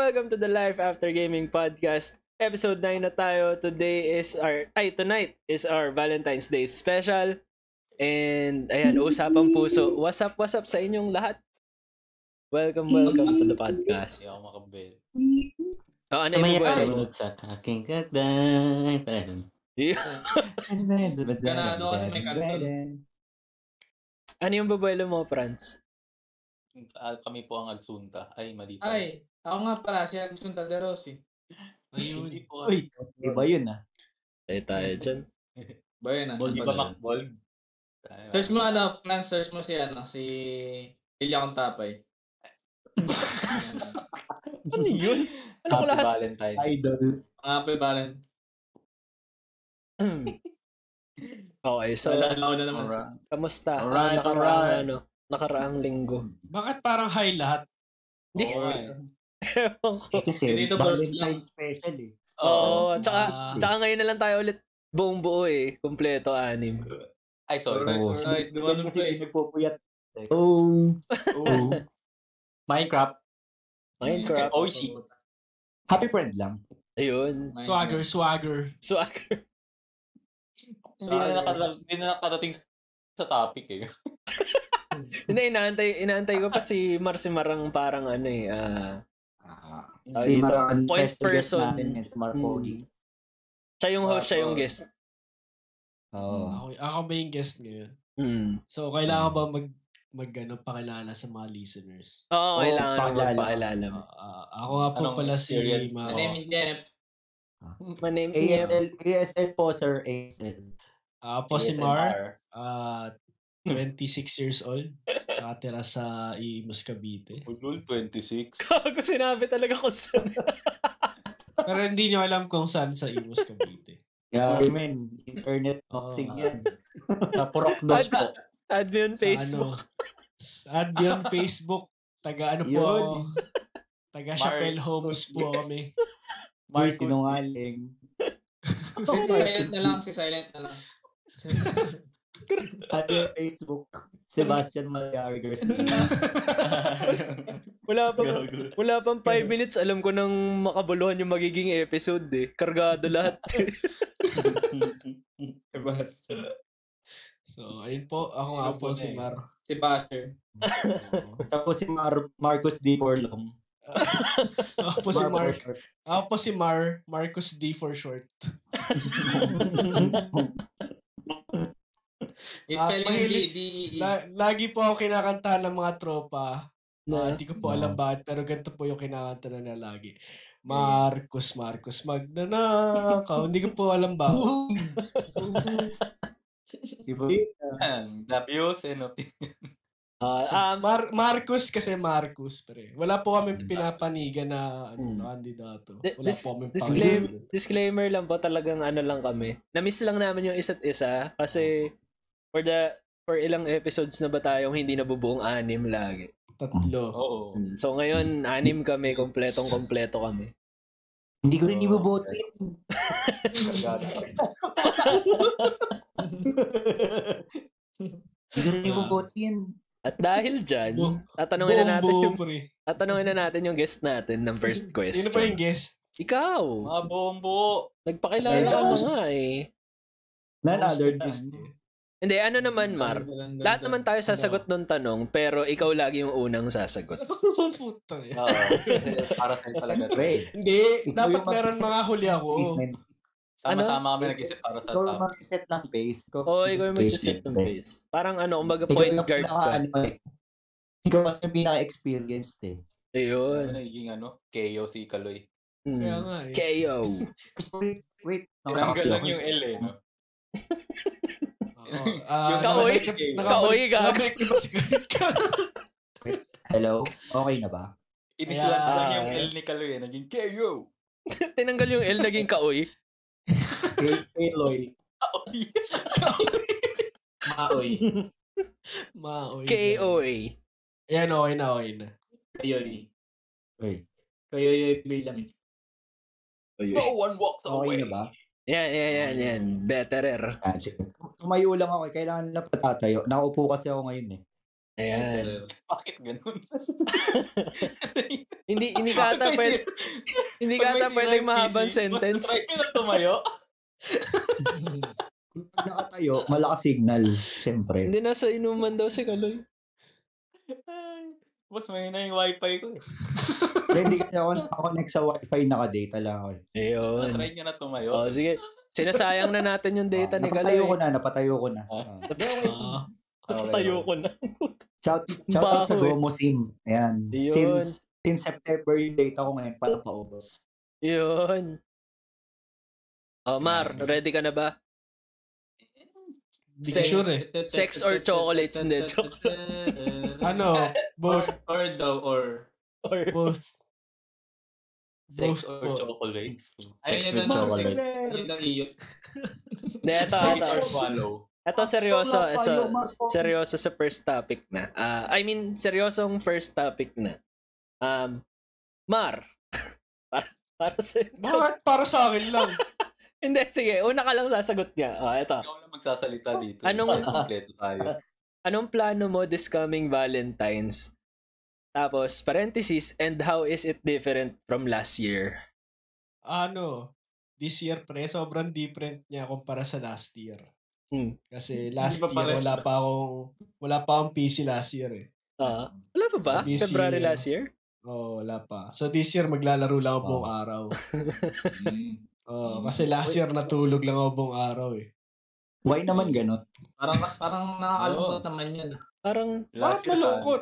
Welcome, to the Life After Gaming Podcast. Episode 9 na tayo. Today is our, ay, tonight is our Valentine's Day special. And, ayan, usapang puso. What's up, what's up sa inyong lahat? Welcome, welcome to the podcast. Hindi ako makabel. Oh, ano yung May buhay? sunod sa aking Ganado kasi may kanton. Ano yung babuelo mo, Franz? Ah, kami po ang agsunta. Ay, mali pa. Ay, ako nga pala, si Agsunta de Rossi. Ayun. Uy, iba yun ah. Tayo tayo dyan. Ba yun ah? Hindi Ba? Macbold? Search mo ano, plan search mo si ano, si Ilya Contapay. Ano yun? Ano Happy class? Valentine. Idol. Mga Valen. okay, so, Naalala ko na naman. Alright. kamusta? Alright, nakaraang, alright. ano, nakaraang linggo. Bakit parang high lahat? Hindi. Alright. Ewan ko. Eh, kasi Valentine special eh. Oo, tsaka, Ah. tsaka ngayon na lang tayo ulit buong buo eh. Kompleto, anim. Ay, sorry. Alright, Oo, alright. sino- Dumanon kasi pa eh. nagpupuyat. Oh. Oo. Minecraft. Minecraft. Oh, shit. Happy friend lang. Ayun. Swagger, swagger. Swagger. Hindi na, nakarating, hindi na nakarating sa topic eh. Hindi, inaantay, inaantay ko pa si Marcimarang parang ano eh. ah, Ah, Ah, si. Maran, Point person. natin is Marconi. siya yung host, siya yung guest. Oo. Ako, ako ba yung guest ngayon? Hmm. So, kailangan ba mag, mag ano, pakilala sa mga listeners? Oo, Oo, kailangan mo pakilala. ah, ako nga po Anong pala si experience? Ma- My name is Jeff. My name is... ASL, ASL po sir, ASL. Ah, po si ASMR. Mar, ah, 26 years old. Nakatira sa Imus, Cavite. Ulul, 26. Kago sinabi talaga ko sa... Pero hindi nyo alam kung saan sa Imus, Cavite. Yeah, men, internet boxing Oo. yan. Sa Purok Dos po. Add me on Sa Facebook. ano, s- add me on Facebook. Taga ano po Yun. ako. Taga Mar- Chappelle Homes po kami. Marcos. sinungaling. Si silent na lang, si silent na lang. At yung Facebook, Sebastian Malyari Wala pang, wala pang 5 minutes. Alam ko nang makabuluhan yung magiging episode eh. Kargado lahat. So, ayun po. Ako nga Sino po si next? Mar. Si Basher. Tapos si Mar- Marcos D. Porlong. Ako po si Mark. Ako po si Mar. Marcos D for short. Ah, spelling mahilig- E, E. La- lagi po ako kinakanta ng mga tropa. Na- Ah, Hindi ko po alam bakit, pero ganito po yung kinakanta na nila lagi. Marcos, Marcos, magnanakaw. Hindi ko po alam ba. Iba The views and opinion. Ah, um, Mar Marcos kasi Marcos. Pre. Wala po kami pinapanigan na, ano, Hmm. na kandidato. Di- Wala dis- po kami disclaim- pangalan. disclaimer lang po talagang ano lang kami. Na-miss lang namin yung isa't isa kasi for the for ilang episodes na ba tayong hindi nabubuong anim lagi. Tatlo. Oo. Mm. So ngayon, anim kami, kompletong kompleto kami. Hindi ko rin ibubotin. Hindi ko rin ibubotin. At dahil dyan, tatanungin na natin yung, tatanungin na natin yung guest natin ng first question. Sino pa yung guest? Ikaw! Mga bombo. Nagpakilala ka nga eh. None other guest eh. Hindi, ano naman, Mar? Lahat naman tayo sasagot ng tanong, pero ikaw lagi yung unang sasagot. Puta. Oo. Para sa'yo talaga. Wait. Hindi, dapat meron mga huli ako. Sama-sama kami nag-isip para sa Ikaw yung top. mag-set ng pace. Ikaw Oo, ikaw yung magsiset ng base. Parang ano, kumbaga Ikaw point yung guard pinaka, ka. ano eh. Ikaw mas yung pinaka-experienced eh. Ano Ayun. naging ano? KO si Kaloy. Kaya Mm. nga eh. KO. Wait, wait. Tinanggal lang yung L eh. No? Ah, Yung kaoy, kaoy, nakabalik- gag. nakabalik na ba si Kurt? Hello? Okay na ba? Inislan Ayan. lang yung L ni Kaloy eh. Naging KO. Tinanggal yung L, naging kaoy. Lloyd. Kaoy. Maoy. Maoy. KOA. Ayan, okay na, okay na. Kayoy. Wait. Kayoy bilang. No one walks Okay away. na ba? Yan, yan, yan, yan. Betterer. Ah, sige. Tumayo lang ako. eh. Kailangan na patatayo. Nakaupo kasi ako ngayon eh. Ayan. Bakit ganun? Hindi hindi ka ata pwede, hindi ka ata pwedeng mahabang sentence. Try ko na tumayo. Pag nakatayo, malakas signal, siyempre. Hindi nasa inuman daw si Kaloy. Boss, may na yung wifi ko. eh. Hindi kasi ako nakakonect sa wifi, naka-data lang ako. eh. Ayun. Try nyo na tumayo. Oh, sige. Sinasayang na natin yung data Ah, ni napatayo ko na, napatayo ko na. Ah. Ah. Ah, Tayo ko na. Shout, shout out sa eh. Gomo Sim. Ayan. Yun. Since, since September yung data ko ngayon, para paubos. Yun. Oh, Mar, ready ka na ba? Ko sure eh. Sex or chocolates? Hindi, Ano? Or, Both. or daw, or. Or Both. Sex Both or po. chocolates. Sex with chocolate. Yun ang ito, ito. Ito seryoso, so, seryoso sa first topic na. Ah, I mean, seryosong first topic na. Um, Mar, para, para sa... Bakit para sa akin lang? Hindi, sige, una ka lang sasagot niya. Oh, ito. Ikaw lang magsasalita dito. Anong- Kompleto tayo. Anong plano mo this coming Valentine's? Tapos, parenthesis, and how is it different from last year? ano? This year, pre, sobrang different niya kumpara sa last year. Hmm. Kasi last year, wala pa akong, wala pa akong PC last year eh. Ah, wala pa ba? This February year. last year? Oo, oh, wala pa. So this year, maglalaro lang ako buong araw. Mm. Oo, Mm. kasi last year, natulog lang ako buong araw eh. Why naman ganun? Parang, parang nakakalungkot naman yun. Parang, Bakit Last year, malungkot?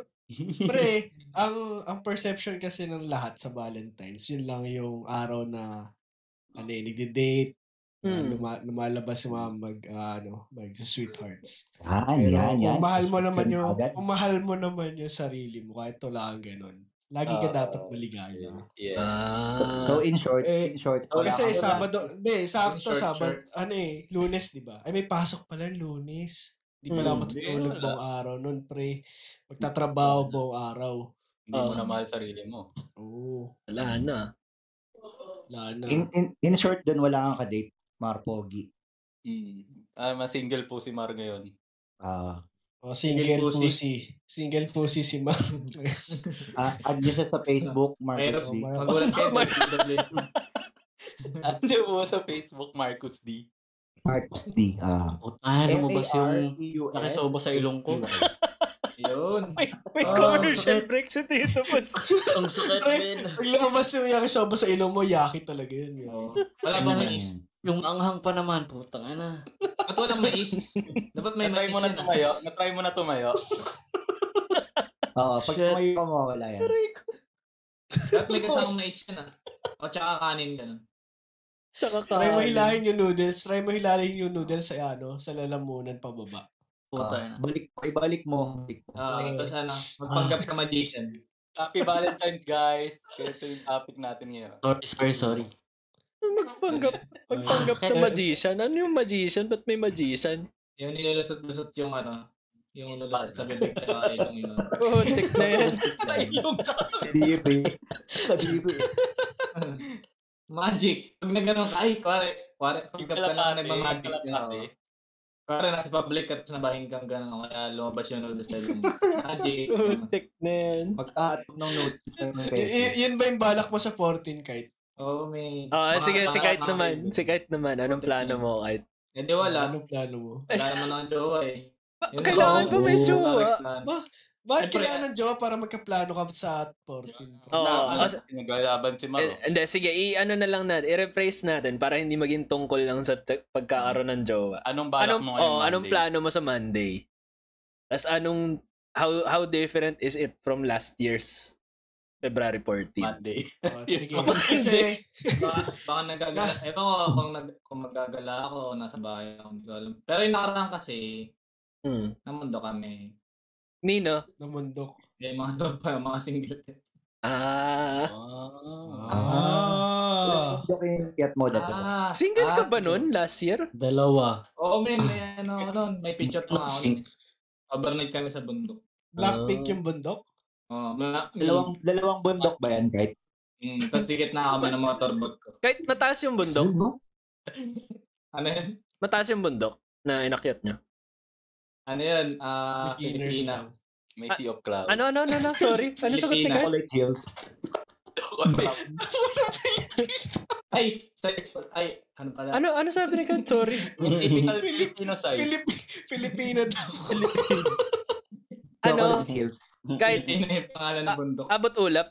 Pre, ang ang perception kasi ng lahat sa Valentine's, yun lang yung araw na ano eh, nagde-date, na Hmm. luma- lumalabas yung mga mag, ah, ano, mag sweethearts. Yan, Pero yan, kung yan. mahal mo naman yung, kung mahal mo naman yung sarili mo, kahit wala kang ganun, lagi ka Ah, dapat maligaya. Yeah. ah, So in short, Eh, in short, Oh, Kasi Sabado, hindi, sakto Sabado, ano eh, lunes, di ba? Ay, may pasok pala lunes. Di pala Hmm, ako matutulog wala. buong araw nun, pre. Magtatrabaho buong araw. Hindi mo Ah. na mahal sarili mo. Oo, wala na. wala na. in, in, in short, dun wala kang kadate, Marpogi. Mm. Ah, mas single po si Mar ngayon. Ah, Oh, single, Single pussy. pussy. Single pussy si Mar. ah, add nyo siya sa Facebook, Marcos Pero, D. Mar- magulat kayo. Ano po sa Facebook, Marcus D? D. Ah. Ano mo ba yung nakisobo sa ilong ko? Yun. May, may Ah, commercial sakit. break si Tito Paz. Ang sakit, men. Paglabas yung yakisoba sa ilong mo, yaki talaga yun. yun. Oo. Wala bang mais? Yung anghang pa naman, putang ina. Ba't walang mais? Dapat may Na-try mais mo na ah. tumayo? Na-try mo na tumayo? Oo, pag Shit. tumayo ka mawala yan. Dapat may kasamang mais yun ah. O tsaka kanin ganun. Try mo kanin. hilahin yung noodles. Try mo hilahin yung noodles sa ano, sa lalamunan pababa. Putang Ah, ina. balik, ibalik mo. Balik mo. Ah, Okay. Tapos ano, magpanggap ka magician. Happy Valentine's, guys! Kaya ito yung topic natin ngayon. Sorry, sorry, sorry. Magpanggap, magpanggap na magician. Ano yung magician? Ba't may magician? Yung nilulusot-lusot yung ano, yung nilusot sa bibig tsaka ilong yun. Oh, tik na yan. Yung tsaka Kadiri. Kadiri. Magic. Pag nagganong ka, ay, pare, pare, pag ka pa lang nagmamagic. kalapate. oo. Pare, nasa public at nabahin kang gano'n, kaya lumabas yung noodles sa mo. Magic. Oh, tik na yan. Pagkahatog ng notice Y- yun ba yung balak mo sa 14 kahit? Oo, may... Ah, mga sige, si Kite na naman. Si Kite naman. Anong plano mo, Kite? Eh di wala. Anong plano mo? Wala naman ang jowa eh. Yun Kailangan lang. ba may Oo. jowa? Bakit Siyempre, kailangan ng jowa para magkaplano ka sa 14? Oo, Na, kasi- Naglalaban si Maro. Eh, Hindi, sige, i-ano na lang natin, i-rephrase natin para hindi maging tungkol lang sa pagkakaroon ng jowa. Anong balak Anong, mo ngayon, oh, anong plano mo sa Monday? Tapos anong, how how different is it from last year's February 14? Monday. Oh, Kasi, Baka, baka nagagala. Ewan ko kung, nag, kung magagala ako nasa bahay ako. Hindi ko alam. Pero yung nakaraan kasi, Hmm. namundo kami. Nino? namundok. Eh, mga doon pa, mga single. Ah, Ah. Let's look in at mo dito. Ah, single ka ah, ba nun last year? Dalawa. Oo, men. May, ano, ano, may picture pa nga ako. nun eh. Overnight kami sa bundok. Blackpink Ah. yung bundok? Oo, ma- Dalawang, dalawang bundok ba yan, kahit? Mm, tapos sikit na kami ng motorboat ko. Kahit mataas yung bundok, Bundok? Ano yun? mataas yung bundok na inakyat nyo. Ano yun? Ah, Beginners Pilipina. lang. May Sea of Clouds. Ano, ano, ano, ano? Sorry. Ano sagot ni Filipina. Kyle? Chocolate Hills. Ay, sa ay, ano pala? Ano, ano sabi ni Kyle? Sorry. Typical Filipino size. Pilip- Filipino daw. Ano? Yun na yung pangalan ng bundok. abot ulap?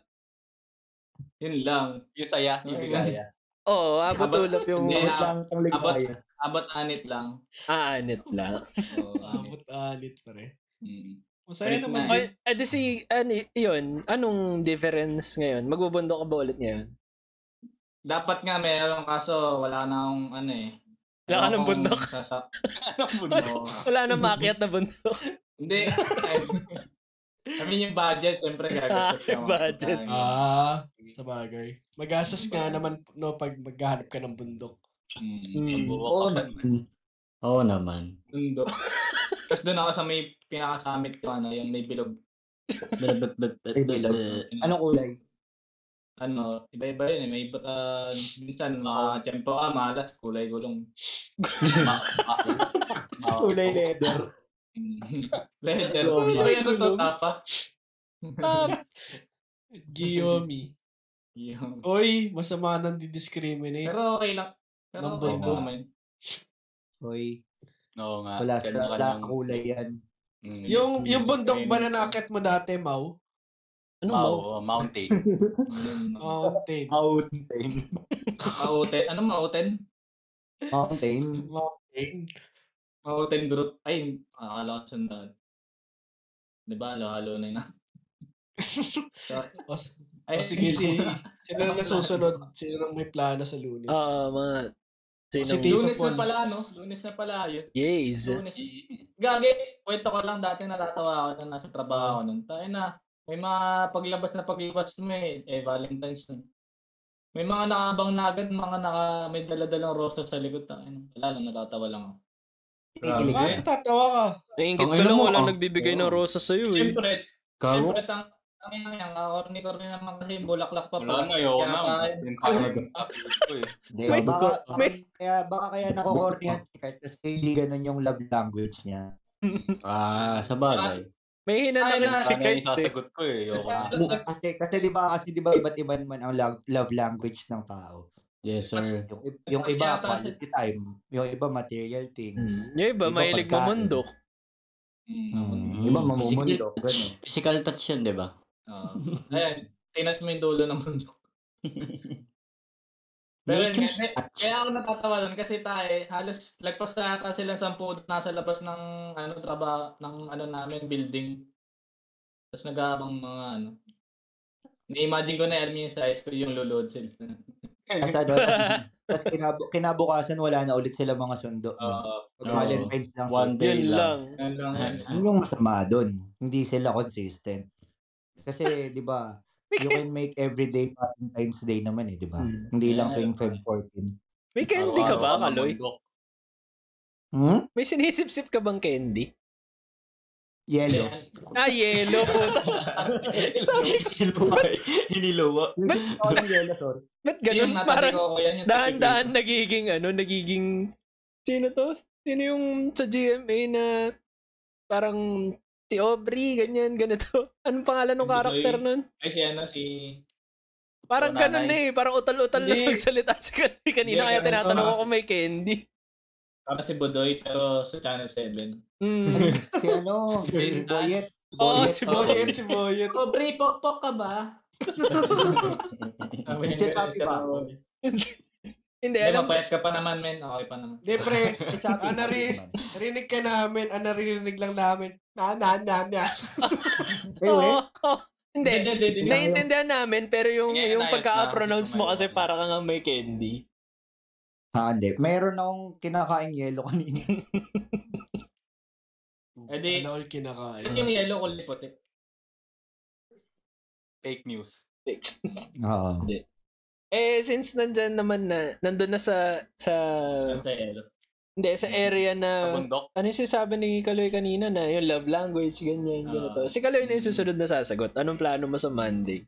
Yun lang. Yung saya, yung bigaya. Oo, abot Abot- ulap yung... Abot lang ang ligaya. Abot anit lang. Ah, anit lang. So, Abot anit pare. Mm. Masaya Balik naman na. Ay, eh, si, ano, yun, anong difference ngayon? Magbubundok ka ba ulit ngayon? dapat nga meron kaso wala na akong ano eh. Wala ka ng bundok? Sasa- Anong bundok? Wala na maakyat na bundok. Hindi. I mean yung budget, syempre gagastos Ah, mga budget. Ah, sa bagay. Magastos nga naman no pag maghahanap ka ng bundok. Mm. Oo naman. Oo naman. Bundok. Tapos doon ako sa may pinakasamit ko, ano, yung may bilog. Bet, bet, bet, bet, Ay, bet, bilog. Anong kulay? Ano, iba-iba yun eh. May iba, ah, minsan mga tiyempo ka, malas, kulay gulong. Kulay leather. Leather. Kulay Iba yung gulong. totoo tapa. Giyomi. Yung- Oy, masama nang didiscriminate. Pero okay lang. Pero Ng bundok. Hoy, Oo nga. wala sa wala kulay yan. Mm. Yung yung bundok ba na nakit mo dati, Mau? Ano Mau, mo? oh, mountain. Mountain. Mountain. Mauten. Ano mauten? Mountain. Mountain. Mauten group. Ay, akala ko sundan. Di ba? Halo-halo na yun. So, ay, o sige, si, sino na nasusunod? Sino nang may plano sa lunes? Oo, mga... Si Sinong... Tito Lunes na Pons. pala, no? Lunes na pala yun. Yes. Lunes. Gagi, kwento ko lang dati natatawa ako na nasa trabaho ako nun. Tayo na, may mga paglabas na paglabas mo eh, eh Valentine's nun. May mga nakabang na agad, mga naka, may daladalang rosa sa likod. Tayo na, wala lang, natatawa lang ako. Kinikilig Bakit natatawa ka? Naingit ko ina lang, walang ah. nagbibigay ng rosas sa'yo eh. Siyempre, siyempre, tang, ang ina yan, kakorni-korni naman kasi yung bulaklak pa. Wala na, ayoko na. eh. Hindi, baka, baka, may- kaya, baka kaya nakukornihan si Kurt kasi hindi ganun yung love language niya. Ah, sa bagay. May Ay, na- si Sana Kurt yung eh. sasagot ko eh. Ayoko na. Kasi, kasi di ba, kasi di ba iba't iba naman ang love, language ng tao. Yes, sir. Yung, yung Mas iba, quality time. Yung iba, material things. Hmm. Yung iba, mahilig mamundok. Mm. Mm. Iba, Mm, mamumundok. Ganun. Physical touch yun, di ba? Oo. Ayan, tinas mo yung dulo ng mundo. Pero yun, kaya, kaya ako natatawa doon kasi tayo, halos lagpas na ata silang sampu nasa labas ng ano trabaho ng ano namin building. Tapos nag-aabang mga ano. Na-imagine ko na Ermi yung size ko yung lulod sila. Tapos ano, tas kinab- kinabukasan wala na ulit sila mga sundo. Oo. Pag Oo. Valentine's lang. One day Yun lang. Yan lang. Yun yung masama doon. Hindi sila consistent. Kasi, di ba, you can make everyday Valentine's Day naman eh, di ba? Hmm. Hindi lang Yeah. tuwing Feb 14. May candy ka ba, Kaloy? Hmm? May sinisip-sip ka bang candy? Yellow. Ah, yellow po. Sabi, ako ng yellow, sorry. ba't ganun? Parang dahan-dahan nagiging ano, nagiging... Sino to? Sino yung sa GMA na parang si Aubrey, ganyan, ganito. Anong pangalan ng Hindi, karakter nun? Ay si ano si Parang Yung ganun na eh. Parang utal-utal na Hindi. magsalita si kanina. Kanina Yes, kaya ano, tinatanong ano, ako kung may candy. para si Budoy pero sa Channel 7. Mm. Si ano, si Boyet. Oo, si Boyet, si Boyet. Aubrey, pokpok ka ba? Sabi niya, Nagchat-chat ba? Hindi, Hindi, alam mapayat ka pa naman, men. Okay pa naman. Hindi, pre. Chappy Ah, nari, narinig ka namin. Ah, naririnig lang namin. Na, na, na, na. Eh, Oo. Hindi. Hindi, hindi, hindi. Naiintindihan namin, pero yung, Hindi, yung pagka-pronounce na. mo kasi para kang may candy. ha, hindi. Meron akong kinakain yellow kanina. Eh di- Ano all Ito kinakain? yung yellow kulay puti. Fake news. Oo. eh, since nandyan naman na, nandun na sa, sa, sa yellow. Hindi, sa area Sa na, bundok. ano yung sinasabi ni Kaloy kanina na yung love language, ganyan, Ah. ganito. Si Kaloy na yung susunod na sasagot. Anong plano mo sa Monday?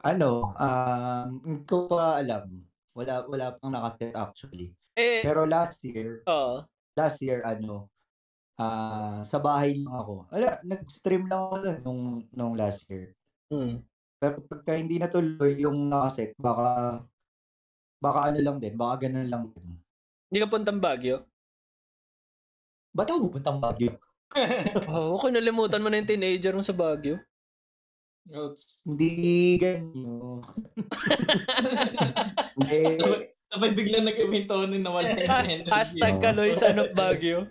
Ano, um, hindi ko pa alam. Wala, wala pang nakaset actually. Eh, Pero last year, oo. last year, ano, ah sa bahay lang ako. Ala, nag-stream lang ako nun nung, nung last year. Hmm. Pero pagka hindi natuloy yung nakaset, baka baka ano lang din, baka ganun lang din. Hindi ka puntang Baguio? Ba't ako pupuntang Baguio? Oo, oh, kinalimutan mo na yung teenager mo sa Baguio. Ouch. Hindi ganyan. Hindi. Sabay biglang nag-imintonin na wala yung energy. Hashtag Kaloy San of Baguio.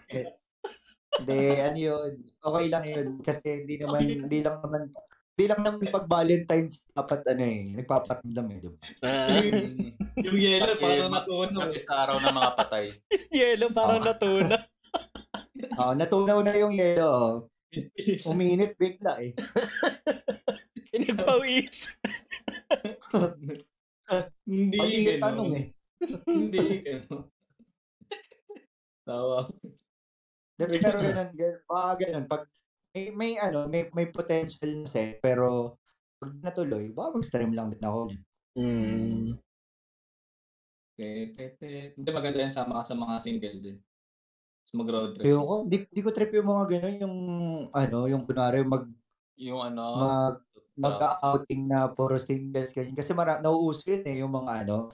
Hindi, ano yun. Okay lang yun. Kasi hindi naman, hindi lang naman, hindi lang naman pag Valentine's dapat ano eh, nagpaparamdam eh, diba? Ah, yung yellow, parang yun, natunaw. At sa araw ng mga patay. yellow parang Oo. natuna. Oh, natunaw na yung yelo. Oh. Uminit bigla eh. Pinagpawis. Hindi ganun. tanong eh. Hindi ganun. Tawa. Pero ganun, ganun, baka ganun. Pag may, may ano, may, may potential na set, pero pag natuloy, baka mag-stream lang din ako. Hmm. Te, te, te. Hindi maganda yan sama ka sa mga single din. Tapos mag-road trip. Ayoko, di, di ko trip yung mga ganun, yung ano, yung kunwari mag, Yung ano, mag, mag-outing na puro singles ganyan. Kasi mara, nauuso yun eh, yung mga ano,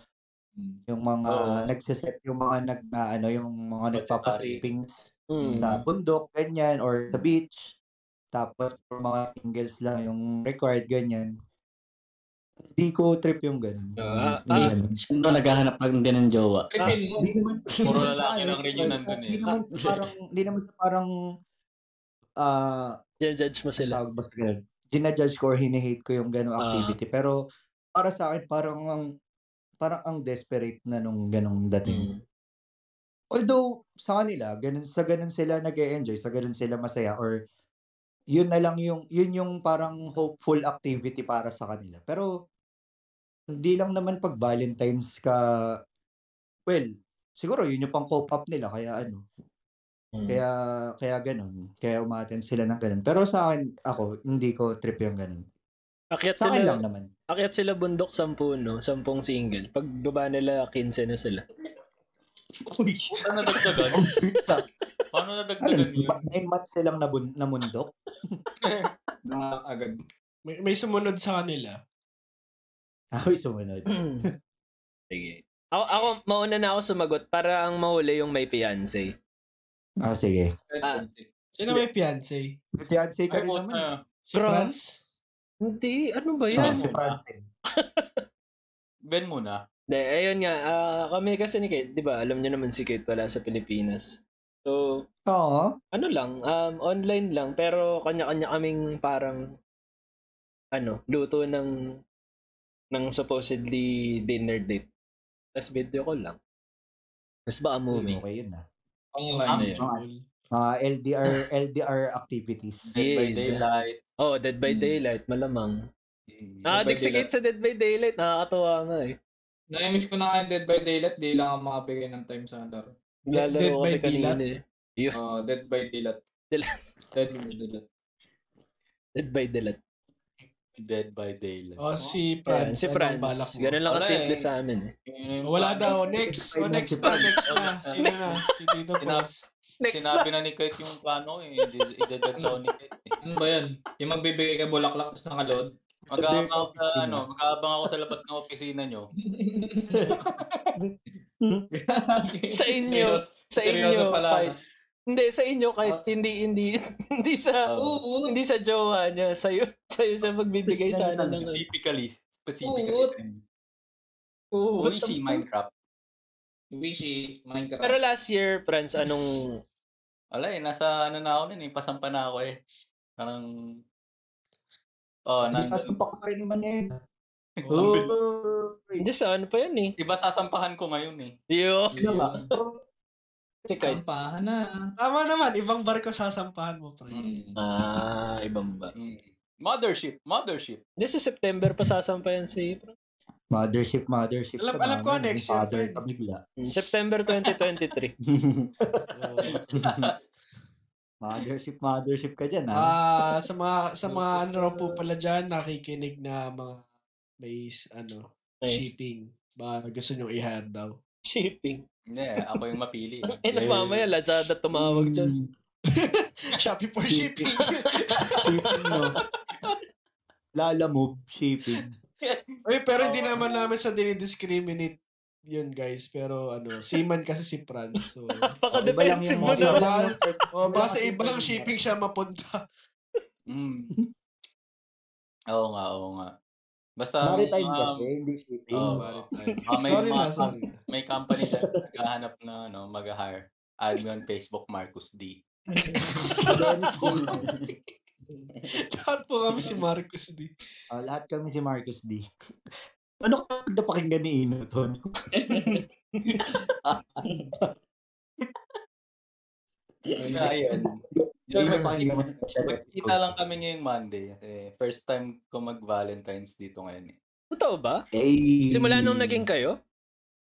Hmm. yung mga Oo. nagsiset, yung mga nag, na, ano, yung mga nagpapatrippings Hmm. sa bundok, ganyan, or sa beach. Tapos, for mga singles lang, yung required, ganyan. Hindi ko trip yung ganun. Ah, Yung ah. Saan to naghahanap lang din ng jowa? Mo. Hindi naman, Puro lalaki lang rin yung nandun eh. Hindi naman sa parang, hindi naman sa parang, ah, Judge mo sila. tawag ba sa ganun? Ginajudge ko or hinihate ko yung ganung Ah. activity. Pero, para sa akin, parang ang, parang ang desperate na nung ganung dating. Hmm. Although, sa kanila, ganun, sa ganun sila nag enjoy sa ganun sila masaya, or yun na lang yung, yun yung parang hopeful activity para sa kanila. Pero, hindi lang naman pag Valentine's ka, well, siguro yun yung pang cope up nila, kaya ano, Hmm. kaya, kaya ganun, kaya umaten sila ng ganun. Pero sa akin, ako, hindi ko trip yung ganun. Akyat Sa akin sila, lang naman. akyat sila bundok sampu, no? Sampung single. Pag baba nila, 15 na sila. Paano nadagdagan? Paano Ano, nadagdagan yun? nine months silang nabun, namundok? Mga agad. May, may sumunod sa kanila. Ay, sumunod. Sige. Ako, ako, mauna na ako sumagot para ang mahuli yung may fiancé. Ah, sige. Ah. Sino may fiancé? Fiancé ka Ay, rin naman. na. Si Bro. Franz? Hindi, ano ba Ah, yan? si Francine. Ben muna. De, ayun nga, ah, kami kasi ni Kate, di ba, alam niyo naman si Kate wala sa Pilipinas. So, Oo. ano lang, um, online lang, pero kanya-kanya kaming parang, ano, luto ng, ng supposedly dinner date. Tapos video call lang. Tapos baka movie. Okay yun ah. Online Ang na yun. Cool. Mga LDR, LDR activities. Dead by Yes. Daylight. Oh, Dead by Hmm. Daylight, malamang. Ah, Dead by si Kate sa Dead by Daylight, nakakatuwa nga eh. Na-miss ko na nga Dead by Daylight, di lang ako makabigay ng time sa laro. Dead- Lalaro Dead by eh. Yun, Oh, Dead by Daylight. Daylight. Dead by Daylight. Dead by Daylight. Dead by Daylight. O si Franz. si anong Franz. balak mo? Ganun lang kasimple eh. sa amin eh. Yung- Wala daw. Next. O next na. Next na. Sino na? Si Tito Franz. Next Sinabi na ni Kate yung plano eh. Idadad sa ni Kate eh. Ano ba yan? Yung magbibigay ka bulaklak tapos nakaload? Mag-aabang ako sa, ano, mag-aabang ako sa labas ng opisina nyo. Sa inyo. Sa inyo. pala. Kahit, hindi, sa inyo kahit Ah. hindi, hindi, hindi sa, Oo. hindi sa jowa niya. Sa'yo, sa'yo siya magbibigay sa ano ng, Specifically. Specifically. Oo. Oo. Wishy Minecraft. Wishy, Minecraft. Pero last year, Franz, anong, Wala eh, nasa ano na ako nun eh, pasampa na ako eh. Parang, oh, nandun. sasampak ko rin naman yan. Oh. hindi sa ano pa yan eh. Iba sasampahan ko ngayon eh. Yo. Ano ba? Si Kite. Kampahan na. Tama naman. Ibang barko sasampahan mo, pre. Mm. Ah, ibang ba? Mm. Mothership, mothership. Hindi, sa September pa sasampayan si Mothership, mothership. Alam- alam ko, next year Father pa yun. ka bigla. Mm, September 2023. Oo. mothership, mothership ka dyan, ha? Ah, sa mga sa mga ano raw po pala diyan nakikinig na mga may s- ano Okay. shipping. Ba gusto niyo i-hand daw. Shipping. Hindi, ako yung mapili. eh. Na mamaya, Lazada tumawag dyan. Shopee for shipping. Shipping, no? Lala move, shipping. Uy, pero hindi naman namin sa dinidiscriminate yun guys. Pero ano, seaman kasi si Franz. So, Napaka-defensive mo Iba lang yung naman. mga- oh, baka sa ibang shipping siya mapunta. Mm. Oo nga, oo nga. Basta Maritime um, kasi, hindi shipping. Oo. Maritime. Ah, may sorry na, sorry may company na naghahanap na ano, mag-hire. Add mo on Facebook, Marcus D. Lahat po kami si Marcos D. Ah, lahat kami si Marcus D. ano ka napakinggan ni Ino to? Ayun. Hindi napakinggan mo sa special Magkita lang kami ngayong Monday. Eh, first time ko mag-Valentine's dito ngayon eh. Totoo ba? Eh, Simula nung naging kayo?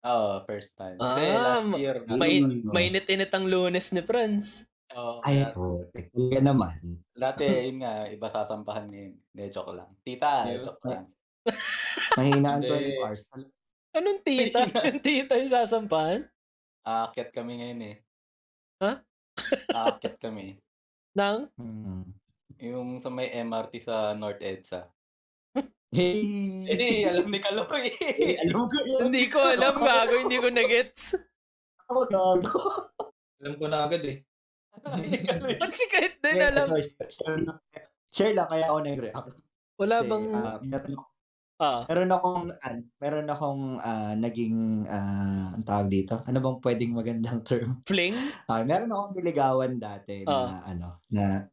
Oo, first time. Ah, last year, ma- Main, Mm. mainit-init ang lunes ni Franz. Oo, Ay, kaya- po. Kaya naman. dati, yun nga, iba sasampahan ngayon. Hindi, joke lang. Tita, joke lang. Mahinaan Hindi. 20 hours. Anong tita? Yung tita yung sasampahan? Aakyat kami ngayon eh. Ha? Aakyat kami. Nang? Hmm. Yung sa may MRT sa North EDSA. Hey! Eh, alam ni Kaloy. Eh, alam ko yun. Hindi ko alam, gago, hindi ko na-gets. Ako, gago. Alam ko na agad eh. Ba't si kahit din alam? Share lang, share lang kaya ako nag-react. Wala Kasi, bang... ah, meron, Ah, meron akong, an, meron akong ah, naging, ah, ang tawag dito, ano bang pwedeng magandang term? fling? Ah, meron akong niligawan dati Ah. na, ano, na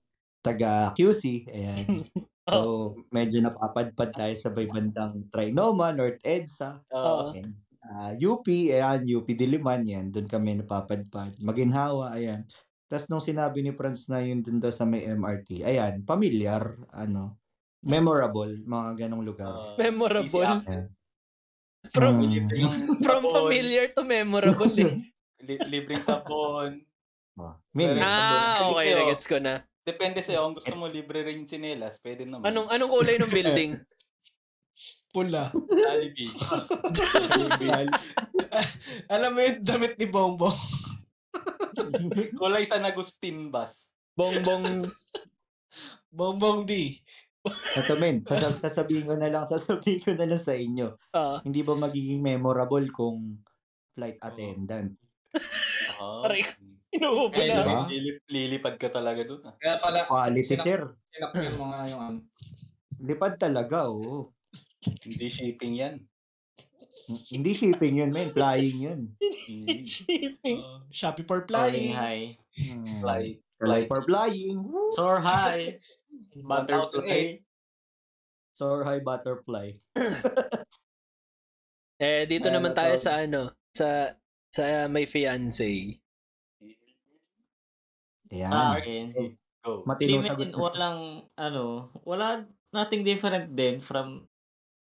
taga QC. Ayan. So, medyo napapadpad tayo sa may bandang Trinoma, North EDSA. Oo. Ayan. Ah, UP, ayan, UP Diliman, yan. Doon kami napapadpad. Maginhawa, ayan. Tapos nung sinabi ni Franz na yun dun daw sa may MRT, ayan, familiar, ano, memorable, mga ganong lugar. Uh, Memorable. Ayan. From. Libreng from sapon. familiar to memorable eh. Li- libreng. Oh, Min, Pero- Ah, okay, Sa'yo. nagets ko na. Depende sa'yo. Kung gusto mo libre rin chinelas, pwede naman. Anong anong kulay ng building? Pula. Jollibee. Alam mo yung damit ni Bongbong. Kulay San Agustin bus. Bongbong Bongbong D. Ito, men, sasab- sasabihin ko na lang, sasabihin ko na lang sa inyo. ah, Hindi ba magiging memorable kung flight attendant? Oh. Aray. inuubo na. diba? Lilip- lilipad ka talaga dun ah. Kaya pala, Quality, sinak- sir. sinak yung mga yung ano. Lipad talaga, oo. Hindi shipping yan. Hindi shipping yun, men. Flying yun. Mm. Shipping. Uh, Shopee for Flying flying. high. Hmm. Fly. Fly for flying. Woo! Soar high. Butterfly. Soar high butterfly. Eh, dito Ano naman tayo tawag? sa ano, sa sa may fiancé. Ayan. Sa akin. Go. Matino Hindi sagot. walang, ano, wala, nothing different din from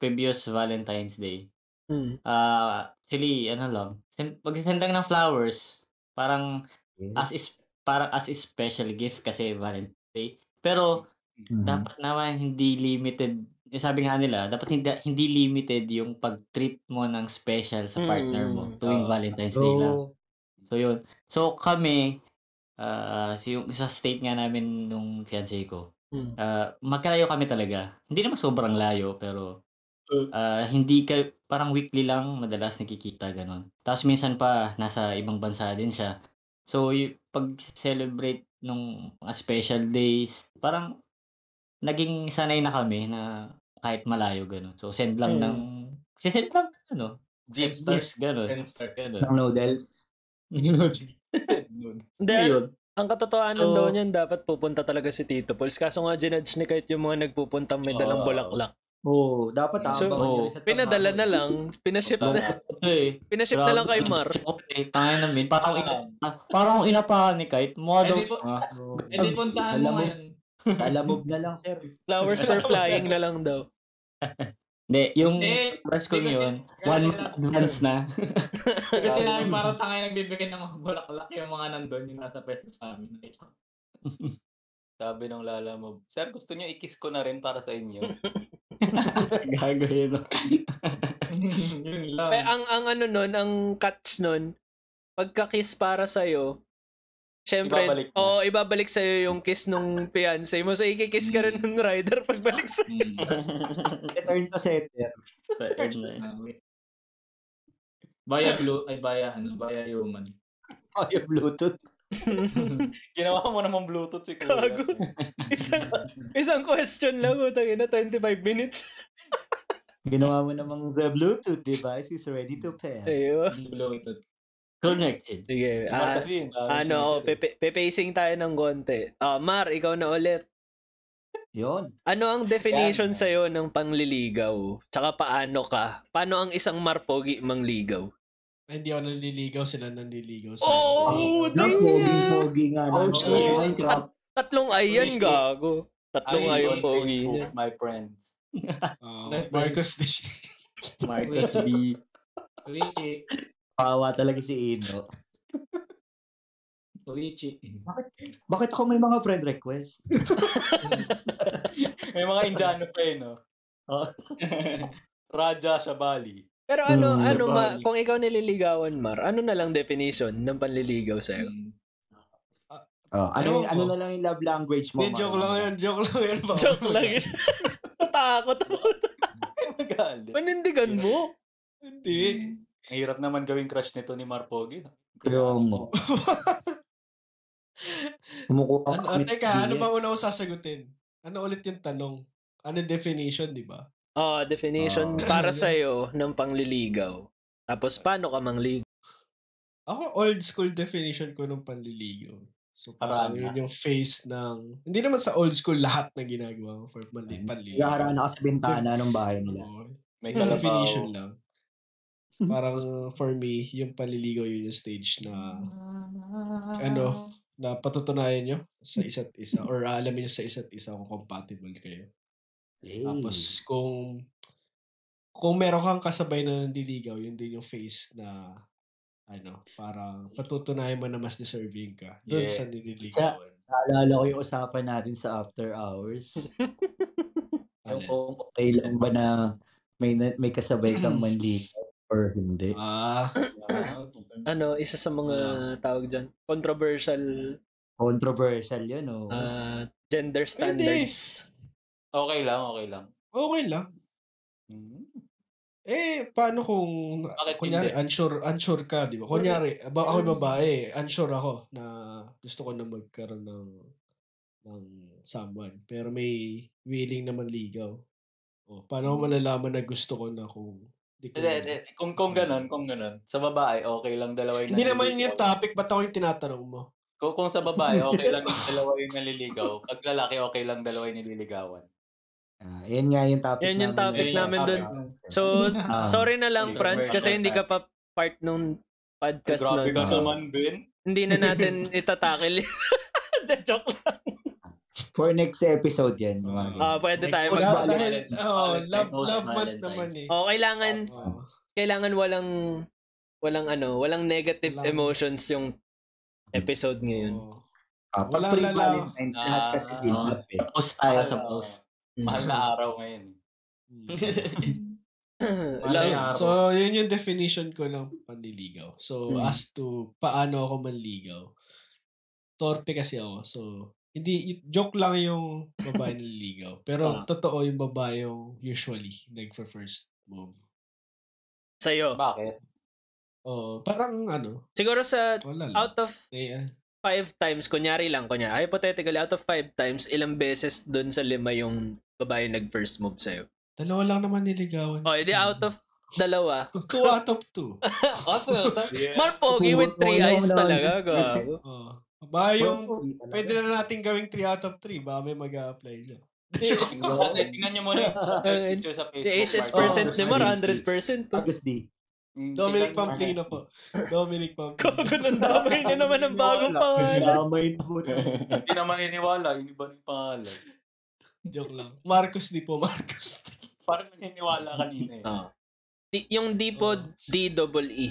previous Valentine's Day. Hmm. Ah, actually, ano lang, sen- pag-send lang ng flowers, parang Yes. as is parang as a special gift kasi Valentine's Day. Pero Mhm. dapat naman hindi limited. Yung sabi nga nila, dapat hindi hindi limited yung pag-treat mo ng special sa partner mo Mm, tuwing oo. Valentine's Day lang. So, So yun. So kami ah si yung sa state nga namin nung fiancé ko. Mm. ah, magkalayo kami talaga. Hindi naman sobrang layo pero Uh. ah, hindi ka parang weekly lang madalas nakikita ganun. Tapos minsan pa nasa ibang bansa din siya. So y- pag celebrate nung mga special days, parang naging sanay na kami na kahit malayo ganun. So send lang Mm. ng send lang ano, Jeep gifts ganun. Ten star. ganun. ng noodles. Hindi, Yun. ang katotohanan So- daw niyan, dapat pupunta talaga si Tito Pauls. Kaso nga, ginudge ni kahit yung mga nagpupunta may dalang Oo. bulaklak. Oo, dapat So, sa Pinadala na lang, pinaship na, Eh, pinaship na lang kay Mar. Okay, tangin namin. Parang ina, parang inapahan ni Kite. Eh, daw. ah, Oo. Eh di puntahan mo mo- ngayon. Lalamove na lang, sir. Flowers for flying na lang daw. Hindi, yung Hindi, press ko hindi kasi- yun, one na- month advance na. Kasi namin parang tangay nagbibigay ng mga bulaklak yung mga nandun yung nasa pwesto sa amin. Sabi ng Lala mo, Sir, gusto niyo i-kiss ko na rin para sa inyo? Gago yun. Yun lang. Eh, ang, ang ano nun, ang catch nun, pagka-kiss para sa'yo, syempre, Ibabalik na. oo, ibabalik sa'yo yung kiss nung fiancé mo. So, ikikiss ka rin ng rider pagbalik sa Mm. Return to sender. Third na yun. Via blue, ay via ano, via human. Ay, Bluetooth. Ginawa mo naman Bluetooth si Kuya. Gago. isang, isang question lang, utang na 25 minutes. Ginawa mo namang the Bluetooth device is ready to pair. Ayun. Bluetooth. Connected. Sige. Ah, kasi, dami ano, oh, pepe, pepacing tayo ng konti. Ah, Mar, ikaw na ulit. Yun. Ano ang definition Yan. sa'yo ng panliligaw? Tsaka paano ka? Paano ang isang marpogi mangligaw? Ay, hindi ako nanliligaw, sila nanliligaw. sa Oh, Ang pogi-pogi nga Oh, shit. Minecraft. Tatlong ay yan, Holy shit. gago. Tatlong Ayun, ay yung on pogi niya. My friend. Oh, Marcos D. Marcus B. Luigi. Kawawa talaga si Ino. Luigi. Bakit ako may mga friend request? May mga Indiano pa eh, no? Oh. Raja Shabali. Pero ano, Hmm, ano ma, kung ikaw nililigawan, Mar, ano na lang definition ng panliligaw sa'yo? Mm. Oh, ano, yung- ano na lang yung love language mo? Hindi, joke lang yun. Joke lang yun. Joke lang yun. Natakot ako. Panindigan mo. Hindi. Ang hirap naman gawing crush nito ni Marpogi. Kaya mo. Kumukuha Ano, kami teka, ng ano ba una ko sasagutin? Ano ulit yung tanong? Ano yung definition, di ba? Oh, definition Ah. para sa'yo ng panliligaw. Tapos, paano ka mangligaw? Ako, old school definition ko ng panliligaw. So, parang yun yung face ng... Hindi naman sa old school lahat na ginagawa ko for panli- panliligaw. Naghaharaan ako sa bintana ng bahay nila. May Yung kalabaw. definition lang. Parang for me, yung panliligaw yun yung stage na ano, na patutunayan nyo sa isa't isa or aalamin nyo sa isa't isa kung compatible kayo. Hey. Tapos kung kung meron kang kasabay na nandiligaw, yun din yung face na ano, parang patutunayan mo na mas deserving ka doon Yeah. sa nililigawan. Naalala ko yung usapan natin sa after hours. yung kung okay lang ba na may may kasabay kang manligaw or hindi. Ah, Ano, isa sa mga tawag dyan, controversial Controversial yun, oh. ah, gender standards. Okay lang, okay lang. okay lang. Hmm. Eh, paano kung, Bakit kunyari, hindi? unsure, unsure ka, di ba? Kunyari, ba, ako yung babae, unsure ako na gusto ko na magkaroon ng ng someone. Pero may willing naman ligaw. O, paano ko malalaman na gusto ko na kung di ko Hindi, hindi. Kung, kung ganun, kung ganun. Sa babae, okay lang dalawa yung Hindi naman yun yung naliligaw. topic, ba't ako yung tinatanong mo? Kung, kung sa babae, okay lang yung dalawa yung naliligaw. Pag lalaki, okay lang dalawa yung nililigawan. Ah, yan nga yung topic Yan yung namin topic ngayon. namin dun. Okay. So, Ah. sorry na lang, Franz, kasi hindi ka pa part nung podcast Grabe nun. ka So, naman, Ben. hindi na natin itatakil. Hindi, joke lang. For next episode yan. Ah, pwede tayo mag- Valentine's. oh, love, love month naman eh. Oh, kailangan Oh. kailangan walang walang ano, walang negative Walang- emotions yung episode ngayon. Oh. Ah, Walang lalaw. lahat kasi Ah. build up eh. Post tayo sa post. Mm. Mahal na araw ngayon. Love- Malaya. So, yun yung definition ko ng panliligaw. So, Hmm. as to paano ako manligaw, torpe kasi ako. So, hindi, joke lang yung babae naliligaw. Pero, Ah. totoo yung babae yung usually nag-first move. Sa'yo. Bakit? Oh, parang ano, Siguro sa wala lang. out of Eh, ah, five times, kunyari lang, kunyari, hypothetically, out of five times, ilang beses dun sa lima yung babae nag-first move sa'yo? dalawa lang naman niligawan. Oh, edi out of dalawa. Two out of two. Mar Pogi with three eyes talaga, gago. Oh. Baka yung, pwede na natin gawing 3 out of 3. Baka may mag-a-apply na. Kasi tingnan niyo muna yung picture sa The Facebook. HS Mark. percent Oh, ni Mar, sige. 100%. to. Agus D. Mm, Dominic Pamplina po. Dominic Pamplina. Gago ng damay niya naman ang bagong pangalan. Damay po. Hindi naman naniniwala, yung iba yung pangalan. Joke lang. Marcos di po, Marcos. Parang naniniwala kanina eh. Oh. Di- yung D po, Oh. D double E.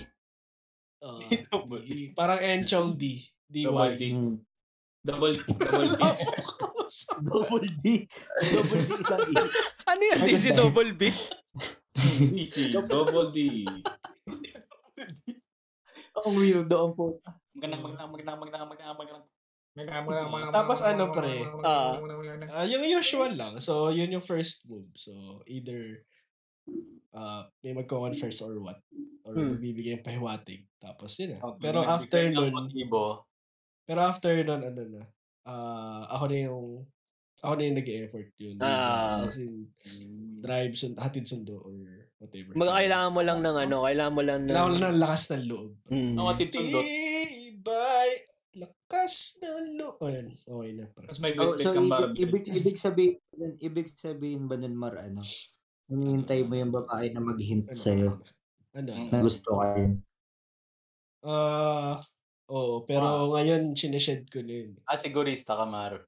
Uh, Double D- parang Enchong D. Double DY. D. Hmm. Double D. Double D. Double D. Double D isang E. Ano yan? Ay, D si ganda. double B? Easy. Double D. Ang weirdo ang po. Magandang, magandang, magandang, magandang, magandang, magandang. Tapos ano, pre? Ah. Ah, yung usual lang. So, yun yung first move. So, either uh, may magkawan first or what. Or Hmm. magbibigay ng pahiwatig. Tapos yun. Oh, Pero after nun. Pero after nun, ano na, ah, ako na yung, ako na yung nag-effort yun. Ah. As in, drive, sund, hatid sundo, or whatever. Mga kailangan mo lang ng ano, kailangan mo lang ng... Kailangan ko lang ng lakas ng loob. Mm. Ang atid sundot. Tibay, lakas ng loob. Oh, yan. Okay na. Tapos may Oh, bit so, kang ibig, barbell. ibig, ibig sabihin, ibig sabihin ba nun, Mar, ano? Hinihintay mo yung babae na mag-hint Ano? sa'yo Ano? Mm. na gusto ka yun. Ah, oo, pero ngayon sineshed ko na yun. Ah, sigurista ka, Mar.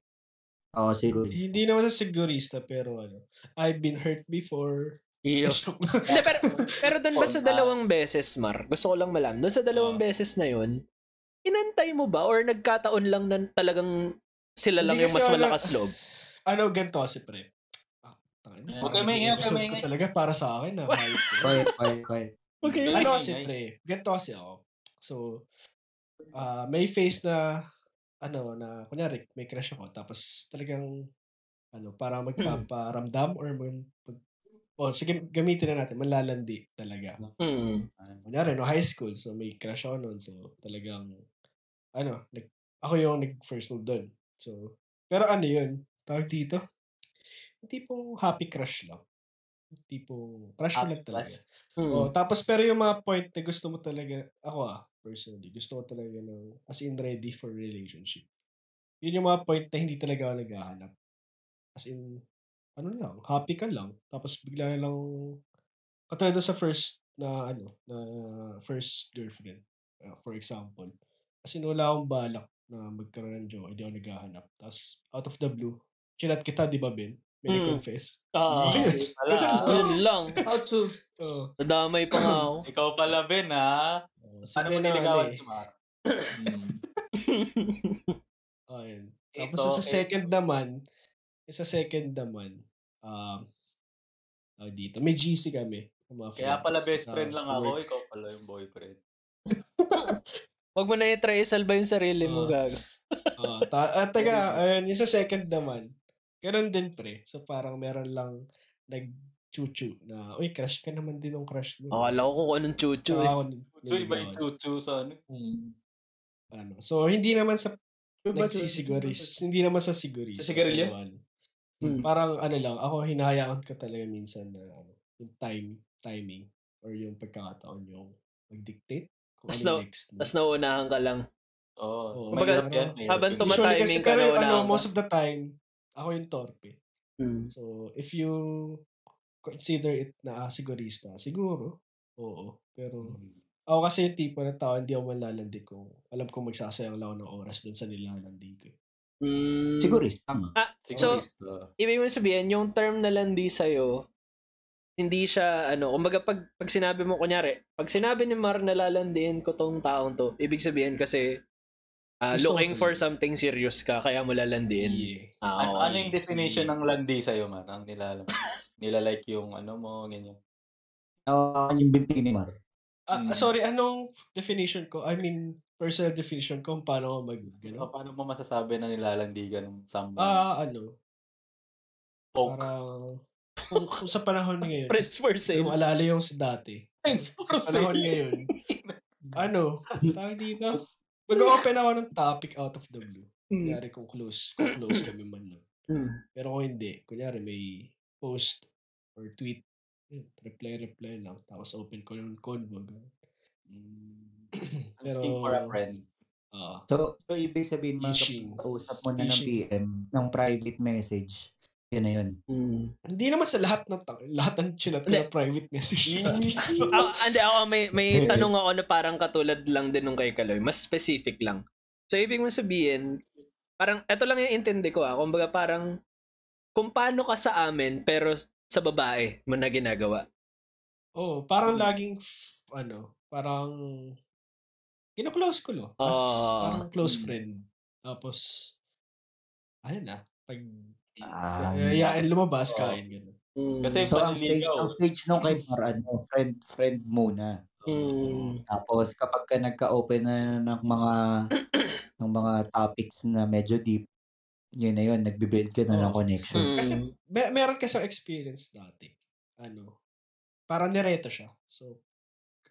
Oo, siguro. Hindi naman sa sigurista, pero ano, I've been hurt before. Iyo. Hindi, pero, pero doon ba sa dalawang beses, Mar? Gusto ko lang malaman. Doon sa dalawang Ah. beses na yun, inantay mo ba? Or nagkataon lang na talagang sila lang Hindi yung kasi mas ano- malakas loob? ano, ganito kasi, pre. Ah, tangina, Huwag parang kayo maingay, huwag kayo episode ko maingay. talaga para sa akin. Na, hype ko. Quiet, quiet, quiet. Okay. ano kasi, pre, ganito kasi ako. So, ah may face na, ano, na, kunyari, may crush ako, tapos talagang, ano, para magpaparamdam or mag, mag o sige, gamitin na natin, manlalandi talaga. Mm. Kunyari, no, high school, so may crush ako noon, so talagang, ano, nag, ako yung nag-first move doon. So, pero ano yun, tawag dito, tipong happy crush lang. Tipong crush mo lang talaga. Mm. Oh, tapos pero yung mga point na gusto mo talaga, ako ah, personally, gusto ko talaga ng as in ready for relationship. Yun yung mga point na hindi talaga ako naghahanap. As in, ano lang, happy ka lang. Tapos bigla na lang, katulad sa first na ano, na first girlfriend, uh, for example. As in, wala akong balak na magkaroon ng jowa, hindi ako naghahanap. Tapos, out of the blue, chinat kita, di ba, Ben? May Mm. confess. Ah, Yun. Wala. yun lang. How to? Oh, Nadamay pa nga ako. Ikaw pala, Ben, ha? oh, Ano sabi mo na ano niligawan eh. si Mar? Ayun. Tapos Ito, sa second naman, yung sa second naman, um, tawag dito, may GC kami. mga Kaya pala best friend lang sa ako, work. ikaw pala yung boyfriend. Wag mo na i-try isalba yung sarili mo, Ah. gago. Ah, ta- ah, taga, ayun, yung sa second naman, ganun din pre. So parang meron lang nag-chuchu na, uy, crush ka naman din ng crush mo. Akala ko kung anong chuchu eh. Ako, So, iba yung chuchu sa ano. ano. So hindi naman sa Iba, nagsisiguris, hindi naman sa siguris. Sa sigarilyo? Ano, Hmm. Parang ano lang, ako hinahayaan ko talaga minsan na ano, yung time, timing, or yung pagkakataon yung mag-dictate kung ano yung na- next. Tapos nauunahan ka lang. Oo. Mahirap kumbaga, habang tumatiming ka pero na ano, unahan ka. most of the time, ako yung torpe. Mm. So, if you consider it na ah, sigurista, siguro, oo. Pero, ako kasi yung tipo na tao, hindi ako manlalandi kung alam kong magsasayang lang ako ng oras dun sa nilalandi ko. Mm. Siguro, tama. Ah, so, Sigurista. ibig mo sabihin, yung term na landi sa'yo, hindi siya, ano, kumbaga pag, pag sinabi mo, kunyari, pag sinabi ni Mar na lalandiin ko tong taong to, ibig sabihin kasi, ah, Gusto ko looking for something serious ka, kaya mo lalandiin. Yeah. Ah, Ano, okay. ano yung definition ng landi sa'yo, Mar? Ang nilalang. Nilalike yung ano mo, ganyan. Uh, yung binti ni Mar. Ah, Mm. sorry, anong definition ko? I mean, personal definition ko kung paano ako mag, So, gano'n? paano mo masasabi na nilalandi ka ng someone? Ah, ano, Poke. parang, kung, kung sa panahon ngayon, Friends for kung sale. alala yung sa dati, Thanks for sa panahon ngayon, ano, tawag dito, mag-open ako ng topic out of the blue. Mm. Kunyari kung close, kung close kami man nun. Mm. Pero kung hindi, kunyari may post or tweet, yun, reply, reply lang. Tapos open ko yung convo. ganun. Pero, Asking for a friend. ah, So, so ibig sabihin, kapag kausap mo na ng. PM, ng private message, yun na yun. Mm. hindi naman sa lahat ng lahat ng chinat na private message. ako, hindi ako, may, may tanong ako na parang katulad lang din nung kay Kaloy. Mas specific lang. So, ibig mo sabihin, parang, eto lang yung intindi ko ah. Kumbaga parang, kung paano ka sa amin, pero sa babae mo na ginagawa. oh, parang laging, f- ano, parang, kina-close ko lo. As, Ah. parang close Mm. friend. Tapos, ayun na, pag, Ah. yayain lumabas, Oo. kain, gano'n. Mm. Kasi So, ang stage, ang stage nung kay Mar, ano, friend, friend muna. Mm. Tapos kapag ka nagka-open na ng mga ng mga topics na medyo deep, yun na yun, nagbi-build ka na ng Oo. connection. Mm. Kasi may, meron kasi experience dati. Ano, parang nireto siya. So,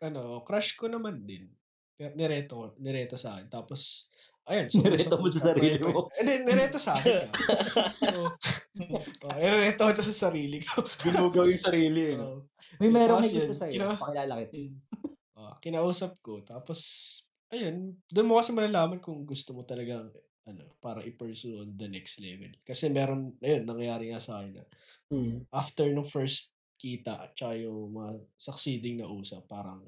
ano, crush ko naman din. Pero nireto, nireto sa akin. Tapos, ayun. So, Nireto mo sa sarili mo. Hindi, nireto sa akin. so, oh, nireto ko sa sarili ko. Ginugaw yung sarili. eh, no? Oo. May meron may gusto sa'yo. kina- Pakilala kita. Ah, kinausap ko. Tapos, ayun, doon mo kasi malalaman kung gusto mo talagang ano, para i-pursue on the next level. Kasi meron, ayun, nangyayari nga sa akin na Mm. after nung first kita at saka yung mga succeeding na usap, parang,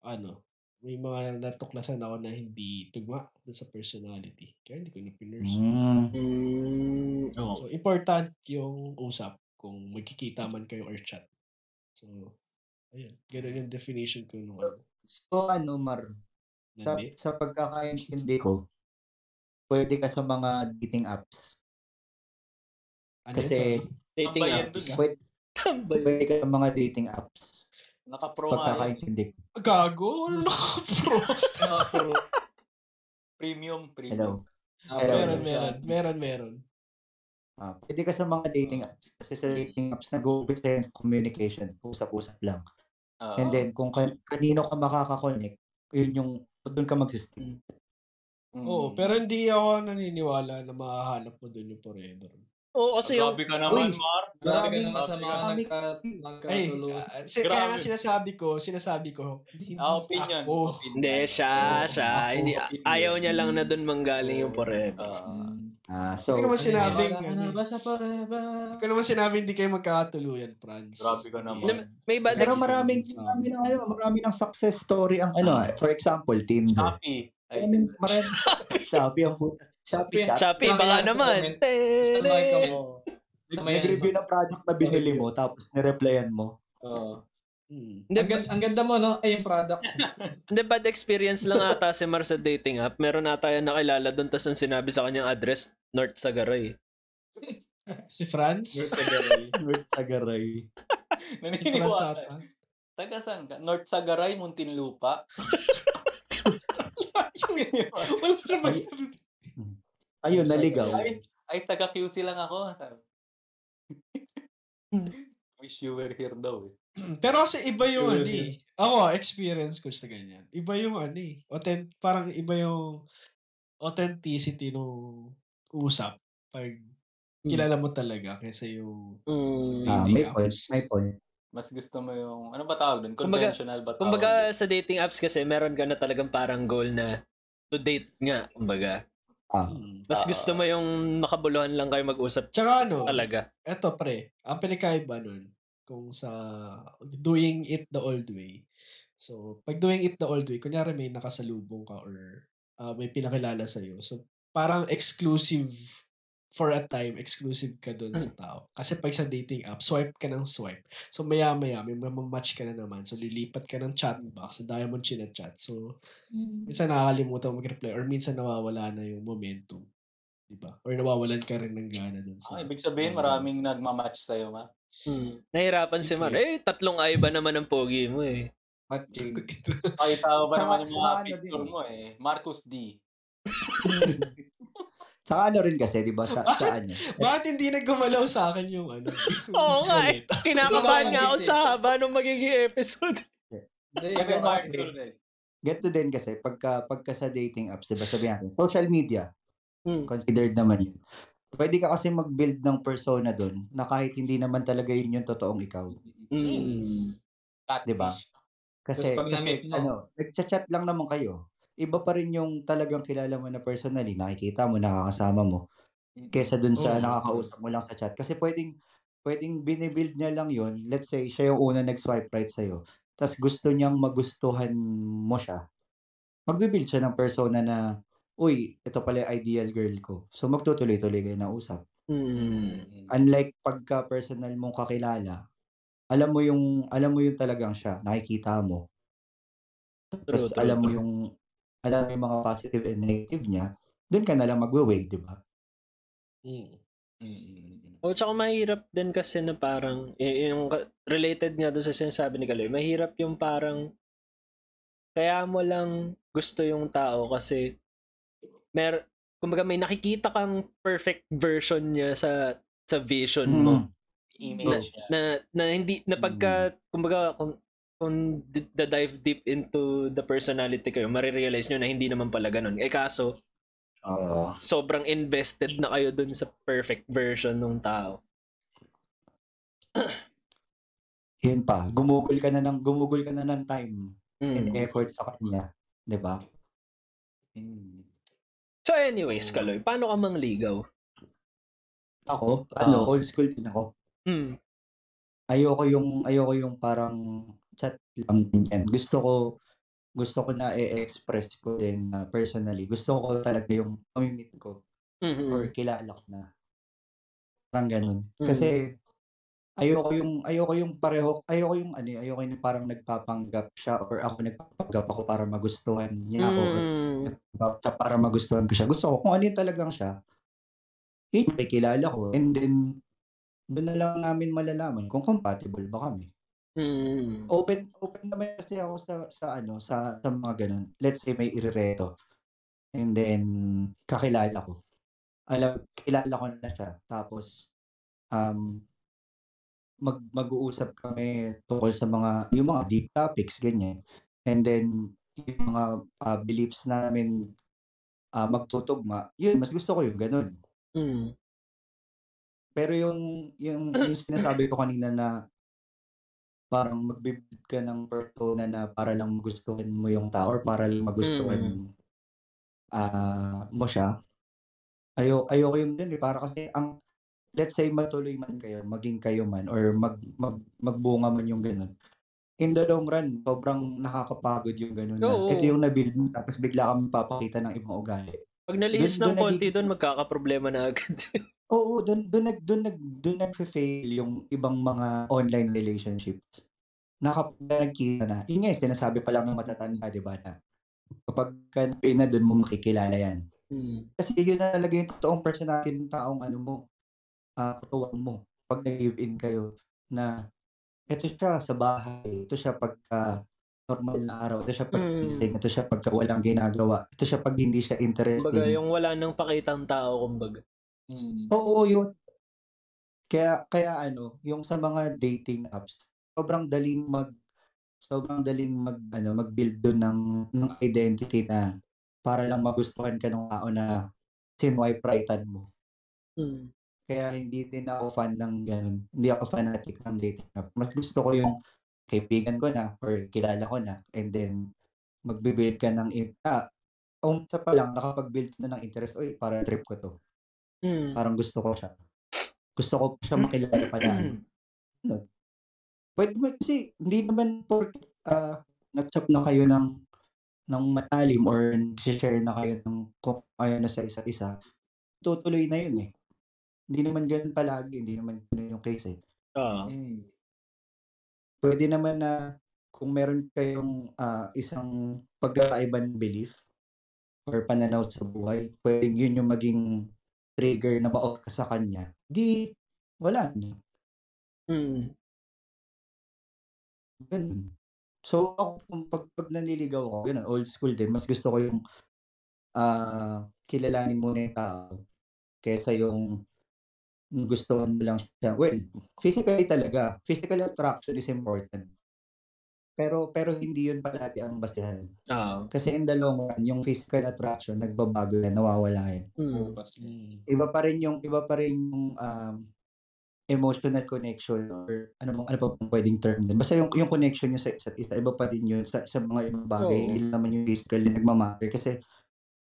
ano, may mga natuklasan ako na hindi tugma dun sa personality. Kaya hindi ko na pinursue. Mm. Mm. Oh. So, important yung usap kung magkikita man kayo or chat. So, ayun. Ganun yung definition ko nung ano. So ano, Mar, sa, Nandi. sa pagkakaintindi ko, pwede ka sa mga dating apps. Ano yun, Kasi? Dating apps. ah. pwede, pwede ka sa mga dating apps. Naka-pro nga yun. Pagkakaintindi. Gago? Ano naka-pro? Nakapuro. Premium, Hello. premium. Hello. meron, meron. Meron, meron. Ah, pwede ka sa mga dating apps. Kasi sa dating apps, nag-uubig sa communication. Usap-usap lang. Oo. And then, kung kan- kanino ka makakakonect, yun yung, doon ka mag-stick. Mm. Oo, pero hindi ako naniniwala na mahahanap mo dun yung forever. Oo, kasi yung... Grabe ka naman, Uy, Mar. Grabe ka naman sa mga nagka, Ay, nagkatulungan. ah, si, kaya nga Grabe. sinasabi ko, sinasabi ko, hindi Ah, opinion. ako. Hindi, siya, siya. ako, Hindi, opinion. ayaw niya lang na doon manggaling yung forever. Ah. Ah, so, Hindi ko naman ano, forever? Hindi ko naman sinabi hindi kayo magkakatuluyan, Franz. Grabe ka naman. Na- May bad Pero maraming, marami ng, ano, marami ng success story ang ano, ah, for example, Tinder. Shopee. Ay, Maraming, maraming, Shopee ang puta. Shopee chat. Shopee, baka naman. Sa like Tere! mo. Nag-review ng product na binili mo, tapos nireplyan mo. Oo. Hmm. Ang, ganda, ang ganda mo, no? Ay, yung product. Hindi, bad experience lang ata si Mar sa dating app. Meron ata yan nakilala doon, tapos ang sinabi sa kanyang address, North Sagaray. Si Franz? North Sagaray. si Franz ata. Taga saan ka? North Sagaray, Muntinlupa. Wala na ba? Ayun, naligaw. Ay, ay taga QC lang ako. Wish you were here daw eh. Pero kasi iba yung Sure, ano eh. Ako, experience ko sa ganyan. Iba yung ano eh. Authentic, parang iba yung authenticity nung usap pag kilala mo talaga kaysa yung sa Mm. Ah, dating may point, apps. may point. Mas gusto mo yung, ano ba tawag doon? Kumbaga- Conventional ba tawag Kumbaga sa dating apps kasi meron ka na talagang parang goal na to date nga, kumbaga. Ah, Hmm. Mas Ah. gusto mo yung makabuluhan lang kayo mag-usap Tsaka ano, talaga. eto pre, ang pinakaiba nun, kung sa doing it the old way. So, pag doing it the old way, kunyari may nakasalubong ka or ah, may pinakilala sa'yo. So, parang exclusive for a time, exclusive ka doon sa tao. Kasi pag sa dating app, swipe ka ng swipe. So, maya-maya, may match ka na naman. So, lilipat ka ng chat box. Sa daya mo chat So, minsan nakakalimutan mo mag-reply or minsan nawawala na yung momentum. Diba? Or nawawalan ka rin ng gana doon sa... Ah, ibig sabihin, maraming nagmamatch sa'yo, ma. Hmm. Nahirapan si Mar. Sige. Eh, tatlong ay ba naman ang pogi mo eh. Matching. Pakita mo ba naman yung mga picture din. mo eh. Marcus D. Saka ano rin kasi, di ba, sa, sa ano, Bakit hindi naggumalaw sa akin yung ano? yung Oo nga eh. Kinakabahan nga ako sa haba nung magiging episode. Hindi, ikaw Marcus bakit? eh. get to din kasi, pagka, pagka sa dating apps, di ba, sabihin natin, social media, Hmm. considered naman yun. Pwede ka kasi mag-build ng persona doon na kahit hindi naman talaga yun yung totoong ikaw. Mm. Catfish. Diba? Kasi, kasi ano, nagchat-chat lang naman kayo. Iba pa rin yung talagang kilala mo na personally, nakikita mo, nakakasama mo, kesa dun sa Oo. nakakausap mo lang sa chat. Kasi pwedeng, pwedeng binibuild niya lang yun. Let's say, siya yung una nag-swipe right sa'yo. Tapos gusto niyang magustuhan mo siya. Magbibuild siya ng persona na, uy, ito pala yung ideal girl ko. So magtutuloy-tuloy kayo na usap. Mm. Unlike pagka personal mong kakilala, alam mo yung alam mo yung talagang siya, nakikita mo. Tapos True, true, alam mo yung alam mo yung mga positive and negative niya, doon ka na lang magwe-weigh, di ba? Mm. Mm-mm. O tsaka mahirap din kasi na parang, y- yung related nga doon sa sinasabi ni Kaloy, mahirap yung parang kaya mo lang gusto yung tao kasi mer kumbaga may nakikita kang perfect version niya sa sa vision mo Mm. Image niya. na na hindi na pagka kumbaga kung kung the dive deep into the personality kayo, marirealize nyo na hindi naman pala ganun. Eh kaso, Oo. sobrang invested na kayo dun sa perfect version ng tao. Yun pa, gumugol ka na ng gumugol ka na ng time and Mm. effort sa kanya, 'di ba? Mm. So anyways, Kaloy, paano ka mangligaw? Ako, ano, Oo. old school din ako. Mm. Ayoko yung ayoko yung parang din yan. Gusto ko gusto ko na i-express ko din na personally. Gusto ko talaga yung mamimit ko Mhm. or kilala ko na. Parang ganun. Kasi ayoko yung ayoko yung pareho ayoko yung ano ayoko yung parang nagpapanggap siya or ako nagpapanggap ako para magustuhan niya ako or Mm. nagpapanggap siya para magustuhan ko siya. Gusto ko kung ano yung talagang siya. Yun may kilala ko. And then doon na lang namin malalaman kung compatible ba kami. Mm. Open open naman kasi ako sa sa ano sa sa mga ganun. Let's say may irereto. And then kakilala ko. Alam kilala ko na siya. Tapos um mag mag-uusap kami tungkol sa mga yung mga deep topics ganyan. And then yung mga ah, beliefs namin ah, magtutugma. Yun, mas gusto ko yung ganun. Mm. Pero yung yung yung sinasabi ko kanina na parang magbi-build ka ng persona na para lang magustuhan mo yung tao or para lang magustuhan ah mo siya. Ayo ayoko yung din eh para kasi ang let's say matuloy man kayo, maging kayo man or mag, mag magbunga man yung ganun. In the long run, sobrang nakakapagod yung ganun na. Oo. Ito yung nabuild mo tapos bigla kang papakita ng ibang ugali. Pag nalihis Dun- ng konti doon, magkakaproblema na agad. Oo, doon doon nag doon nag doon nagfe-fail yung ibang mga online relationships. Na kapag nagkita na, yun nga, eh, sinasabi pa lang ng matatanda, di ba, na kapag ka na doon mo makikilala yan. mm. Kasi yun na talaga yung totoong personality ng taong ano mo, ah katuwang mo. Pag nag-give-in kayo na ito siya sa bahay, ito siya pagka normal na araw, ito siya pag Mm. ito siya pagka walang ginagawa, ito siya pag hindi siya interesting. Kumbaga, yung wala nang pakitang tao, kumbaga. Mm. Oo, yun. Kaya kaya ano, yung sa mga dating apps, sobrang daling mag sobrang daling mag ano, mag-build doon ng ng identity na para lang magustuhan ka ng tao na sinwipe rightan mo. Mm. Kaya hindi din ako fan ng ganun. Hindi ako fanatic ng dating app. Mas gusto ko yung kaibigan ko na or kilala ko na and then magbe-build ka ng ah, umsa pa lang nakapag-build na ng interest, oy, para trip ko to. Mm. Parang gusto ko siya. Gusto ko siya makilala pala. Ano? Pwede mo kasi hindi naman por ah nag-chat na kayo ng ng malalim or nag-share na kayo ng kung ayaw na sa isa't isa. Tutuloy na yun eh. Hindi naman ganun palagi. Hindi naman ganun yung case eh. Oo. Mm. Pwede naman na kung meron kayong ah, isang pagkakaibang belief or pananaw sa buhay, pwedeng yun yung maging trigger na ma-off ka sa kanya. Di, wala na. Mm. Ganun. So, ako kung pag, pag nanliligaw ako, ganun, old school din. Mas gusto ko yung ah kilalanin muna yung tao kaysa yung gustuhan mo lang siya. Well, physically talaga. Physical attraction is important. Pero pero hindi yun palagi ang basehan. Oo. Kasi in the long run, yung physical attraction, nagbabago yan, nawawala yan. Mm. Iba pa rin yung, iba pa rin yung um, emotional connection or ano bang ano pa bang pwedeng term din. Basta yung yung connection niyo sa isa't isa, iba pa din yun sa, sa mga ibang bagay. Hindi naman yung physical yung nagmamatter. Kasi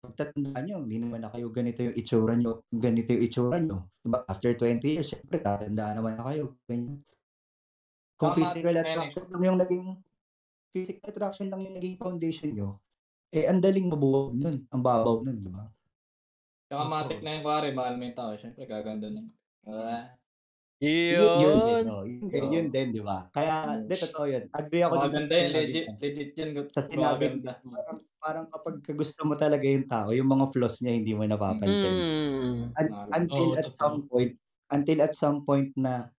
pagtatandaan nyo, hindi naman na kayo ganito yung itsura nyo, ganito yung itsura nyo. Diba? After 20 years, syempre, tatandaan naman na kayo. Ganyan. Kung Tama, physical attraction lang yung naging physical attraction lang yung naging foundation nyo, eh, ang daling mabuwag nun. Ang babaw nun, di ba? Totoo. matik na yung pare, mahal mo yung tao. Siyempre, gaganda na. Ah, Yun, yun din, Yun. no? Yun din, yun din, di ba? Kaya, di, totoo yun. Agree ako maganda yun, sinabi legit. Legit yun. Sa sinabi parang, parang kapag gusto mo talaga yung tao, yung mga flaws niya hindi mo napapansin. Mm. Un- until Oo, at totoo. some point, until at some point na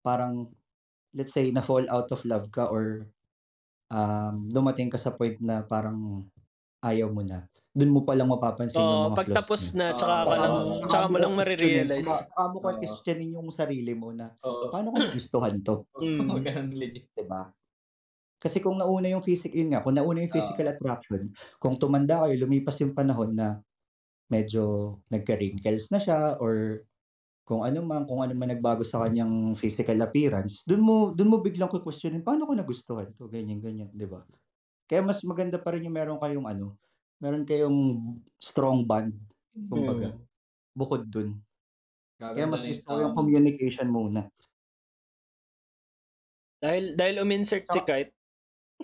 parang, let's say, na fall out of love ka or um, dumating ka sa point na parang ayaw mo na. Doon mo palang mapapansin yung Oo, mga pag flaws tapos mo. na, tsaka Oo, ka lang, oo. tsaka mo lang marirealize. saka- Saka mo Oo. questionin yung sarili mo na Oo. paano ko nagustuhan to, Mm. Ganun legit. 'di ba? Kasi kung nauna yung physical, yun nga, kung nauna yung physical attraction, kung tumanda kayo, lumipas yung panahon na medyo nagka-wrinkles na siya or kung ano man, kung ano man nagbago sa kanyang physical appearance, dun mo dun mo biglang questionin paano ko nagustuhan to, ganyan ganyan, 'di ba? Kaya mas maganda pa rin yung meron kayong ano, meron kayong strong bond, kumbaga, Mm. bukod dun. Kaya mas gusto ko yung mo. communication muna. Dahil, dahil uminsert si Kite,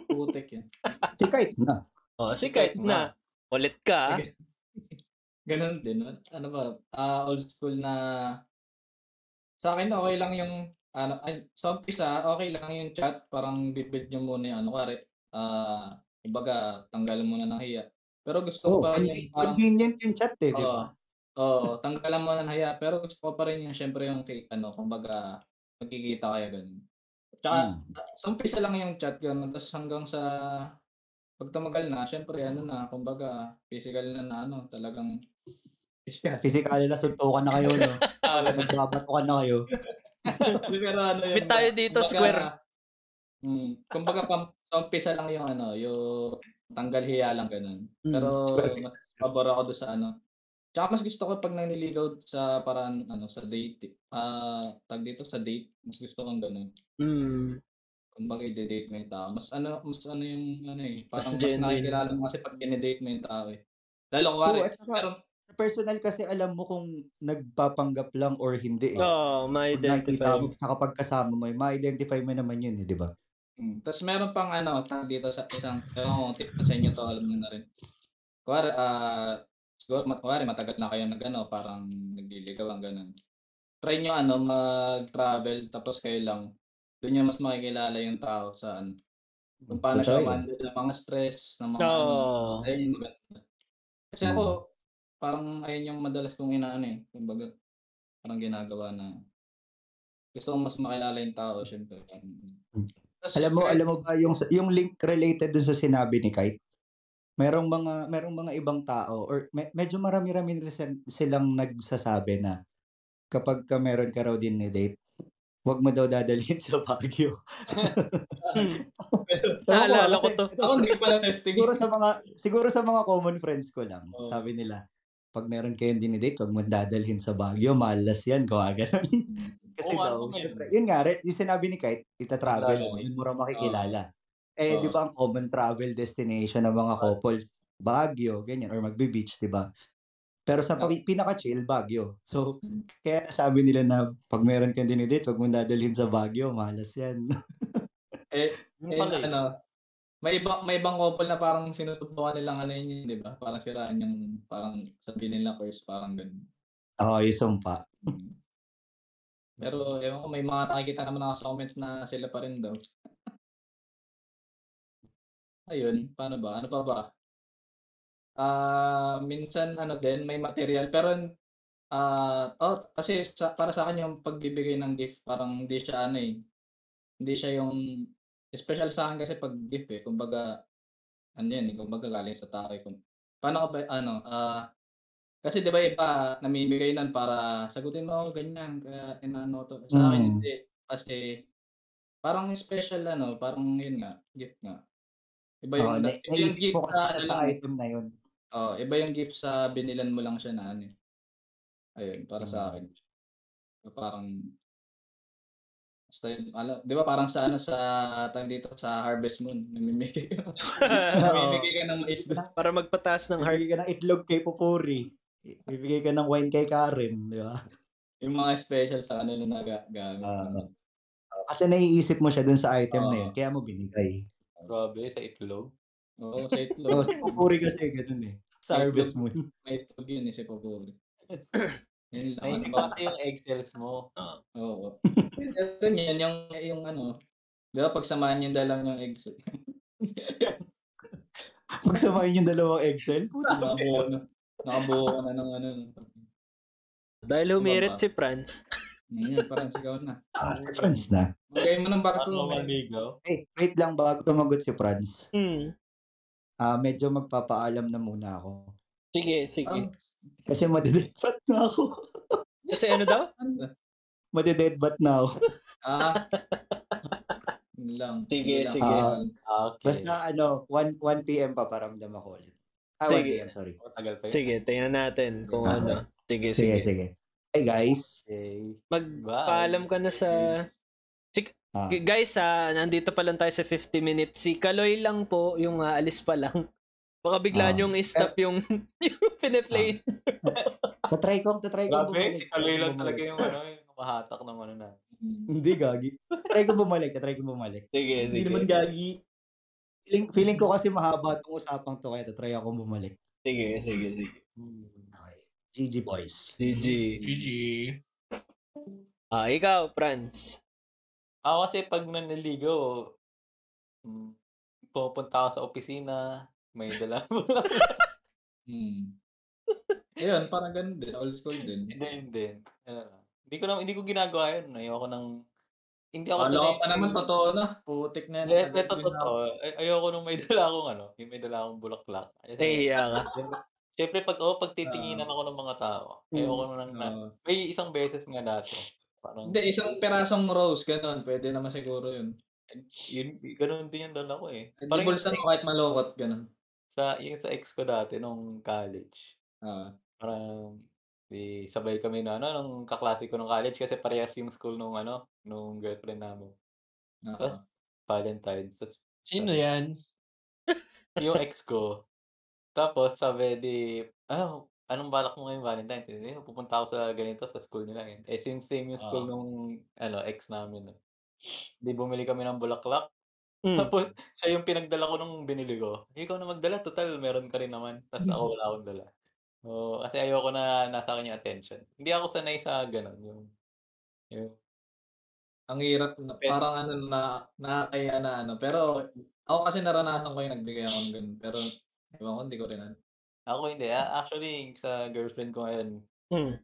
Putek yan. Si Kite na. oh, si Kite na. Ulit ka, ah. Ganun din. Ano ba? ah old school na sa akin okay lang yung ano ay, sa umpisa okay lang yung chat. Parang bibid nyo muna yung ano kare ah kumbaga tanggalan muna ng hiya. Pero gusto ko Oh, pa rin yung parang convenient yung chat eh, di oo ba? oo tanggalan mo ng hiya. Pero gusto ko pa rin yung syempre yung kay, ano kumbaga magkikita kayo ganun. Tsaka Mm. sa umpisa lang yung chat ganun. Tapos hanggang sa pag tumagal na syempre ano na kumbaga physical na na ano talagang Physical na suntukan na kayo, no? Ah, Nagbabatukan na kayo. Pero ano yun Meet tayo dito, kumbaga, square. Mm, kumbaga pam, sa umpisa lang yung ano, yung tanggal hiya lang ganun. Mm, Pero square. mas pabor ako doon sa ano. Tsaka mas gusto ko pag nanliligaw sa paraan ano sa date. Ah, tag dito sa date, mas gusto kong ganun. Mm. Kumbaga i-date mo yung tao. Mas ano, mas ano yung ano eh, Mas parang mas, genuine. nakikilala mo kasi pag dinedate mo yung tao eh. Lalo ko Oo, at saka, sa personal kasi alam mo kung nagpapanggap lang or hindi eh. Oo, nakikita ma-identify. mo, saka pag kasama mo, eh, ma-identify mo naman yun eh, di ba? Mm. Tapos meron pang ano, tag dito sa isang, ewan ko, tip sa inyo to, alam niyo na rin. Kuwari, ah, siguro, mat, kuwari, matagal na kayo nag, ano, parang nagliligawan, ganun. Try nyo, ano, mag-travel, tapos kayo lang. Doon nyo mas makikilala yung tao sa, ano, kung paano siya Totoo umandal ng mga stress, ng mga, ano, Oo. ayun maganda. Kasi ako, parang ayun yung madalas kong inaano eh. Kumbaga, parang ginagawa na, gusto kong mas makilala yung tao, syempre. Parang, Tas Alam mo, alam mo ba yung yung link related dun sa sinabi ni Kite? Merong mga merong mga ibang tao or me- medyo marami-rami silang nagsasabi na kapag ka meron ka raw din ni date, wag mo daw dadalhin sa Baguio. Hmm. Naalala ko to. ako hindi pala testing. siguro sa mga siguro sa mga common friends ko lang, Oo. sabi nila, pag meron kayong dinidate, wag mo dadalhin sa Baguio, malas yan, gawa ganun. Kasi ano daw, yun? syempre, yun nga, re- yung sinabi ni Kite, ita-travel mo, Travel. yun mo makikilala. Eh, Oo. di ba ang common travel destination ng mga couples, Baguio, ganyan, or magbe-beach, di ba? Pero sa pi- pinaka-chill, Baguio. So, kaya sabi nila na pag meron kang dinidate, wag mo dadalhin sa Baguio, malas yan. Eh, Yun eh, pala eh. ano, may ibang may ibang couple na parang sinusubukan nilang ano yun, 'di ba? Parang siraan yung parang sabihin nila first parang ganun. Oo, oh, yung sumpa. Mm. Pero ewan ko, may mga nakikita naman ako sa comment na sila pa rin daw. Ayun, paano ba? Ano pa ba? Ah, minsan ano din may material pero ah oh, kasi sa, para sa akin yung pagbibigay ng gift parang hindi siya ano eh. Hindi siya yung special sa akin kasi pag gift eh. Kumbaga ano yan, eh, kumbaga galing sa tao eh. Kung, paano ko ba ano ah kasi 'di ba iba namimigay nan para sagutin mo ako ganyan kaya inaano to. Sa akin Mm. hindi kasi parang special ano, parang yun nga, gift nga. Iba Oo, yung, na, iba yung gift ko sa kasi ano sa lang eh. item na yun. Oo, iba yung gift sa binilan mo lang siya na ano eh. Ayun, para Mm. sa akin. Parang basta yun, ala, 'di ba parang sa ano sa tawag dito sa Harvest Moon, namimigay ka. namimigay ka ng mais doon. Para magpataas ng heart. Ka ng itlog kay Pupuri. Bibigay ka ng wine kay Karen, di ba? Yung mga special sa kanila na ga- gamit. Ah, ano. Kasi naiisip mo siya dun sa item na yun, Oo. kaya mo binigay. Grabe, sa itlog. Oo, sa So, itlog. si Pupuri kasi ganun eh. Sa Sa Harvest. Moon. May itlog yun eh, si Popori. Yun lang. Ay, hindi ba? kasi yung Excels mo. Oo. Pero yan, yung, yung ano, di ba pagsamahan yung dalawang yung eggs. Pagsamahin yung dalawang Excel, puta. Nakabuo na. Nakabuo ka na ng ano. Dahil humirit si Franz. Ngayon, parang sigaw na. Ah, si Franz na. Magay mo ng barko. Ano maligaw? Eh, wait lang bago tumagot si Franz. Hmm. Ah, medyo magpapaalam na muna ako. Sige, sige. Ang- Kasi madideadbat na ako. Kasi ano daw? Madideadbat na ako. Ah. Lang. Sige, lang. sige. Ah, Okay. Basta ano, 1, 1 p.m. paparamdam ako ulit. Ah, 1 Sige. p.m. sorry. Matagal pa yun. Sige, tingnan natin kung Ah, ano. Sige, Sige, sige. sige. Hey guys. Okay. Magpaalam ka na sa... Ah, Guys, ah, nandito pa lang tayo sa 50 minutes. Si Kaloy lang po, yung ah, alis pa lang. Baka biglaan Ah. yung stop yung, yung pineplay. tatry ko, tatry ko Grabe, si Bumalik. talaga yung ano, yung mahatak ng ano na. Hindi, gagi. Try ko bumalik, try ko bumalik. Sige, sige. gagi. Feeling, feeling ko kasi mahaba itong usapang to, kaya try akong bumalik. Sige, sige, sige. Okay. GG boys. GG. GG. Ah, ikaw, Franz. Ako kasi pag naniligaw, mm, pupunta ako sa opisina, may dala Hmm. Ayun, parang ganun din. Old school din. Hindi, hindi. Ano. Hindi ko na, hindi ko ginagawa yun. Ayoko nang, hindi ako Kala ko pa naman totoo na. Putik na Hindi, ito totoo. Ay- Ayoko nung may dala akong ano, yung may dala akong bulaklak. Kasi, Nahihiya ka. Siyempre, pag, oh, pag titinginan ako ng mga tao, ayoko nung na, Oo. may isang beses nga dati. Parang, Hindi, isang perasong rose, ganun. Pwede naman siguro yun. yun, ganun din yung dala ko eh. Parang yung bulsa sa, mo kahit malukot, ganun. Sa, yung sa ex ko dati, nung college, Ah. parang, di, sabay kami na, ano, nung kaklase ko nung college, kasi parehas yung school nung, ano, nung girlfriend namin. Oo. Tapos, Valentine's. Tapos, Sino yan? yung ex ko. Tapos sabi di, ah, anong balak mo ngayong Valentine's? Eh, pupunta ako sa ganito sa school nila. Eh, eh since same yung school Oo. nung ano, ex namin. Eh. Di bumili kami ng bulaklak. Hmm. Tapos siya yung pinagdala ko nung binili ko. Ikaw na magdala, total meron ka rin naman. Tapos ako wala akong dala. So, kasi ayoko na nasa akin yung attention. Hindi ako sanay sa ganun. Yung, yung Ang hirap, na, parang ano na, nakakaya na ano. Pero, ako kasi naranasan ko yung nagbigay ako ng ganun. Pero, ewan ko, hindi ko rin ano. ako hindi. Ah, Actually, sa girlfriend ko ngayon, Hmm.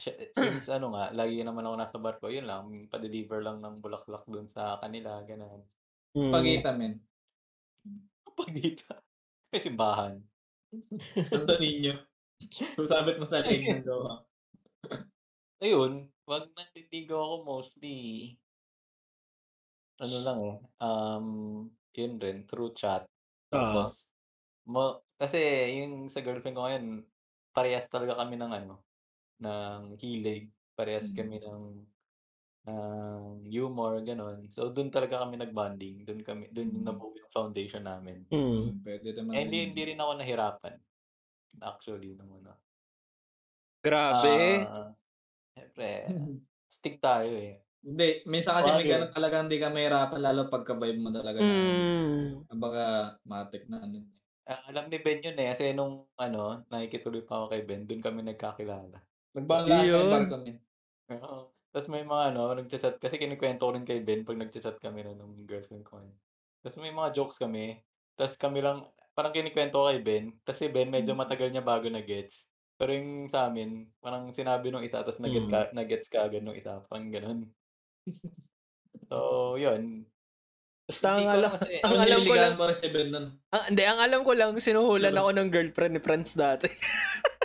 siya- since ano nga, lagi naman ako nasa barko, yun lang, pa-deliver lang ng bulaklak dun sa kanila, ganun. Hmm. Pagita, men. Pagita. May simbahan. Santo Niño. Susabit mo sa leg ng gawa. Ayun, wag nanditigaw ako mostly. Ano lang eh, um, yun rin, through chat. Ah. Tapos, mo, kasi yung sa girlfriend ko ngayon, parehas talaga kami ng ano, ng hilig. Parehas Mm. kami ng ng humor, gano'n. So, doon talaga kami nag-bonding. Doon kami, doon Mm. nabuo yung foundation namin. Hmm. Pwede naman. Eh, hindi, din. hindi rin ako nahirapan. Actually, nung ano. Grabe. Ah, Siyempre, stick tayo eh. Hindi, minsan kasi may Bagay. ganun talaga hindi ka mahirapan lalo pagka vibe mo talaga na. Hmm. Kumbaga, matik na ano. Ah, alam ni Ben yun eh. Kasi nung ano, nakikituloy pa ako kay Ben, doon kami nagkakilala. Nagbanggaan kayo Yun. barko men. Oo. Tapos may mga ano, nagchat kasi kinikwento ko rin kay Ben pag nagchat kami na nung girlfriend ko. ngayon. Tapos may mga jokes kami. Tapos kami lang, parang kinikwento ko kay Ben. Kasi Ben, medyo matagal niya bago na-gets. Pero yung sa amin, parang sinabi nung isa, tapos nag-get Mm. ka, na-gets ka agad nung isa. Parang ganun. So, yun. Basta ang Hindi ko alam, kasi, ang Ang alam ko lang, mo rin si Ben nun. ang, hindi, ang alam ko lang, sinuhulan ako ng girlfriend ni Franz dati.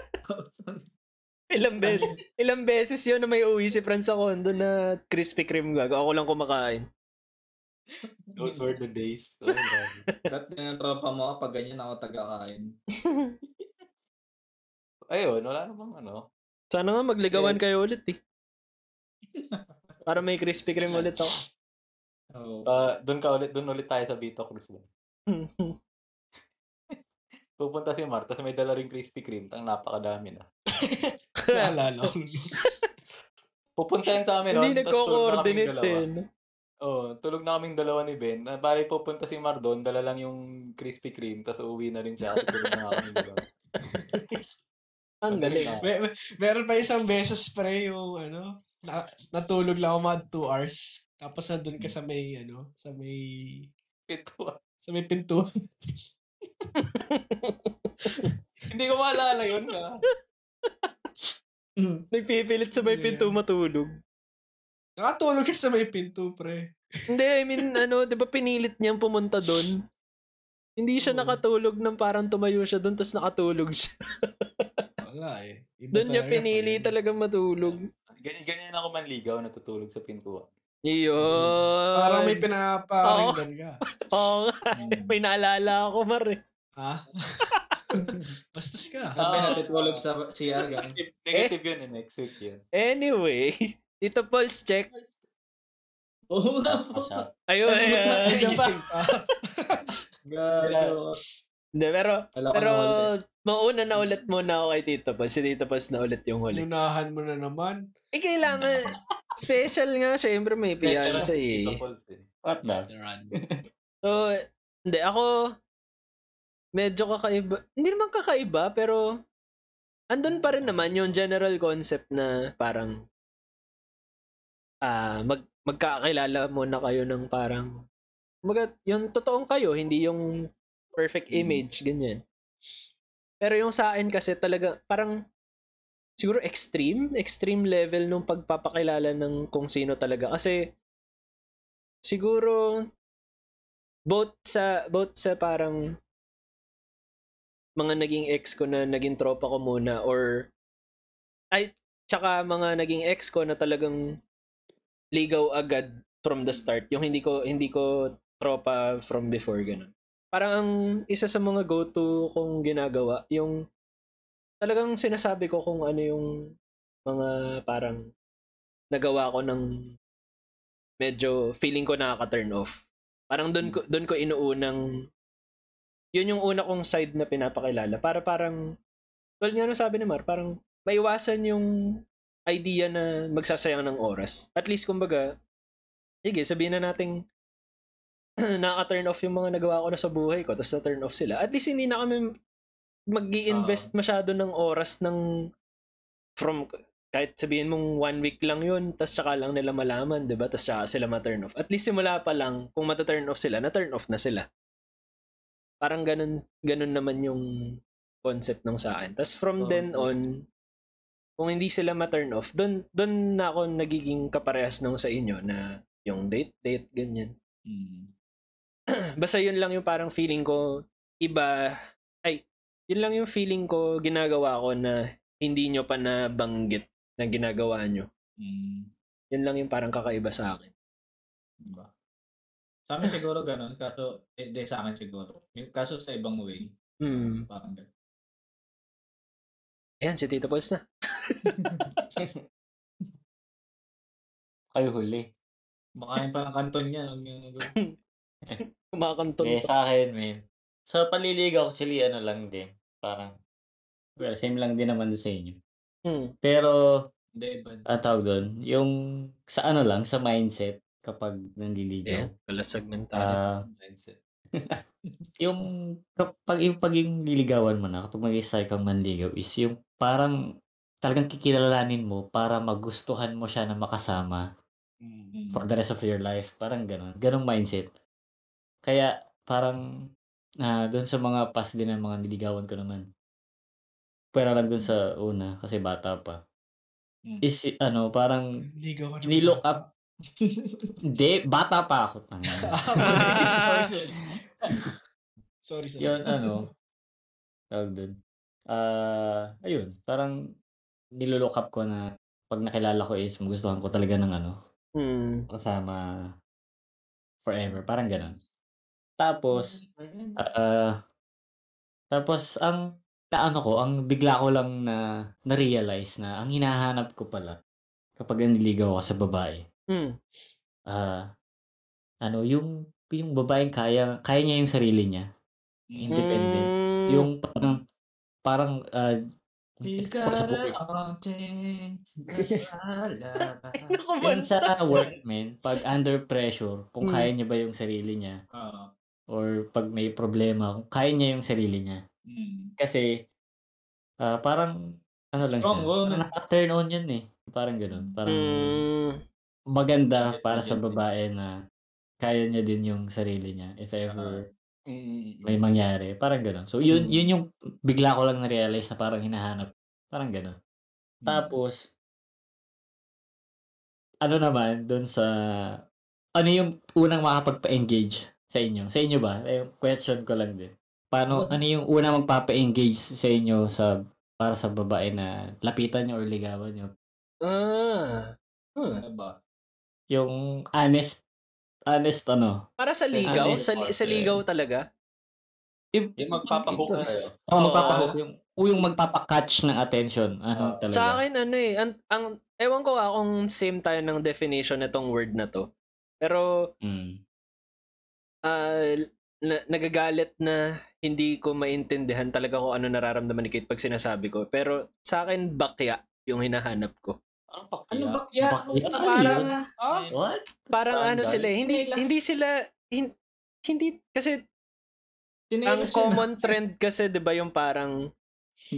ilang beses, ilang beses yun na may uwi si Franz sa condo na Krispy Kreme gago. Ako lang kumakain. those were the days. Oh. Ba't yung tropa mo pag ganyan ako taga-kain? Ayun, wala namang ano. Sana nga magligawan kayo ulit eh. Para may Krispy Kreme ulit ako. Oo. Uh, doon ka ulit, doon ulit tayo sa Vito Cruz. Pupunta si Mar, tapos may dala ring Krispy Kreme. Ang napakadami na. Naalala ko. Pupunta yan sa amin, Hindi nagko-coordinate din. Oo, tulog na kaming dalawa ni Ben. Ah, Bali, pupunta si Mar doon, dala lang yung Krispy Kreme, tapos uuwi na rin siya. Tulog na kaming dalawa. Ang galing. Mer- mer- meron pa isang beses pre yung ano, na, natulog lang ako mga 2 hours. Tapos nandun ka sa may ano, sa may Ito. sa may pinto. Hindi ko maalala yun. Ah. Nagpipilit sa may pinto matulog. Nakatulog ka sa may pinto, pre. Hindi, I mean, ano, di ba pinilit niyang pumunta doon? Hindi siya Oo. nakatulog ng parang tumayo siya doon, tapos nakatulog siya. Wala eh. Iba Doon niya talaga pinili pag- talagang matulog. Ganyan, ganyan ako manligaw, natutulog sa pintuan. Iyon. Parang may pinaparinggan ka. Oo nga. May naalala ako, Mar. Ha? Bastos ka. Sabi natutulog sa CR. ganun. Negative, yun eh, next week yun. Anyway, Tito Paul's check. Oo nga po. Pass out. Ayun, ayun. Ayun pa. Gising pa. Gago. Hindi, pero, pero, na ulit. mauna na ulit muna ako kay Tito Paul. Si Tito Paul na ulit yung huli. Lunahan mo na naman. Eh, kailangan. Special nga, syempre may fiancé eh. Tito Pauls eh. What the? So, hindi, ako, medyo kakaiba. Hindi naman kakaiba, pero, andun pa rin naman yung general concept na parang, ah, mag, magkakilala muna kayo ng parang, mag, yung totoong kayo, hindi yung perfect Mm. image, ganyan. Pero yung sa akin kasi talaga, parang, siguro extreme, extreme level nung pagpapakilala ng kung sino talaga. Kasi, siguro, both sa, both sa parang, mga naging ex ko na naging tropa ko muna or ay tsaka mga naging ex ko na talagang ligaw agad from the start. Yung hindi ko hindi ko tropa from before ganun. Parang ang isa sa mga go-to kong ginagawa yung talagang sinasabi ko kung ano yung mga parang nagawa ko ng medyo feeling ko nakaka-turn off. Parang doon ko doon ko inuunang yun yung una kong side na pinapakilala. Para parang, well nga nung sabi ni Mar, parang maiwasan yung idea na magsasayang ng oras. At least, kumbaga, sige, sabihin na natin nakaka-turn off yung mga nagawa ko na sa buhay ko, tapos na-turn off sila. At least, hindi na kami mag invest masyado ng oras ng from kahit sabihin mong one week lang yun, tapos saka lang nila malaman, di ba? Tapos saka sila ma-turn off. At least simula pa lang, kung mata-turn off sila, na-turn off na sila parang ganun, ganun naman yung concept ng sa akin. Tapos from Oo. then on, kung hindi sila ma-turn off, doon doon na ako nagiging kaparehas nung sa inyo na yung date, date, ganyan. Mm. Basta yun lang yung parang feeling ko, iba, ay, yun lang yung feeling ko ginagawa ko na hindi nyo pa nabanggit na ginagawa nyo. Mm. Yun lang yung parang kakaiba sa akin. Diba? Sa amin siguro ganun. Kaso, eh, di sa akin siguro. Yung- Kaso sa ibang way. Hmm. Parang ganun. Ayan, si Tito Pauls na. Kayo huli. Makain pa ng kanton. Huwag niyo gagawin. Kumakanton Eh, sa akin, man. Sa paliligaw, actually, ano lang din. Parang, well, same lang din naman sa inyo. Hmm. Pero, Hindi, iba. ang tawag doon, yung sa ano lang, sa mindset, kapag nanliligaw. Ayan, kalasag mentality. Ah, Mindset. yung kapag yung pag yung liligawan mo na, kapag mag-start kang manligaw is yung parang talagang kikilalanin mo para magustuhan mo siya na makasama Mm. for the rest of your life. Parang ganun. Ganong mindset. Kaya parang ah doon sa mga past din ng mga niligawan ko naman. Pero lang doon sa una kasi bata pa. Mm. Is ano, parang nilook up hindi, bata pa ako. tanga. sorry, sorry. sorry, sorry. Yun, ano, tawag dun. Ah, ayun, parang nilook up ko na pag nakilala ko is magustuhan ko talaga ng ano, Hmm. kasama forever, parang ganun. Tapos, ah, tapos ang naano ko, ang bigla ko lang na na-realize na ang hinahanap ko pala kapag nanliligaw ako sa babae, Hmm. ah, ano, yung yung babaeng kaya kaya niya yung sarili niya. Independent. Hmm. Yung parang parang ah, sa. Yun work, man, pag under pressure, kung Mm. kaya niya ba yung sarili niya, Oo. or pag may problema, kung kaya niya yung sarili niya. Mm. Kasi, ah, parang, ano lang Strong siya, woman. parang naka-turn on yun eh. Parang ganun. Parang Hmm. Maganda para sa babae na kaya niya din yung sarili niya if ever Mm. may mangyari. Parang ganun. So, yun, Mm. yun yung bigla ko lang na-realize na parang hinahanap. Parang ganun. Mm. Tapos, ano naman, dun sa, ano yung unang makapagpa-engage sa inyo? Sa inyo ba? Eh, question ko lang din. Paano, ano yung unang magpapa-engage sa inyo sa, para sa babae na lapitan nyo or ligawan nyo? Ah. Hmm. Ano ba? Yung honest, honest ano? Para sa ligaw, Honest sa, li- sa ligaw talaga. Yung, Yung magpapahook. Oo, Oo. magpapahook. Yung, o yung magpapakatch ng attention. Ano Oo. talaga? Sa akin, ano eh, ang, ang, ewan ko ah kung same tayo ng definition nitong word na to. Pero, Mm. ah, na, nagagalit na hindi ko maintindihan talaga kung ano nararamdaman ni Kate pag sinasabi ko. Pero sa akin, bakya yung hinahanap ko. Anong pakya? Ano ba kaya? Bakit? Parang, Ah? What? parang Tandaan. ano sila, eh, hindi, hindi sila, hin- hindi, kasi ang Chinelas yun, common trend kasi, di ba, yung parang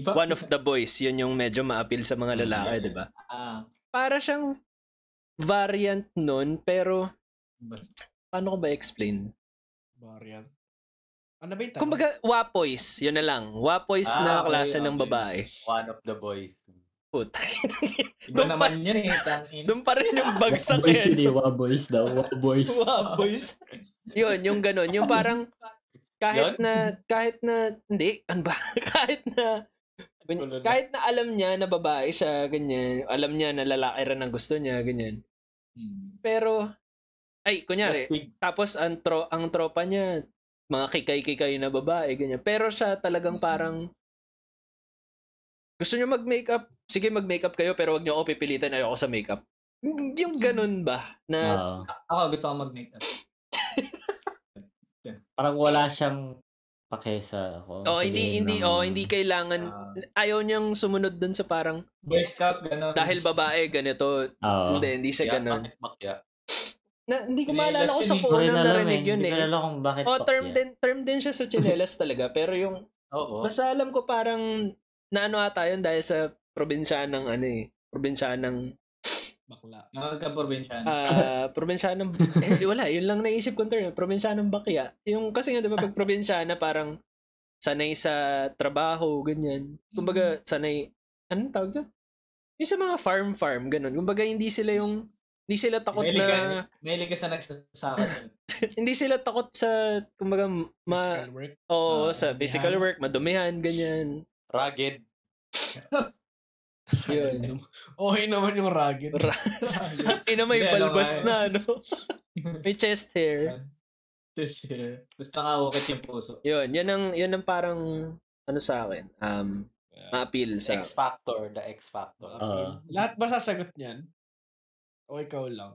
one of the boys, yun yung medyo ma-appeal sa mga lalaki, di ba? Ah, Para siyang variant nun, pero paano ko ba explain? Variant. Ano ba yung tanong? Kumbaga, wapoys, yun na lang. Wapoys Ah, na okay, klase ng okay. babae. One of the boys. Puta. iba Doon naman yan eh. tangin. Doon pa rin yung bagsak Boys eh. yun eh, boys daw. boys. Wapoys. yun, yung ganun. Yung parang, kahit Yun? na, kahit na, hindi, ano ba? kahit na, kahit na alam niya na babae siya, ganyan. Alam niya na lalaki rin ang gusto niya, ganyan. Hmm. Pero, ay, kunyari, Plastic. tapos ang, tro, ang tropa niya, mga kikay-kikay na babae, ganyan. Pero siya talagang parang, gusto niyo mag-makeup, sige mag-makeup kayo, pero wag niyo ako pipilitan, ayoko sa makeup. Yung ganun ba? Na, Oo. Ako gusto ko mag-makeup. parang wala siyang pake sa ako. oh, hindi, hindi, oh, hindi kailangan, Ah. ayaw niyang sumunod dun sa parang, Boy Scout, gano'n. dahil babae, ganito. Oo. Hindi, hindi siya Kaya, ganun. bakit bakya? Na, hindi ko Chinelas maalala kung sa eh. Ko unang alam eh. narinig yun Hindi ko eh. alam kung bakit Oh, term pakya. din, term din siya sa chinelas talaga. Pero yung, Oo. basta alam ko parang, naano ata yun dahil sa probinsyanang ano eh, probinsyanang, Bakla. Nakagka-provinciano. ah, probinsyanang, eh, wala, yun lang naisip kong term, probinsyanang bakya. Yung, kasi nga, di ba, pag probinsyana, parang, sanay sa trabaho, ganyan. Kumbaga, sanay, anong tawag doon? Yung sa mga farm-farm, ganun. Kumbaga, hindi sila yung, hindi sila takot May na, liga, may liga sa nagsasaka. hindi sila takot sa, kumbaga, ma, Physical work. Oo, Ah, sa physical work, madumihan, ganyan. Rugged. Yun. Okay naman yung rugged. Ina may Hindi, balbas na, ano? May chest hair. Basta nga ukit yung puso. Yun, yun ang, yun ang parang, ano sa akin, um, ma-appeal sa X Factor. The X Factor. Oo. Lahat ba sasagot niyan? O ikaw lang?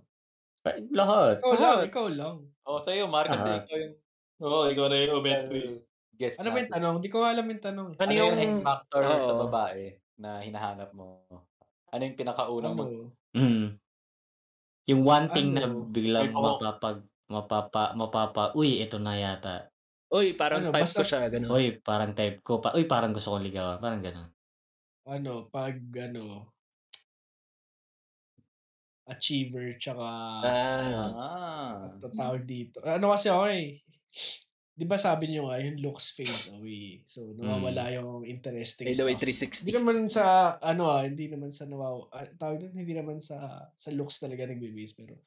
Lahat. Ikaw lang, ikaw lang. Oh, sa'yo, Mar, kasi Ah. ikaw yung Oo, ikaw na yung Obentry. Guest Ano ba yung tanong? Hindi ko alam yung tanong. Ano Ano yung yung- X Factor sa babae na hinahanap mo? Ano yung pinakaunang mo? Ano? Mm. Yung one thing na Ano? biglang May pahok. mapapag mapapa mapapa uy ito na yata. Uy, parang Ano, type basta- ko siya, ganun. Uy, parang type ko pa. Uy, parang gusto kong ligawan. Parang ganun. Ano, pag ano, achiever tsaka Ah. Ah. dito. Ano kasi ako eh. Di ba sabi niyo nga, yung looks fade away. So, nawawala yung interesting By the way, stuff. 360. Hindi naman sa, ano ah, hindi naman sa nawaw, ah, tawag doon, hindi naman sa, sa looks talaga nagbe-base, pero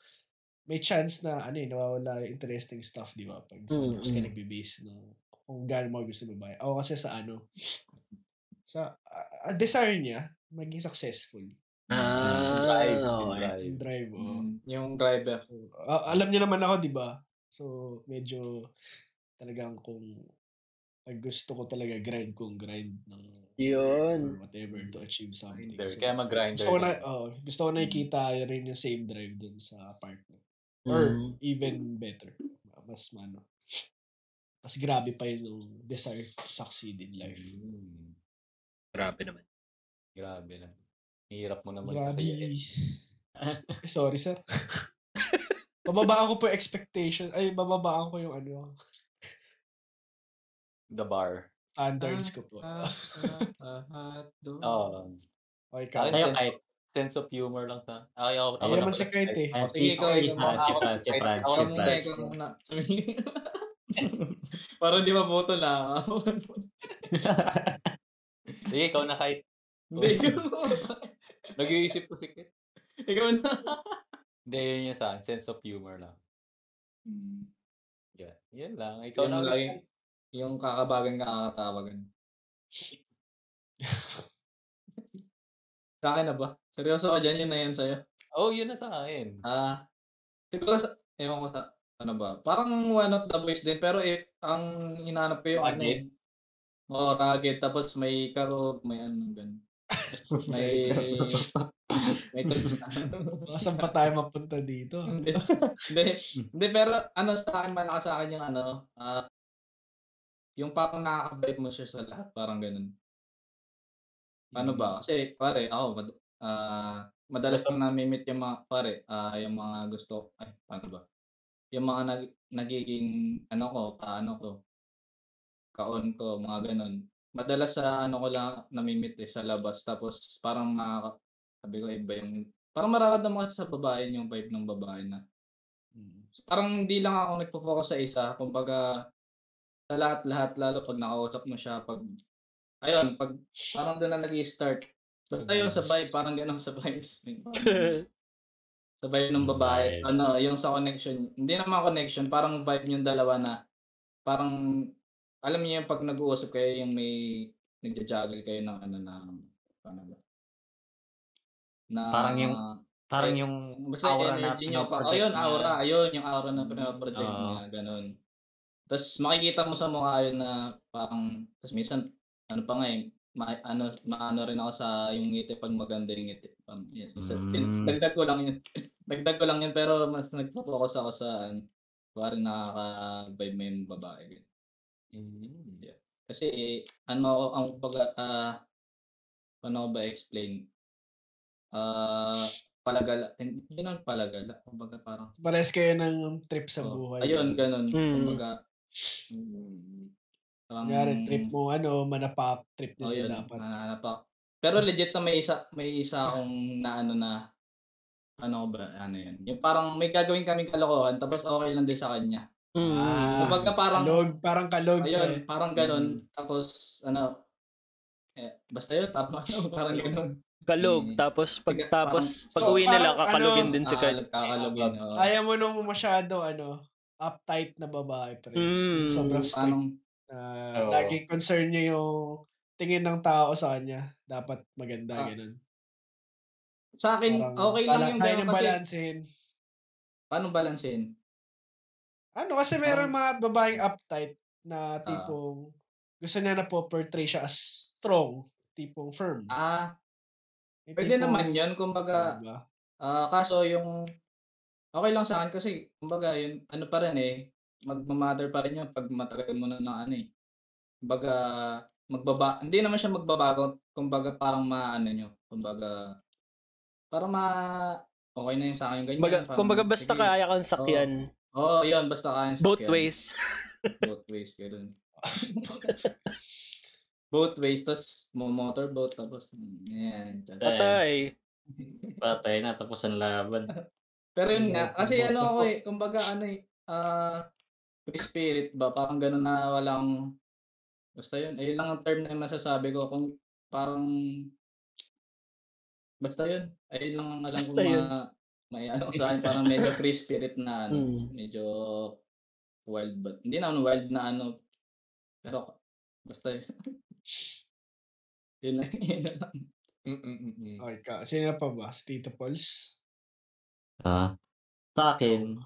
may chance na, ano eh, nawawala yung interesting stuff, di ba? Pag sa Mm, looks ka mm. nagbe-base ng kung gaano mo gusto babae. Ako kasi sa ano, sa, ah, desire niya, maging successful. Ah, Drive. okay. Drive. Yung drive, oh. Mm, yung driver. So, ah, alam niyo naman ako, di ba? So, medyo talagang kung pag gusto ko talaga grind kong grind ng Yun. whatever to achieve something. Grinder. So, Kaya mag-grinder. gusto ko na, oh, gusto ko nakikita rin yung same drive dun sa partner. Or Mm. even better. Mas ano. Mas grabe pa yun yung desire to succeed in life. Mm. Grabe naman. Grabe na. Hirap mo naman Grabe. Eh, sorry, sir. bababaan ko po yung expectation. Ay, bababaan ko yung ano, The bar. standards ko po. Ah, ah, ah, do. Oo. Okay, Sa akin, ka. Kayo sense, kahit of, sense of humor lang sa... Ay, ako, ako naman na- si Kite eh. kahit Sige, si ikaw, si ikaw. Fran, si Ako- Fran, si Fran, ako Ikaw muna, ikaw muna. Para di mabuto na. Sige, ikaw na kahit Hindi, ikaw. nag-iisip ko si Kit. Ikaw na. Hindi, yun yung sa akin, sense of humor lang. Mm. Yan, yan lang. Ikaw na ulit. Yung kakabagan kakatawagan. Sa akin na ba? Seryoso ka dyan, yun na yan sa'yo. Oh, yun na sa akin. Ah, siguro sa, ewan ko sa, ano ba, parang one of the boys din, pero eh, ang hinahanap ko yung ano Rugged? eh. Oo, rugged, tapos may karo, may ano, ganun. May, may, Baka saan pa tayo mapunta dito? hindi, hindi, hindi, pero ano sa akin, malakas sa akin yung ano, ah, yung parang nakaka-vibe mo siya sa lahat, parang ganun. Ano ba? Kasi, pare, ako, mad, ah, madalas kong namimit yung mga, pare, ah, yung mga gusto, ay, paano ba? Yung mga nag, nagiging, ano ko, paano ko, kaon ko, mga ganun. Madalas sa, ano ko lang, namimit eh, sa labas. Tapos, parang makaka, sabi ko, iba yung, parang mararamdaman ko sa babae yung vibe ng babae na, parang hindi lang ako nagpo-focus sa isa, kumbaga, sa lahat-lahat, lalo pag nakausap mo siya, pag, ayun, pag, parang doon na nag-i-start. Basta yun sa vibe, parang ganun sa vibes. sa vibe ng babae. Ano, yung sa connection. Hindi naman connection, parang vibe yung dalawa na, parang, alam niyo yung pag nag-uusap kayo, yung may, nagja-juggle kayo ng ano na, paano ba? Na, Parang yung Parang Eh, yung Basta aura yung na energy niyo pa. Ayun, aura. Ayun, yung aura na pinaproject Oo. niya. Ganun. Tapos makikita mo sa mukha yun na parang, tapos minsan, ano pa nga eh, ma, ano, maano rin ako sa yung ngiti pag maganda yung ngiti. Um, yun. Isa- Mm. Dagdag ko lang yun. Dagdag ko lang yun, pero mas nagpo-focus ako sa, ano, parang nakaka-vibe mo yung babae. Mm. Yeah. Kasi, eh, ano ako, ang pag, paano ko ba explain? Ah, palagala, hindi naman palagala, kumbaga parang, Pares kayo ng trip sa Oh, buhay. Ayun, ganun. Mm. Kumbaga, mm, parang, Kunyari, trip mo, ano, manapak, trip Oh, nila yun. dapat. ah, pa. Pero legit na may isa, may isa akong na ano na, ano ba, ano yun. Yung parang may gagawin kaming kalokohan, tapos okay lang din sa kanya. Mm. Ah, Kumbaga parang- kalog, parang kalog. Ayun, pre. parang ganun. Tapos, ano, eh, basta yun, tama. parang ganun. Kalog. Mm. Tapos pag tapos So, pag uwi nila kakalugin ano, din si Ah, Kyle. kakalugin. oo. Ayaw mo nung masyado, ano, uptight na babae, pre. Mm. Sobrang strict. Parang, Uh, Oo. Laging concern niya yung tingin ng tao sa kanya. Dapat maganda, Ah. ganun. sa akin, Parang okay lang yung ganun kasi, balansehin. paano balansehin? Ano, kasi meron mga babaeng uptight na Ah. tipong gusto niya na po portray siya as strong, tipong firm. Ah, Yung pwede tipong- naman yun, kumbaga, Diba? Ah, kaso yung okay lang sa akin kasi kumbaga yun ano pa rin eh magma-matter pa rin yun pag matagal mo na ng ano eh. Kumbaga magbaba hindi naman siya magbabago kumbaga parang maano nyo kumbaga para ma okay na yun sa akin ganyan. Kumbaga, parang, kumbaga basta sige. kaya kang sakyan. Oo, yun basta kaya Both sakyan. ways. Both ways ganun. Both ways tapos mo motorboat tapos mm, yan. tiyad. Patay. Patay na, tapos ang laban. Pero yun nga, kasi ano ako eh, kumbaga ano eh, ah, free spirit ba, parang gano'n na walang, basta yun, ayun lang ang term na masasabi ko, kung parang, basta yun, ayun lang ang alam ko Basta yun. ma, may ano sa akin, parang medyo free spirit na ano, Mm. medyo wild but, hindi naman wild na ano, pero, basta yun. yun lang, yun lang. Mm-mm-mm. Okay ka. Sino pa ba? Si Tito Pauls? Ah. Sa akin,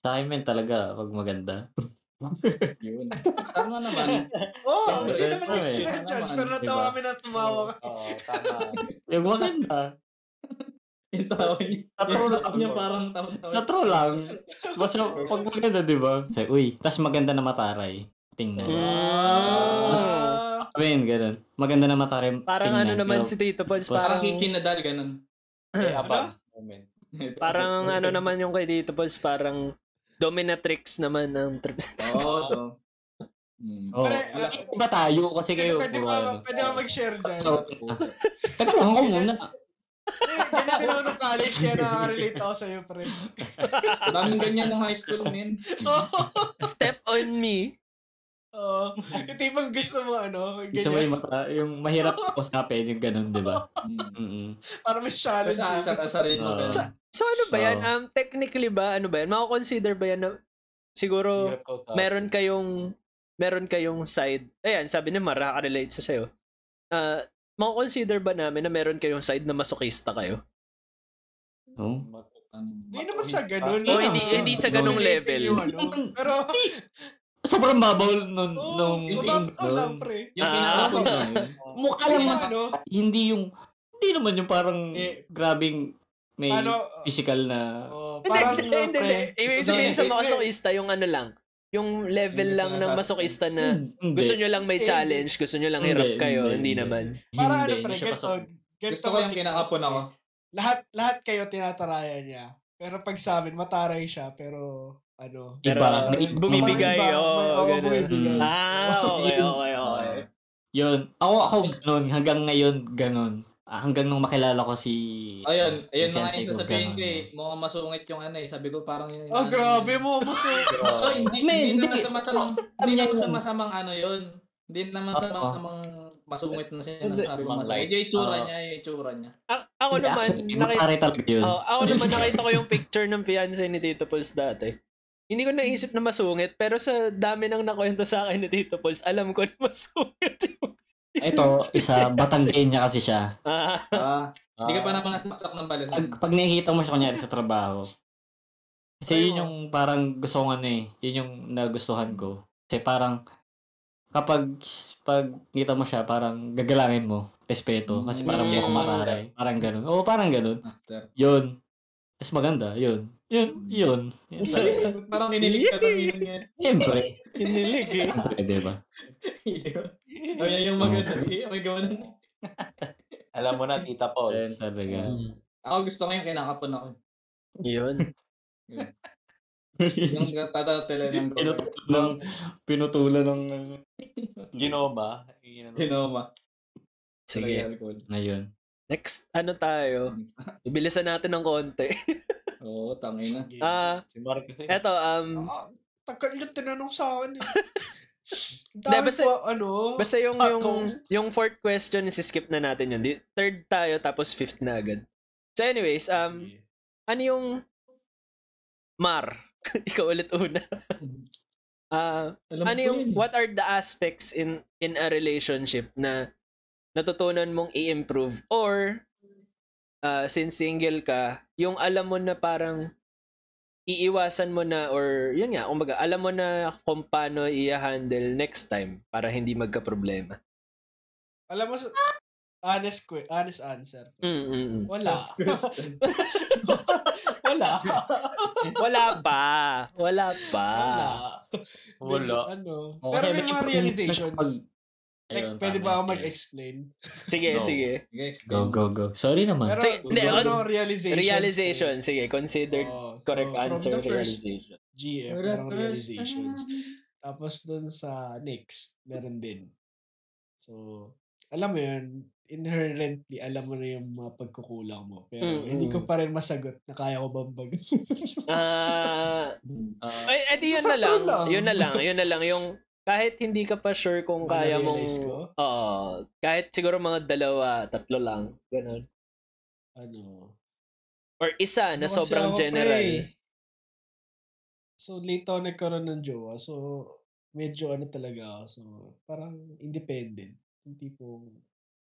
sa akin men talaga, pag maganda. Yun. Tama naman. Oo, hindi naman eh. judge, pero naman, natawa diba? kami na tumawa ka. Oo, tama. Yung maganda. Yung tawa niya. Sa true Yung lang. niya parang Sa true lang. Basta pag maganda, di ba? Say, uy, tas maganda na mataray. Tingnan. Mm. Ah, Sabihin, ganun. Maganda na mataray. Parang ano tingnan, naman pero si Tito Pons, Tapos- Parang parang si Nadal, ganun. Eh, above moment. parang ano naman yung kay Tito Pons, parang dominatrix naman ng trip. Oo, to. Hmm. Oh, ah, iba tayo kasi kayo. pwede ano. pwede ba mag-share dyan? So, Teka lang ako muna. Eh, Ganyan din ako nung college, kaya nakaka-relate ako sa'yo, pre. Daming ganyan ng high school, men. Step on me. Oo. yung tipong gusto mo, ano, Gusto mo ganyan. yung, mata, yung mahirap usapin, yung ganun, di ba? Mm. Mm-mm. Para mas challenge. Sa kasarin mo. Oo. ganun. Sa- So ano ba yan? Um, technically ba, ano ba yan? Mako-consider ba yan na siguro meron kayong meron kayong side. Ayan, sabi ni Mar, relate sa sayo. Ah, mako-consider ba namin na meron kayong side na masokista kayo? No? Hindi naman sa ganun. Oh, hindi- hindi sa ganung level. yung ano. Pero, Sobrang babaw nun, oh, nung lang, nun. pre. Yung Ah, pinaka Ano, Mukha lang yung mas, ano, hindi yung, hindi naman yung parang Eh, grabing may ano, physical na, oh, Hindi, parang, hindi, hindi, pre, hindi. Ibig sabihin sa Hindi, masokista, yung ano lang, yung level Yung lang ng sinasabi. masokista na hindi. gusto nyo lang may Hindi. challenge, gusto nyo lang Hindi, hirap kayo, hindi, hindi hindi. naman. Parang ano, Hindi, pre, hindi siya ganito, pasok. ganito Gusto ko yung matik- kinakapon ako. Lahat, lahat kayo tinataraya niya. Pero pag sa amin, mataray siya, pero, ano, Pero Iba, may- bumibigay, Iba, oo, may- oo, ganun. bumibigay. Ah, okay, okay, okay. Yun. Ako, ako ganun. Hanggang ngayon, ganun. Ah, hanggang nung makilala ko si... Ayun, ayun na nga yung sasabihin ko eh. Mukhang masungit yung ano eh. Sabi ko parang yun. oh, grabe mo, maso. Oh, hindi, Men, hindi, hindi. naman sa masamang, Sabi hindi niya naman sa yun. masamang ano yun. Hindi naman sa Oo. masamang masungit na siya. Hindi. Sabi ko Ibang masungit. Yung itsura Oo. niya, yung itsura niya. A- ako Hindi, naman, actually, nakita, matari talaga yun. oh, ako naman nakita ko yung picture ng fiancé ni Tito Pulse dati. Hindi ko naisip na masungit, pero sa dami nang nakwento sa akin ni Tito Pulse, alam ko na masungit yung Ito, isa, Batanggenya kasi siya. Ah, Ah, hindi ka pa Ah, naman nasaksak ng balas. Pag, pag nakikita mo siya kunyari sa trabaho, kasi Ay, yun yung parang gusto ko ano eh, yun yung nagustuhan ko. Kasi parang, kapag pag kita mo siya, parang gagalangin mo, respeto. Kasi parang Mm. mukhang mataray. Parang ganun. Oo, parang ganun. Master. Yun. Mas maganda, yun. Yun, yun. yun parang ninilig ka ng yun yan. Siyempre. kinilig eh. Siyempre, di ba? Oh, yan yung maganda. eh. May gawa nun. Alam mo na, Tita Yun Pauls. talaga. Ako gusto ko yung kinakapon ako. Yun. Yung tatatala ng pinutulan ng, pinutulan ng, uh, Ginoma. Ginoma. Sige. ngayon. Next, ano tayo? Ibilisan natin ng konti. Oo, tangay na. Ah, Si Mark kasi. eto, um, Ah, tagal yung tinanong sa akin eh. Dami basta- pa, ano, basta yung, Ah, yung, yung fourth question, skip na natin yun. Di- Third tayo, tapos fifth na agad. So anyways, um, Sige. ano yung Mar? Ikaw ulit una. Ah, Alam ano yung yun eh. what are the aspects in in a relationship na natutunan mong i-improve or uh, since single ka, yung alam mo na parang iiwasan mo na or yun nga, kumbaga, alam mo na kung paano i-handle next time para hindi magka-problema. Alam mo, sa- honest, que- honest answer. Mm, mm, mm. Wala. Question. Wala. Wala pa. Wala pa. Wala. Wala. Medyo ano. Oo, Pero may mga realizations. pag- Like, Ayun, pwede ba ako mag-explain? Sige, Go. sige. Okay. Go, go, go. Sorry naman. Pero, Sige, hindi, also- realizations. Realization. Sige, considered Oh, so, correct from answer the first realization. GF, merong first realizations. Tapos dun sa next, meron din. So, alam mo yun, inherently, alam mo na yung mga pagkukulang mo. Pero Mm, hindi ko pa rin masagot na kaya ko bambag. Ah, Ah, ay, edi yun na lang. lang. Yun na lang. Yun na lang. Yung kahit hindi ka pa sure kung kaya mong... Ko? Oo. kahit siguro mga dalawa, tatlo lang. Ganun. ano, Or isa na Ano kasi sobrang general. pre. So, late ako nagkaroon ng jowa. So, medyo ano talaga ako. So, parang independent. Yung tipong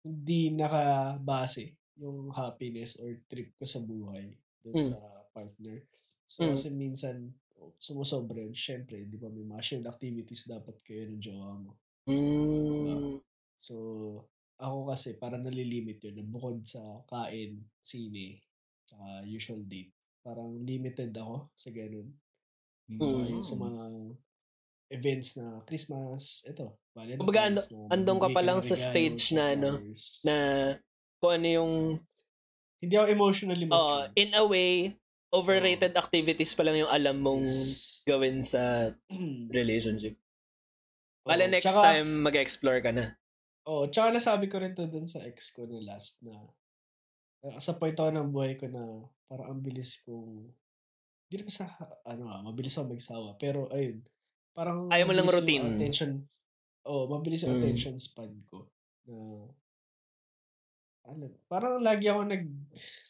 hindi nakabase yung happiness or trip ko sa buhay dun Mm. sa partner. So, Mm. kasi minsan, sumusobra yun. Siyempre, di ba may mga shared activities dapat kayo ng jowa mo. Mm, So, ako kasi para nalilimit yun. Bukod sa kain, sine, saka usual date. Parang limited ako sa ganun. Tsaka yung sa Mm. mga events na Christmas, ito, Valentine's. Kumbaga, ando- na andun ka pa lang ng sa stage na ano, na kung ano yung... Hindi ako emotionally mature. in a way, overrated activities pa lang yung alam mong Yes. gawin sa relationship. Kala Oo, next tsaka- time mag-explore ka na. Oo, tsaka nasabi ko rin to dun sa ex ko na last na uh, sa point ako ng buhay ko na parang ang bilis kong hindi naman sa ano ah, mabilis ako magsawa pero ayun parang Ayaw mo lang routine. Attention, oh, mabilis yung Mm. attention span ko. Na, ano, parang lagi ako nag,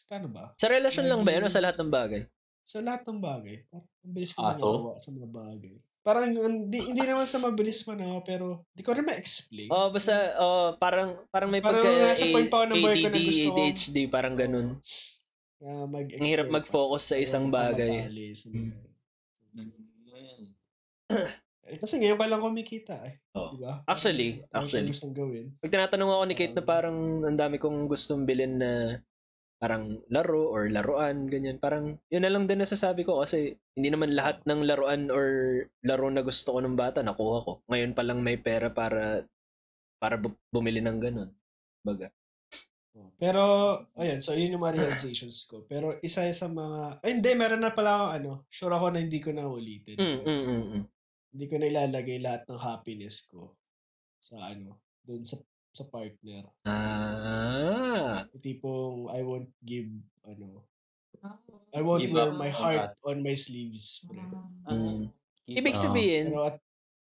paano ba? Sa relasyon lang ba yan o sa lahat ng bagay? Sa lahat ng bagay. Parang mabilis ko magawa sa mga bagay. Parang hindi, hindi naman sa mabilis man ako, pero di ko rin ma-explain. Oh, basta oh, parang parang may Parang pagka nasa point pa ako ng buhay ko na gusto ko- ADHD, parang ganun. Na mag-explore Ang hirap mag-focus sa isang bagay. matali sa Mm. Eh, kasi ngayon ka lang kumikita eh. Oh. Di ba? Actually, actually. gustong gawin. Pag tinatanong ako ni Kate na parang ang dami kong gustong bilhin na parang laro or laruan, ganyan. Parang yun na lang din nasasabi ko kasi hindi naman lahat ng laruan or laro na gusto ko ng bata nakuha ko. Ngayon pa lang may pera para para bu- bumili ng ganun. Baga. Oh. Pero, ayun, so yun yung mga realizations ko. Pero isa sa mga, ay hindi, meron na pala akong ano, sure ako na hindi ko na ulitin. Mm, mm, mm, mm. Hindi ko na ilalagay lahat ng happiness ko sa ano, dun sa sa partner. Ah. Tipong, I won't give, ano, I won't Give wear up my heart on my sleeves. Pre. Mm. Keep Ibig sabihin, at,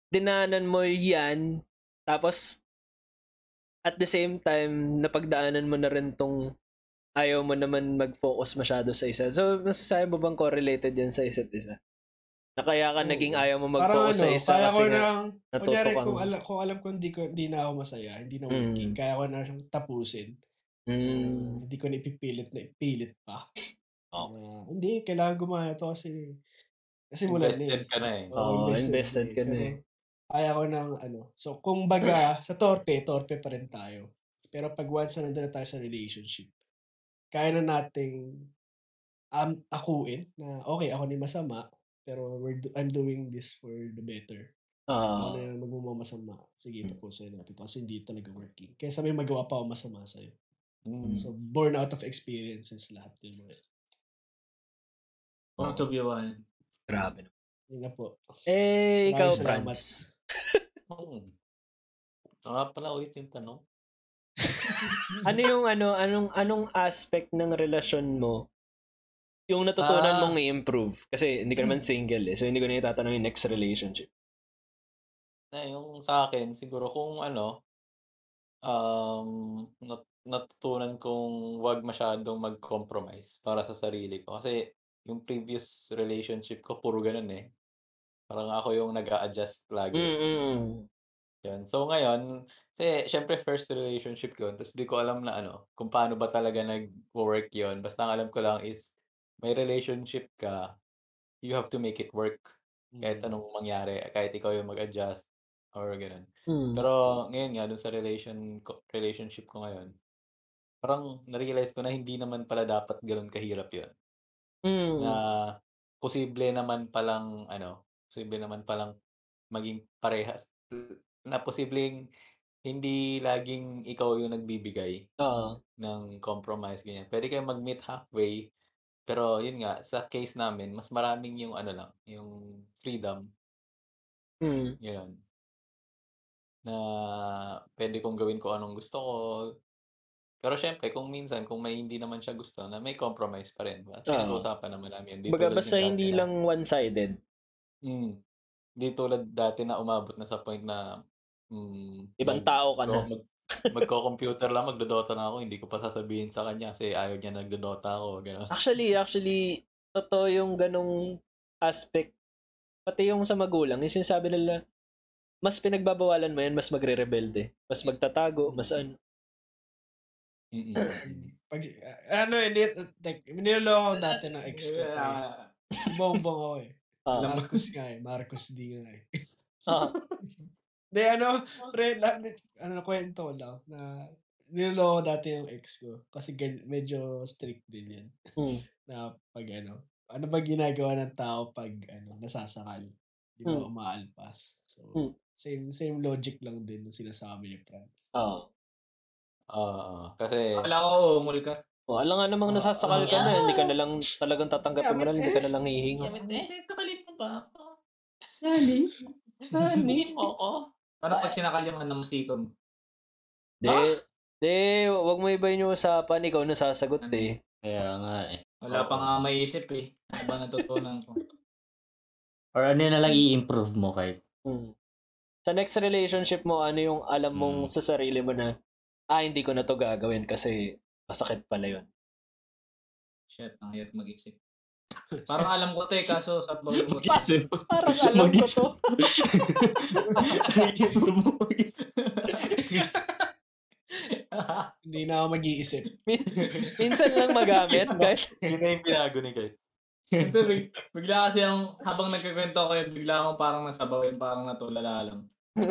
dinanan mo yan, tapos at the same time, napagdaanan mo na rin tong ayaw mo naman mag-focus masyado sa isa. So, masasabi mo bang correlated yan sa isa't isa? Na kaya ka naging ayaw mo mag-focus ano, sa isa kaya kasi ko nga, nang, natuto kunyari, kang- kung, ala, kung alam ko hindi, ko hindi na ako masaya, hindi na working, Mm. kaya ko na siyang tapusin. mm, Uh, hindi ko na ipipilit na ipilit pa. Oh. Ah, hindi, kailangan gumana to kasi kasi mula na Invested eh. ka na eh. Oo, invested ka na eh. Kaya ko ng ano. So, kung baga, sa torpe, torpe pa rin tayo. Pero pag once na nandun na tayo sa relationship, kaya na nating um, akuin na okay, ako ni masama, pero we're do- I'm doing this for the better. ah, Ako na yung magmumasama. Sige, tapusin natin kasi hindi talaga working. Kaya may magawa pa ako masama sa'yo. Mm. So, born out of experiences lahat yung mga. Point of view, ah. grabe. Yun na po. Eh, ikaw. Franz. Oo. Saka pala ulit yung tanong. ano yung ano, anong anong aspect ng relasyon mo yung natutunan Ah. mong i-improve? Kasi hindi ka naman single eh. So, hindi ko na itatanong yung next relationship. Na yung sa akin, siguro kung ano, um, nat- natutunan kong wag masyadong mag-compromise para sa sarili ko. Kasi yung previous relationship ko, puro ganun eh. Parang ako yung nag adjust lagi. Mm-mm. Yun. So ngayon, kasi syempre first relationship ko, tapos di ko alam na ano, kung paano ba talaga nag-work yon Basta ang alam ko lang is, may relationship ka, you have to make it work. Kahit Mm. anong mangyari, kahit ikaw yung mag-adjust or ganun. Mm. Pero ngayon nga, dun sa relation ko, relationship ko ngayon, parang na-realize ko na hindi naman pala dapat ganun kahirap yun. Mm. Na posible naman palang, ano, posible naman palang maging parehas. Na posibleng hindi laging ikaw yung nagbibigay Oo. ng compromise, ganyan. Pwede kayong mag-meet halfway, pero yun nga, sa case namin, mas maraming yung ano lang, yung freedom, Mm. yun. Na pwede kong gawin ko anong gusto ko. Pero syempre, kung minsan, kung may hindi naman siya gusto, na may compromise pa rin. At Oo. pinag-uusapan naman namin yun. Baga basta hindi na- lang one-sided. Mm. Di tulad dati na umabot na sa point na mm, Ibang tao ka na. Mag, magko-computer lang, magdodota na ako, hindi ko pa sasabihin sa kanya kasi ayaw niya nagdodota ako, gano'n. Actually, actually, totoo yung ganong aspect. Pati yung sa magulang, yung sinasabi nila, mas pinagbabawalan mo yan, mas magre-rebelde. Mas magtatago, mas ano. Pag, ano, hindi, like, niloloko ako dati ng ex ko. pre. Si Bongbong ako eh. Ah. Marcos nga eh. Marcos D nga eh. Ah. Di ano, pre, la, ano, kwento ko lang na niloloko dati yung ex ko. Kasi gan, medyo strict din yan. Mm. Na pag ano, ano ba ginagawa ng tao pag ano, nasasakal? Di ba Mm. umaalpas? So, Mm. same same logic lang din yung sinasabi ni Franz. Oo. Oo, kasi Akala ko umul ka. Oh, alam nga namang nasasakal ka na, hindi ka na lang talagang tatanggapin mo na, hindi ka na lang hihinga. Eh, sakalin mo ba ako? Nani? Nani? Oo. Parang pag sinakal yung ano, mosquito mo. De, de, wag mo ibayin yung usapan, ikaw na sasagot eh. Kaya nga eh. Wala pa nga maisip eh. Ano ba natutunan ko? Or ano na lang i-improve mo kahit. Hmm. Sa next relationship mo, ano yung alam mong Mm. sa sarili mo na, ah, hindi ko na to gagawin kasi masakit pala yun. Shit, ang hirap mag-isip. Parang alam ko to eh, kaso sa bagay ko. Parang alam ko to. Hindi na ako mag-iisip. Min- Minsan lang magamit. Kahit, Yun na yung binago ni Kyle. Bigla kasi yung habang nagkikwento ako yun, bigla akong parang nasabaw yun, parang natulala lang.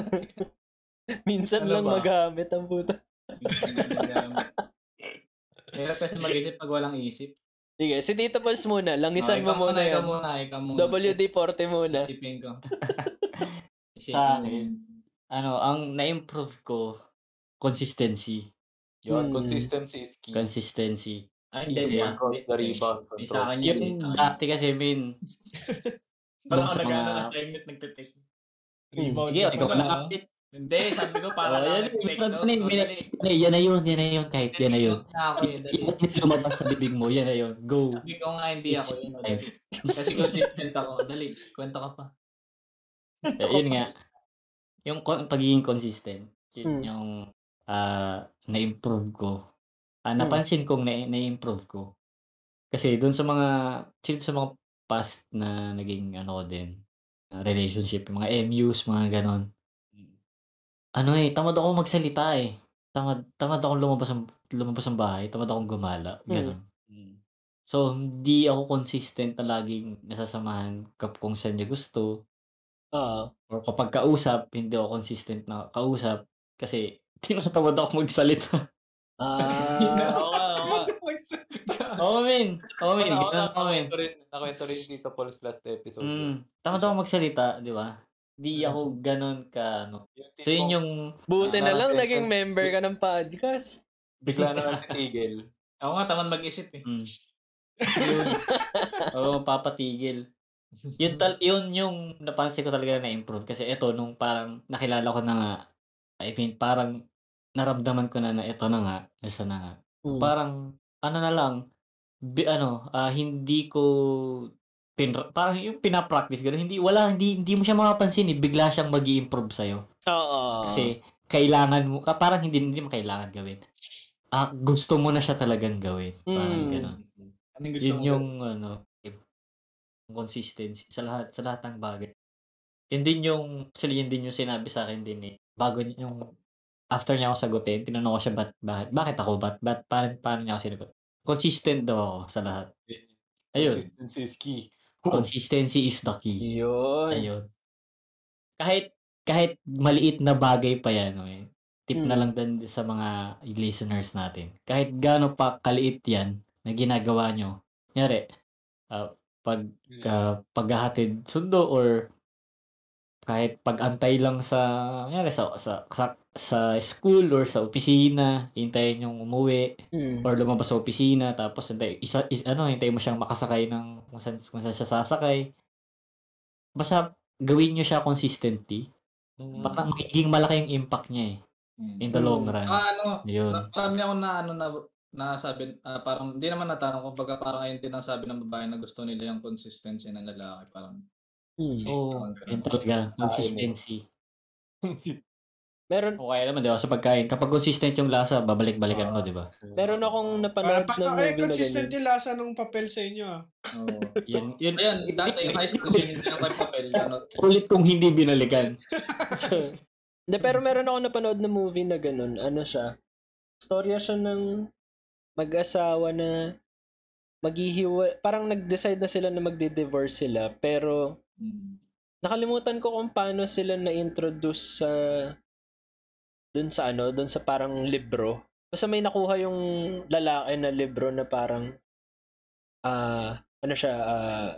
minsan Ano lang ba? magamit ang puta. Hirap kasi mag-isip pag walang isip. Sige, si Tito Pulse muna. Langisan Oh, mo muna Ikaw yan. muna, ikaw muna. WD-40 muna. Isipin ko. Sa akin, ano, ang na-improve ko, consistency. Yun, Hmm. consistency is key. Consistency. Ay, Kasi hindi. Hindi- the rebound. Control. sa akin yun. Yung eh, dati kasi, min, Parang ako sa nag-ano mga- assignment, nagtitake. Rebound Sige, ka ikaw na ah. update. Hindi, sabi ko Oh, parang yan, yan, notes. yan, yan, yan na yun, yan na yun, kahit yan na yun. Take notes na lumabas sa bibig mo, yan na yun. Go. Sabi ko nga hindi ako yun. Kasi consistent ako. Dali, kwento ka pa. Eh, yun nga. Yung pagiging consistent. Yun Hmm. yung ah, na-improve ko. Ah, Hmm. napansin kong na- na-improve ko. Kasi dun sa mga, sa mga past na naging ano din, na relationship, mga MUs, mga ganon. Ano eh, tamad ako magsalita eh. Tamad, tamad akong lumabas ng, lumabas ng bahay, tamad akong gumala, Hmm. ganon. So, hindi ako consistent na laging nasasamahan kap kung saan niya gusto. Ah. Or kapag kausap, hindi ako consistent na kausap kasi tinatamad ako magsalita. Ah. oo nga, oo nga. Oo. Oo. Ako, Ganun ako, rin, nakwento rin dito Paul's last episode. Mm, tamad ako magsalita, di ba? Di ako ganun ka, ano. So, yun yung, Buti na lang naging member ka ng podcast. Bigla na lang titigil. Ako nga, tamad mag-isip eh. mm, yun. Oo, papatigil. Yun, tal yun yung napansin ko talaga na improve kasi ito nung parang nakilala ko na nga I mean parang naramdaman ko na na ito na nga isa na nga Hmm. parang ano na lang bi, ano ah, hindi ko pin, parang yung pinapractice gano'n hindi wala hindi hindi mo siya mapapansin eh. Bigla siyang magi-improve sa Oo. kasi kailangan mo ka parang hindi hindi mo kailangan gawin. Ah gusto mo na siya talagang gawin. Parang Mm. gano'n Anong gusto yun mo? yung ano consistency sa lahat sa lahat ng bagay. Yun din yung actually yun din yung sinabi sa akin din eh. Bago yung after niya ako sagutin tinanong ko siya ba't bakit bakit ako? Ba't ba't paano, paano niya ako sinagot consistent daw ako sa lahat. Ayun. Consistency is key. Consistency is the key Yun. ayun kahit kahit maliit na bagay pa yan eh. tip na Mm. lang din sa mga listeners natin kahit gaano pa kaliit yan na ginagawa nyo nyari ah, pag uh, paghahatid sundo or kahit pag-antay lang sa kunyari sa, sa sa sa school or sa opisina, hintayin yung umuwi Mm. or lumabas sa opisina tapos hintay, isa is, ano hintayin mo siyang makasakay ng kung saan, kung saan siya sasakay. Basta gawin niyo siya consistently. Mm. Parang magiging malaki yung impact niya eh Mm. in the long Mm. run. Ah, ano, Yun. na- marami ako na ano na nasabi ah, parang hindi naman natanong kung baga parang ayun din ang sabi ng babae na gusto nila yung consistency ng lalaki parang Mm. Oo, yun talaga, consistency. Meron O kaya naman, di ba? Sa pagkain, kapag consistent yung lasa, babalik-balikan mo, di ba? meron akong napanood para na kaya movie na consistent ganyan. yung lasa ng papel sa inyo ah. Oo. Yun, yun, Ayan, dati yung high school sin yung papel ano. ulit kung hindi binalikan. Hindi, pero meron ako napanood na movie na ganun. Ano siya? Storya siya ng mag-asawa na maghihiwa, parang nag-decide na sila na magdi-divorce sila, pero Mm. nakalimutan ko kung paano sila na-introduce sa dun sa ano, dun sa parang libro. Basta may nakuha yung lalaki na libro na parang ah ano siya ah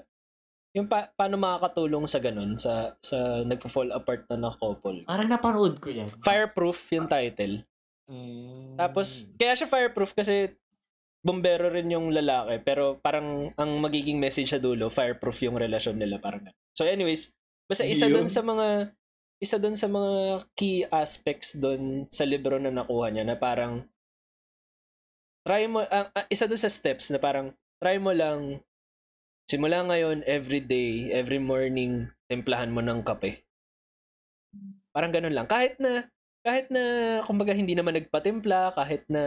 yung pa- paano makakatulong sa ganun sa sa nagfo-fall apart na na couple. Parang napanood ko yan. Fireproof yung title. Mm. Tapos kaya siya fireproof kasi bombero rin yung lalaki pero parang ang magiging message sa dulo fireproof yung relasyon nila parang. So anyways, basta isa doon sa mga isa doon sa mga key aspects doon sa libro na nakuha niya na parang try mo ah, ah, isa doon sa steps na parang try mo lang simula ngayon, every day, every morning, templahan mo ng kape. Parang ganun lang. Kahit na, kahit na, kumbaga, hindi naman nagpatimpla, kahit na,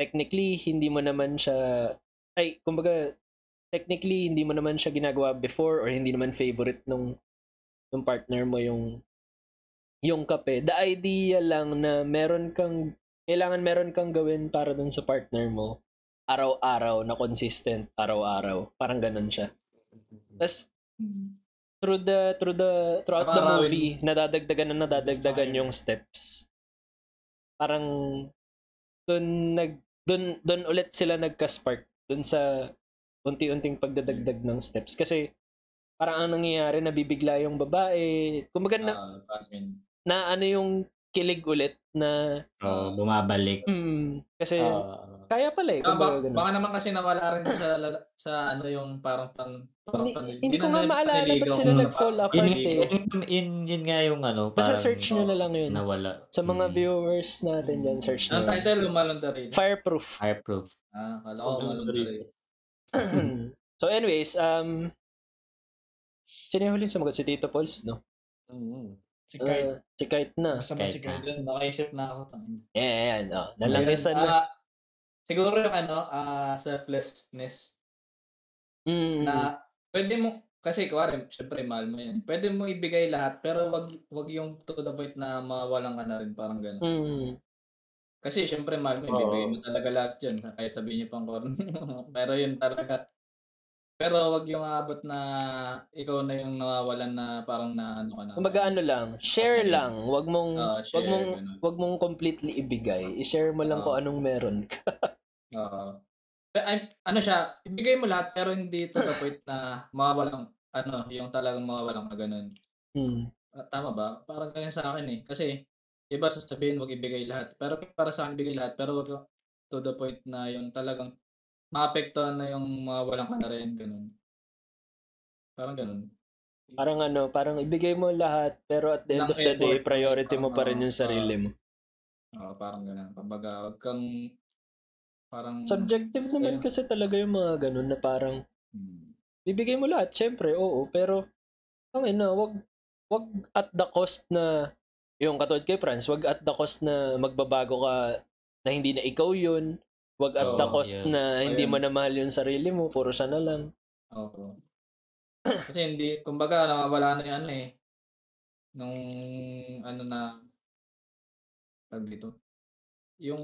technically, hindi mo naman siya, ay, kumbaga, technically, hindi mo naman siya ginagawa before or hindi naman favorite nung, nung partner mo yung, yung kape. The idea lang na meron kang, kailangan meron kang gawin para dun sa partner mo, araw-araw na consistent, araw-araw. Parang ganun siya. Tapos, through the through the throughout the movie nadadagdagan na nadadagdagan yung steps parang doon nag doon doon ulit sila nagka-spark doon sa unti-unting pagdadagdag ng steps. Kasi parang ang nangyayari nabibigla yung babae. Kumbaga na, yun. na ano yung kilig ulit na So, bumabalik. hmm, kasi Ah, kaya pala eh kumbaga ba- ganun. baka naman kasi nawala rin sa sa ano yung parang pan parang hindi, pan- hindi ko nga maalala ba't sila na nag-fall apart Yun, eh. yun, yun, yun nga yung ano, Basta search nyo na lang yun. nawala. Sa mga Mm. viewers natin dyan, search Ang nyo. title lumalon na rin. Fireproof. Fireproof. Ah, kala ko malon na rin. so anyways, um, sino yung huling sumagot? Si Tito Pauls, no? mm. Si Kite. Uh, si Kite na. Basta ba si Kite? Yun, Nakaisip na ako. tangin. Yeah, yan. Oh, nalangisan na. ah, siguro yung ano, ah, selflessness Mm, na pwede mo kasi kuwari, syempre mahal mo yan. Pwede mo ibigay lahat pero wag wag yung to the point na mawalan ka na rin parang gano'n. mm, Kasi syempre mahal mo, ibibigay mo talaga lahat yun. Kahit sabihin niyo pang corn. pero yun talaga. Pero wag yung aabot na ikaw na yung nawawalan na parang na ano ka na. kumbaga ano lang, share lang. Wag mong, wag share, mong, ganun. wag mong completely ibigay. I-share mo lang Oo. kung anong meron ka. Oo. Pero ay, ano siya, ibigay mo lahat pero hindi to the point na mawawalan ano, yung talagang mawawalan ka ganun. Mm. Ah, tama ba? Parang ganyan sa akin eh. Kasi iba sasabihin wag ibigay lahat. Pero para sa akin ibigay lahat pero wag to the point na yung talagang maapektuhan na yung mawawalan ka na rin ganun. Parang ganun. Parang ano, parang ibigay mo lahat, pero at the end Ilang of the day, priority mo pa rin yung sarili mo. Oo, parang ganun. Kumbaga, wag kang parang Subjective naman kasi talaga yung mga ganun na parang Hmm. bibigay mo lahat, syempre, oo, pero ang ina, wag wag at the cost na yung katulad kay Franz, wag at the cost na magbabago ka na hindi na ikaw yun. Wag at the Oo, cost yun. na hindi Ayun. mo na mahal yung sarili mo, puro siya na lang. Oo. Kasi hindi, kumbaga nawawala na ano eh. Nung ano na tawag dito. Yung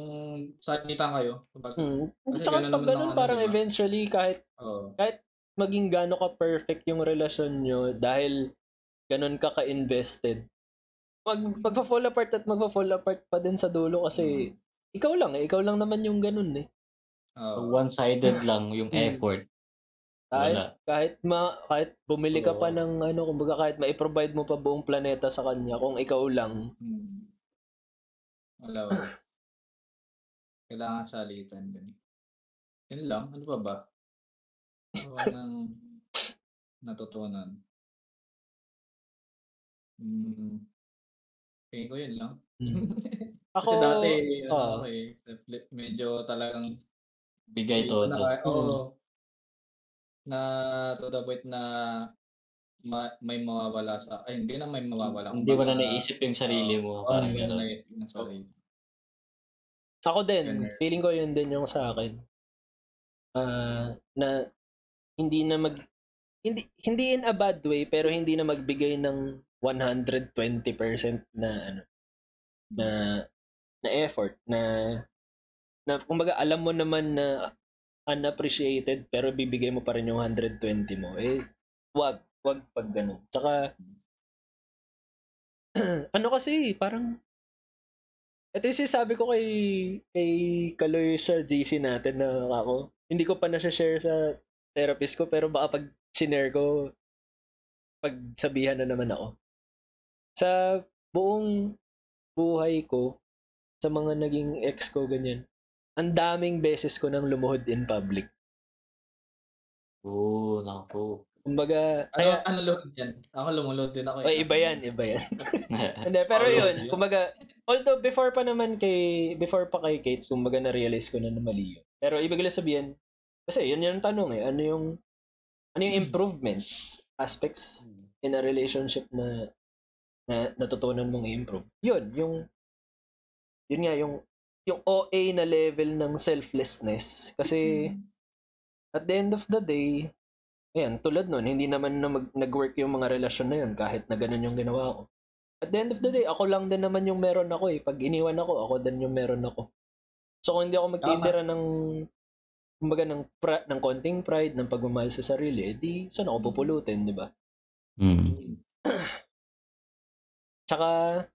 sakitan kayo. Kumbaga, Hmm. Kasi Tsaka ganun pag naman ganun, ano, parang diba? eventually, kahit Oo. maging gaano ka perfect yung relasyon nyo dahil ganun ka ka-invested, mag, magpa-fall apart at magpa-fall apart pa din sa dulo kasi ikaw lang eh. Ikaw lang naman yung ganun eh. Oo. One-sided lang yung Mm. effort. Kahit, Wala. kahit, ma, kahit bumili ka pa ng ano, kumbaga kahit ma-provide mo pa buong planeta sa kanya kung ikaw lang. Hmm. Wala, wala. Kailangan salitan. Ganun. Yun lang. Ano pa ba? Ba nang natutunan? Hmm. Tingin ko yun lang. Mm. Kasi Ako, dati, ano oo. ako eh, medyo talagang Bigay Hindi ko todo. na- oo. Na to the point na ma- may mawawala sa ay hindi na may mawawala. Hindi mo na naisip yung sarili mo. Parang hindi mo na naisip ng sarili. Ako din, Ganun. feeling ko yun din yung sa akin. Ah, na hindi na mag hindi hindi in a bad way pero hindi na magbigay ng 120% na ano na na effort na na kumbaga alam mo naman na unappreciated pero bibigay mo pa rin yung 120 mo eh wag wag pag ganun. Tsaka ano kasi parang ito yung sinasabi ko kay kay Kaloy sa GC natin na ako. Hindi ko pa na share sa therapist ko pero baka pag sinare ko pagsabihan na naman ako. Sa buong buhay ko sa mga naging ex ko ganyan ang daming beses ko nang lumuhod in public Oo, naku. kumbaga Ano, kaya ano load yan? Ako lumulod din ako. eh. Ay, iba yan, iba yan. Hindi, pero Oh, yun, kumbaga, although before pa naman kay, before pa kay Kate, kumbaga na-realize ko na na mali yun. Pero ibig lang sabihin, kasi yun yung tanong eh, ano yung, ano yung improvements, aspects Mm. in a relationship na na natutunan mong i-improve. Yun, yung yun nga yung yung OA na level ng selflessness kasi at the end of the day ayan, tulad nun, hindi naman na mag, nag-work yung mga relasyon na yun kahit na ganun yung ginawa ko. At the end of the day, ako lang din naman yung meron ako eh. Pag iniwan ako, ako din yung meron ako. So kung hindi ako magtitira ng kumbaga ng, pra, ng konting pride, ng pagmamahal sa sarili, edi saan ako pupulutin, di ba? Mm. Tsaka,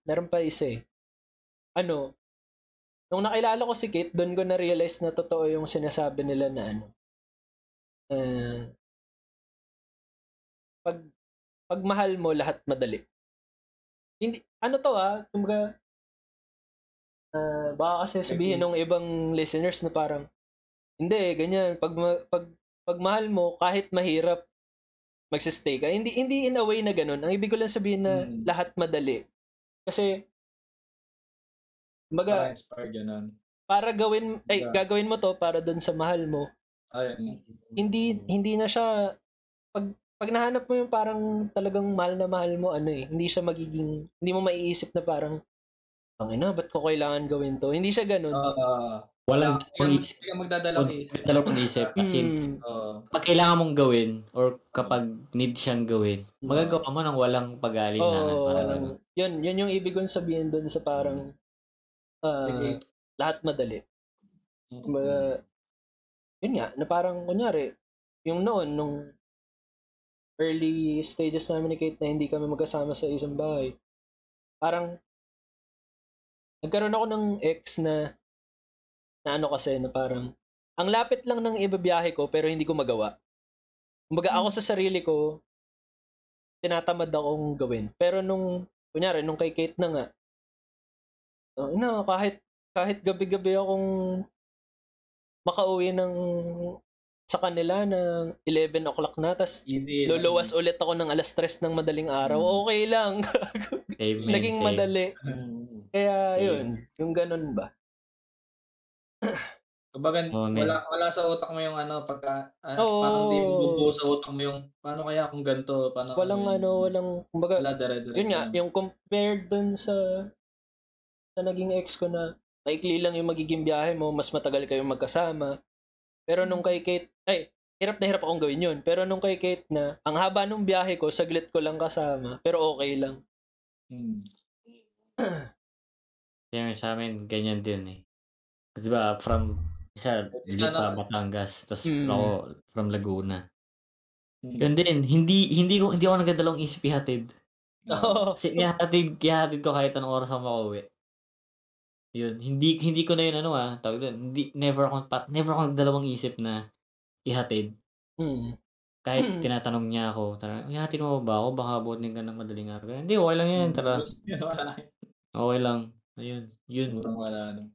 meron pa isa eh. Ano, nung nakilala ko si Kate, doon ko na-realize na totoo yung sinasabi nila na ano. Uh, pag, pag mahal mo, lahat madali. Hindi, ano to ah, kumbaga, ah, baka kasi sabihin ng ibang listeners na parang, hindi, ganyan, pag, pag, pag mahal mo, kahit mahirap, magsistay ka. Hindi, hindi in a way na ganun. Ang ibig ko lang sabihin na Mm. lahat madali. Kasi, Para kumbaga, inspired ganun. para gawin, ay, Yeah. gagawin mo to para doon sa mahal mo. Ayun. Hindi, hindi na siya, pag, pag nahanap mo yung parang talagang mahal na mahal mo, ano eh, hindi siya magiging, hindi mo maiisip na parang, ang ina, ba't ko kailangan gawin to? Hindi siya ganun. Ah, Walang Hindi pang ka- isip. hindi ka magdadalawang isip. Dalawang isip. As in, Mm. Oo. pag kailangan mong gawin or kapag need siyang gawin, magagawa mo ng walang pag-aalinlangan. Oo, para ganun. yun, yun yung ibig kong sabihin doon sa parang, ah, Sige. lahat madali. Kumbaga, yun nga, na parang, kunyari, yung noon, nung early stages namin ni Kate na hindi kami magkasama sa isang bahay, parang, nagkaroon ako ng ex na, na ano kasi, na parang, ang lapit lang ng ibabiyahe ko, pero hindi ko magawa. Kumbaga, ako sa sarili ko, tinatamad akong gawin. Pero nung, kunyari, nung kay Kate na nga, oh, na, kahit, kahit gabi-gabi akong makauwi ng sa kanila ng 11 o'clock na, tas luluwas ulit ako ng alas 3 ng madaling araw, Mm. okay lang. Same, man, Naging same. madali. Mm. Kaya Same. yun, yung ganun ba? Kumbaga, men. wala, wala sa utak mo yung ano, pagka, ah, Oo. parang di bubuo sa utak mo yung, paano kaya kung ganito, paano Walang ano, walang, kumbaga, wala dire-dire. yun nga, yung compared dun sa sa naging ex ko na maikli lang yung magiging biyahe mo, mas matagal kayong magkasama. Pero nung kay Kate, ay, hirap na hirap akong gawin yun. Pero nung kay Kate na, ang haba nung biyahe ko, saglit ko lang kasama, pero okay lang. Mm. Kaya sa amin, ganyan din eh. Kasi ba, from, isa, Lipa, Batangas, tapos Mm. ako, from Laguna. Mm. Yun din, hindi, hindi ko, hindi ako nagdadalawang isip ihatid. Oo. Kasi ihatid, ihatid ko kahit anong oras ako makauwi. Yun, hindi, hindi ko na yun ano ah, tawag doon, hindi, never ako, pat, never ako nagdalawang isip na ihatid. Hmm. Kahit Hmm. tinatanong niya ako, tara, ihatid mo ba ako? Baka abutin ka ng madaling araw. Hindi, okay lang yan, tara. wala. Okay lang. Ayun, yun. Wala. No.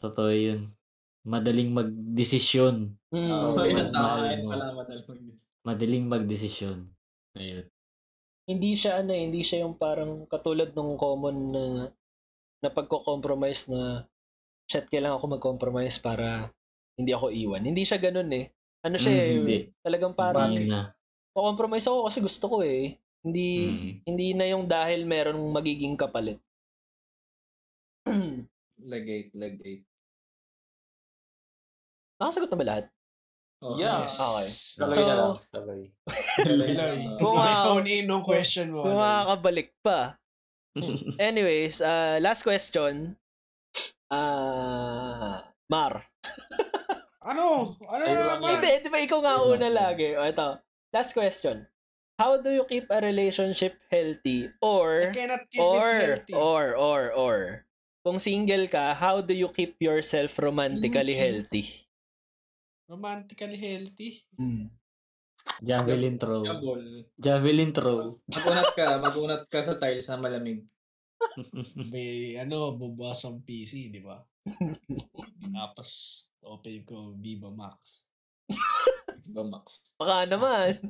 Totoo yun. Madaling magdesisyon. Oo, Oo, yun, mo. pala madaling. Madaling magdesisyon. Ayun. hindi siya ano, eh, hindi siya yung parang katulad nung common na na pagko-compromise na shit, kailangan ako mag-compromise para hindi ako iwan. Hindi siya ganun eh. Ano siya Mm, eh, hindi. talagang parang compromise ako kasi gusto ko eh. Hindi Mm. hindi na yung dahil meron magiging kapalit. Leg 8, leg 8. Nakasagot na ba lahat? Oh. Yes. Okay. Tuloy So, na lang. Piloy. Kung May nga- phone in nung question mo. Kung ano makakabalik pa. Anyways, uh, last question. Ah, Mar. Ano? Ano na lang naman? Hindi, di ba ikaw nga una lagi? O ito, last question. How do you keep a relationship healthy? I Or, cannot keep or, it healthy. or, or, or, kung single ka, how do you keep yourself romantically healthy? Romantically healthy. Javelin throw. Javelin throw. Magunat ka, magunat ka sa tiles na malamig. May ano, bubukas ang PC, di ba? Tapos open ko Viva Max. Ba, Max? Baka naman.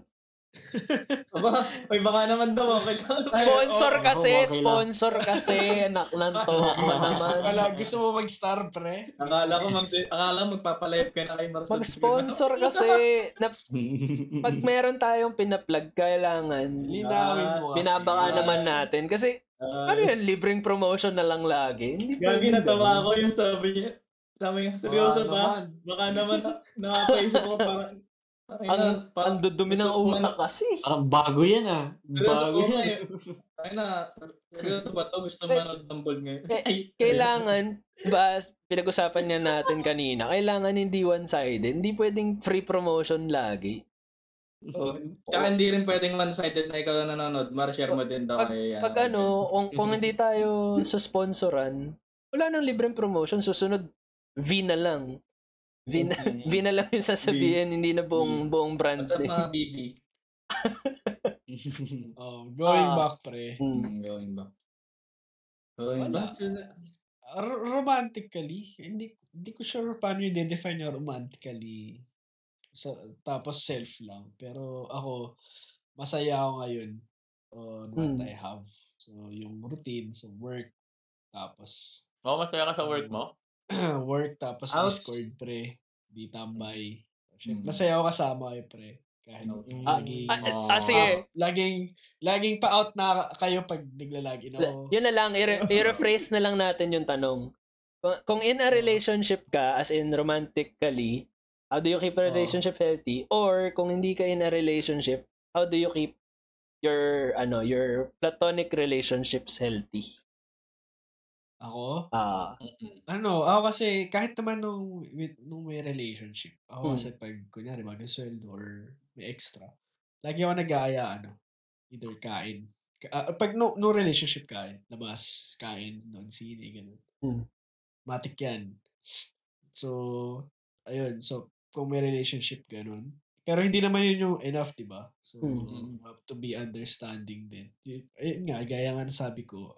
Aba, ay baka naman daw, okay lang. Sponsor oo, kasi, okay lang. sponsor kasi, anak ng to. gusto, naman. ala, gusto mo mag-star, pre? Akala ko, mag akala ko magpapalive ka na kay Marcel. Mag-sponsor kasi. Na, pag meron tayong pinaplug, kailangan Linawin mo kasi. naman natin. Kasi, Ah, ano yan, libreng promotion na lang lagi. Hindi Gagi natawa ako yung sabi niya. Sabi niya, seryoso ba? naman. Baka naman na- nakapaisip ko parang... Ang, ang dudumi ng utak man- kasi. Parang bago yan ah. Bago ko yan. Ay na, seryoso ba to? Gusto mo manood ng ball ngayon? Ay, Kailangan, ba, pinag-usapan niya natin kanina, kailangan hindi one-sided. Hindi pwedeng free promotion lagi. Oh, tsaka hindi rin pwedeng one-sided na ikaw na nanonood. Mar-share mo din daw Pag, kay... pag ano, kung, kung hindi tayo susponsoran, wala nang libreng promotion. Susunod, V na lang. V na, V na lang yung sasabihin, hindi na buong, buong brand Basta name. mga BB. Oh, going Ah. back, pre. Hmm. Hmm, going ba? Going Wala. back. R- romantically, hindi hindi ko sure paano i-define yung romantically. Sa, tapos self lang. Pero ako, masaya ako ngayon on what Hmm. I have. So, yung routine, so work, tapos Oo, masaya ka sa work mo? work, tapos Ouch. Discord, pre. Di tambay. Syempre, Hmm. Masaya ako kasama kayo, pre. Kahit Ah, laging, Ah, ah, sige. laging, laging pa-out na kayo pag naglalagin ako. Yun na lang, i- i-rephrase na lang natin yung tanong. Kung, kung in a relationship ka, as in romantically, how do you keep a relationship healthy? Or kung hindi ka in a relationship, how do you keep your ano your platonic relationships healthy? Ako? Ah, Ano, ako kasi kahit naman nung, nung may relationship, ako Hmm. kasi pag kunyari bagong sweldo or may extra, lagi ako nag-aaya, ano, either kain. Ka- ah, pag no, no relationship kain, labas, kain, non sine, ganun. Hmm. Matik yan. So, ayun, so, kung may relationship, ganun. Pero hindi naman yun yung enough, di ba? So, Hmm. you have to be understanding din. Yun, ayun nga, gaya nga nasabi ko,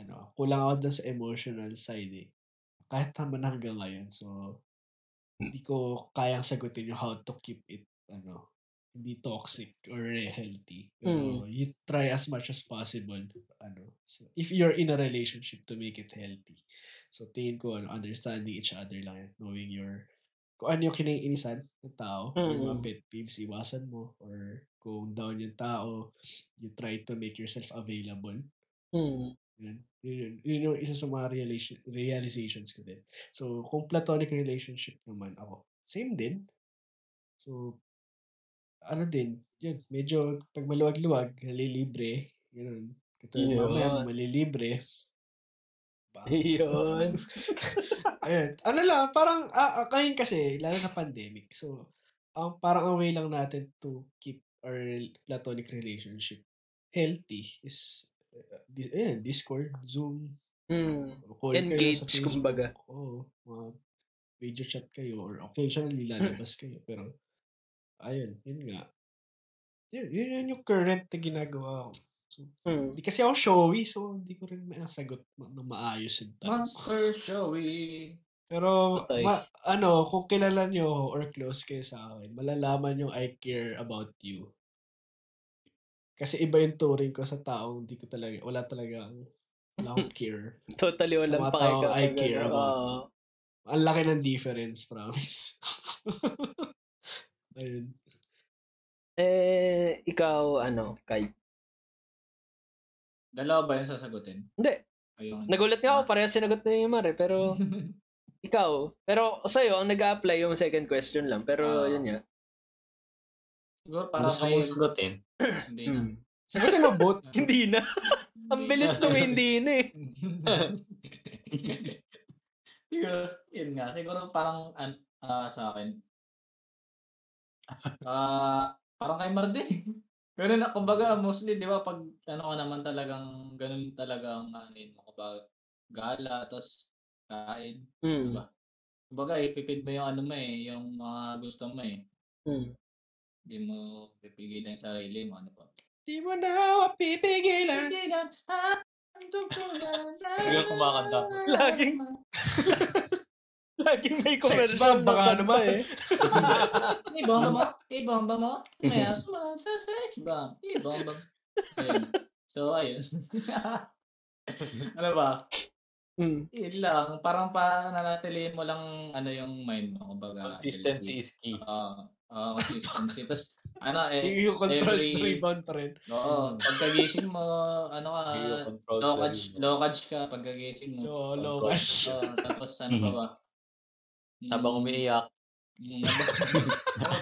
ano, kulang ako dun sa emotional side eh. Kahit naman hanggang ngayon. So, hindi ko kayang sagutin yung how to keep it, ano, hindi toxic or healthy. Pero you try as much as possible, ano, so, if you're in a relationship to make it healthy. So, tingin ko, ano, understanding each other lang yan. Knowing your, kung ano yung kinaiinisan ng tao, yung mga Mm. pet peeves, iwasan mo. Or kung down yung tao, you try to make yourself available. hmm. Yun. Yun, yun, yun yung isa sa mga realization, realizations ko din. So, kung platonic relationship naman ako, same din. So, ano din, yun, medyo pag maluwag-luwag, nalilibre, yun. Katulad Yun. mamaya, malilibre. Ba? Yun. Ayun. Ano lang, parang, ah, ah, ngayon kasi, lalo na pandemic, so, ang parang ang way lang natin to keep our platonic relationship healthy is, dis- ayan, Discord, Zoom, Hmm. o call kayo Engage, sa kumbaga. Oo, mga video chat kayo or occasionally lalabas kayo. Pero, ayun, yun nga. Yun, yun, yun yung current na ginagawa ko. So, Hmm. Hindi kasi ako showy, so hindi ko rin masagot ma- na maayos yung tanong. Showy. Pero, Patay. ma- ano, kung kilala nyo or close kayo sa akin, malalaman yung I care about you. Kasi iba yung turing ko sa taong hindi ko talaga, wala talaga, wala akong care. Totally walang pake tao, kapag I care ano, about. oo. Ang laki ng difference, promise. Ayun. Eh, ikaw, ano, kay... Dalawa ba yung sasagutin? Hindi. Ayun. Nagulat nga ako, parehas sinagot na yung Mare, pero ikaw. Pero sa'yo, ang nag-a-apply yung second question lang. Pero Ah. yun nga. Siguro parang Gusto kay... mong sagutin. Hindi na. Hmm. Sagutin mo both. Hindi na. ang bilis nung hindi na eh. siguro, yun nga. Siguro parang an, ah, sa akin. Ah, parang kay Mar din. Ganun na, kumbaga, mostly, di ba, pag ano ka naman talagang, ganun talagang, ano yun, kumbaga, gala, tapos kain, di Hmm. ba? Kumbaga, ipipid mo yung ano mo eh, yung mga gusto mo eh. Hmm. Hindi mo pipigilan yung sarili mo, ano ba? Di mo na mapipigilan. Hindi ako kumakanta. Laging- Laging may Sex commercial bomb, na baka naman. eh. Ibomba mo, ibomba mo, may asma sa sex bomb, ibomba mo. So, ayun. ano ba? Mm. Yun lang. Parang pa nanatilihin mo lang ano yung mind mo. Kumbaga, Consistency is key. Oo. Oo, consistency. Tapos, ano eh, Yung controls every- rebound pa rin. oo, pagkagising mo, ano ka, low catch, low catch ka pagkagising mo. So, low cash. Oo, tapos ano pa ba? Habang umiiyak, Mm,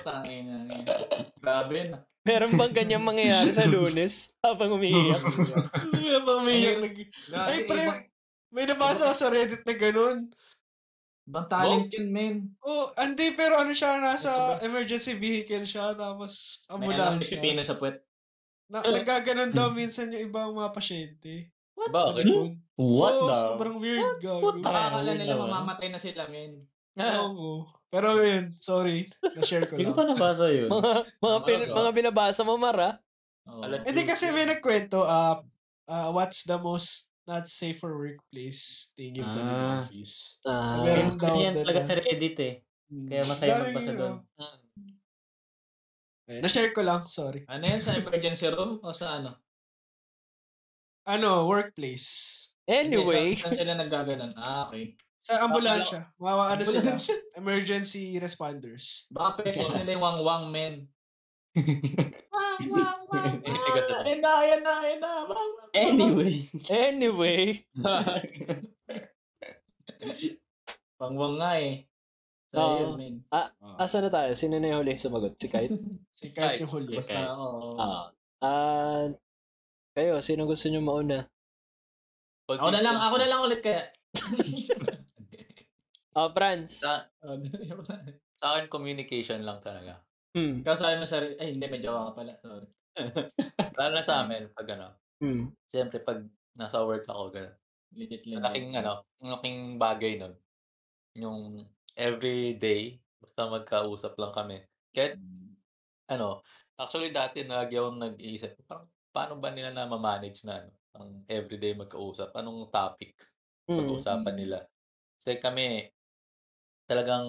tangin na. yun. Grabe ah. Meron bang ganyan mangyayari sa lunes habang umiiyak? Nag- Grabe, Ay, pre, may nabasa ako sa Reddit na ganun. Ibang talent yun, men. Oh, hindi, pero ano siya, nasa emergency vehicle siya, tapos May alam ambulansya. ni Pipino sa puwet. Na, nagkaganon daw minsan yung ibang mga pasyente. Sa bakit? likod. What Oo, the? sobrang weird, gago. Nakakala nila naman. mamamatay na sila, men. Oo. Pero yun, sorry. Na-share ko Hindi ko lang. pa nabasa yun. mga mga, pin, mga binabasa mo, Mara? Oo. Alas- Hindi kasi may nagkwento, uh, uh, what's the most not safe for workplace thing you've done in the Ah. office? Ah. So, Meron daw yan talaga sa Reddit eh. Hmm. Kaya masaya Dahil, magbasa doon. eh, na-share ko lang, sorry. Ano yan? Sa emergency room o sa ano? Ano, workplace. Anyway, Hindi, Saan, saan sila naggaganon? Ah, okay. Sa ambulansya. Mga ano sila, emergency responders. Baka pwede nila yung wang-wang, men. Wang, wang, wang. Ayun na, ayun na, ayun na. Anyway. anyway, Wang-wang nga eh. So, Oo. yun, men. asa na tayo? Sino na yung huli sumagot? Si Kite? Si kahit yung huli. Okay. Ah, oo. Ah. Ah, kayo, sino gusto nyo mauna? Ako na lang, ako na lang ulit kaya. Ah, Franz. Sa, Oh, sa akin, communication lang talaga. Hmm. Ikaw sabi mo sa ay hindi, may jowa ka pala. Sorry. Lalo na sa amin, pag ano, Hmm. siyempre pag nasa work ako, gano'n. Legit. Malaking ano, malaking bagay nun. Yung every day, basta magkausap lang kami. Kahit ano, actually dati lagi akong nag-iisip, parang paano ba nila na ma-manage na ano, ang everyday magkausap? Anong topics Hmm. pag-uusapan nila? Kasi kami, talagang,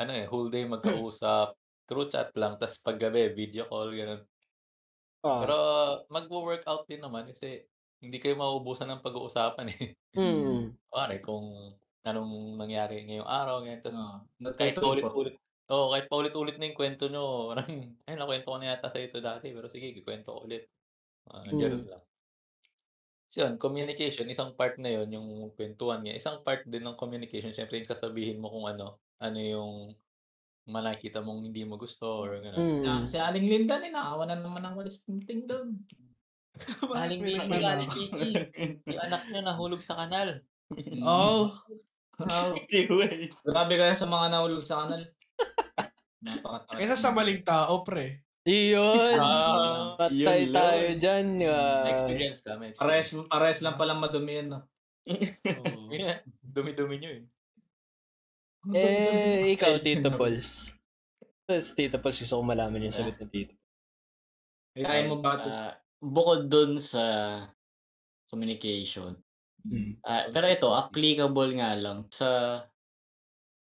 ano eh, whole day magkausap, through chat lang, tas paggabi, video call, gano'n. Ah. Pero magwo-workout din naman kasi hindi kayo mauubusan ng pag-uusapan eh. Hmm. Kunwari kung anong nangyari ngayong araw, ganyan. Tas Ah, not kahit paulit-ulit oo, kahit paulit-ulit na yung kwento niyo, parang, "Ay nakuwento ko na yata sa'yo 'to dati, pero sige ikukuwento ko ulit." Mga gano'n Mm. lang. So yun, communication, isang part na yun, yung kwentuhan niya. Isang part din ng communication siyempre yung sasabihin mo kung ano, ano yung mga nakikita mong hindi mo gusto or gano'n. Hmm. Si Aling Linda, ninakawa na naman ng walis ting doon. Aling nagmamahal. Aling Vicky, yung anak niyo nahulog sa kanal. Oh, Oh, Anyway. grabe kayo sa mga nahulog sa kanal. Napaka kaysa sa maling tao, pre. Iyon. Ah, Patay yun tayo lang. dyan. ah. experience ka, may Pares, pares lang palang madumi yan. No? Yeah, dumi-dumi niyo eh. Eh, ikaw, Tito Pauls. Tapos, Tito Pauls, gusto ko malaman yung sagot ng Tito. Kaya mo ba ito? Ah, bukod dun sa communication. Hmm. Ah, pero ito, applicable nga lang sa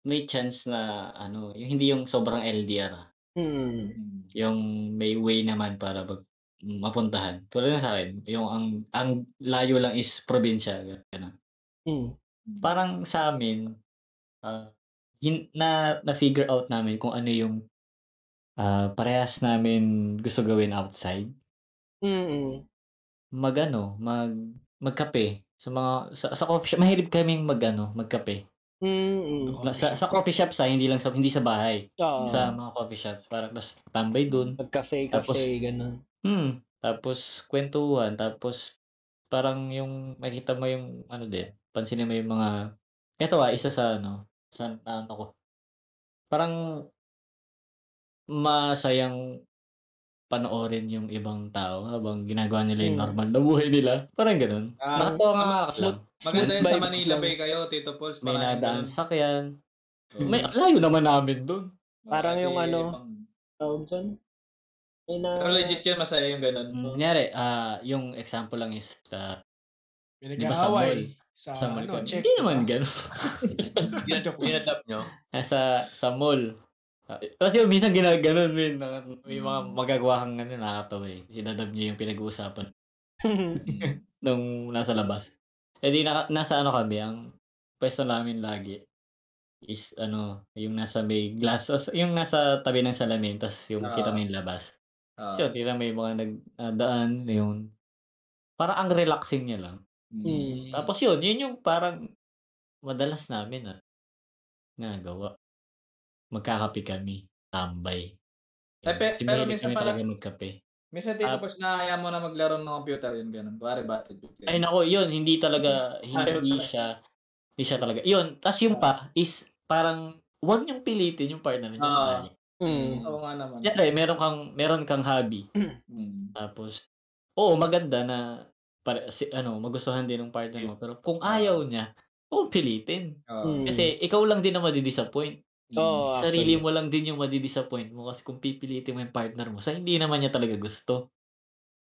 may chance na ano, yung hindi yung sobrang LDR. ah. Hmm. Yung may way naman para mag mapuntahan. Tulad ng sa akin, yung ang ang layo lang is probinsya, gano'n. Hmm. Parang sa amin, ah, hin na na-figure out namin kung ano yung, ah, parehas namin gusto gawin outside. Hmm. Mag-ano, mag magkape sa mga sa sa coffee shop. Mahilig kaming mag-ano, magkape. Hmm. La sa sa coffee shops, ah, hindi lang sa hindi sa bahay. Ah. Sa mga coffee shops para bas tambay dun. Mag-cafe, Tapos cafe, ganun. hmm, tapos kuwentuhan, tapos parang yung makita mo yung ano din, pansinin mo yung mga eto, ah, isa sa ano, sa naano ko. Parang masayang panoorin yung ibang tao habang ginagawa nila yung Hmm. normal na buhay nila. Parang gano'n. Ah, Nakakatawa nga smooth- lang. Maganda Smooth yun sa Manila. Bay kayo, Tito Pauls. May nadaan ganun. sakyan. Oo. May layo naman namin doon. Parang yung ano, pang- Tawag dyan? May na... Pero legit yun, masaya yung ganun. Mm, kunyari, ah, yung example lang is ah, May Di ba sa? Sa, mall ano, check. Hindi naman diba? gano'n. Inadapt nyo? Nasa sa mall. Ah, Kasi yung minsan ginaganon, min. na- May mga magagawa kang ano, nakakatawa eh. Sinadab niyo yung pinag-uusapan nung nasa labas. Eh di naka, nasa ano kami, ang pwesto namin lagi is ano, yung nasa may glass, yung nasa tabi ng salamin, tas yung kita mo yung labas. Ah. So, kita yung mga nagdaan, yun. Para ang relaxing niya lang. Mm. Tapos yun, yun yung parang madalas namin ah, nagawa. Magkakape kami, tambay. Eh, pe- pero minsan kami pala- talaga magkape. Minsan dito Ah. pas nakaya mo na maglaro ng computer yun, ganun. Kuwari Battlefield. Ay nako, yun, hindi talaga, Ayaw hindi siya, hindi siya talaga. Yun, tas yung pa, is parang, wag niyong pilitin yung partner niyo. Ah. Mm. Oo nga naman. Siyempre, meron kang, meron kang hobby. Mm. Tapos, oo, maganda na, para, si, ano, magustuhan din ng partner mo. Pero kung ayaw niya, huwag pilitin. Mm. Kasi ikaw lang din ang madidisappoint. Oo, Sarili actually. mo lang din yung madidisappoint mo kasi kung pipilitin mo yung partner mo, sa hindi naman niya talaga gusto.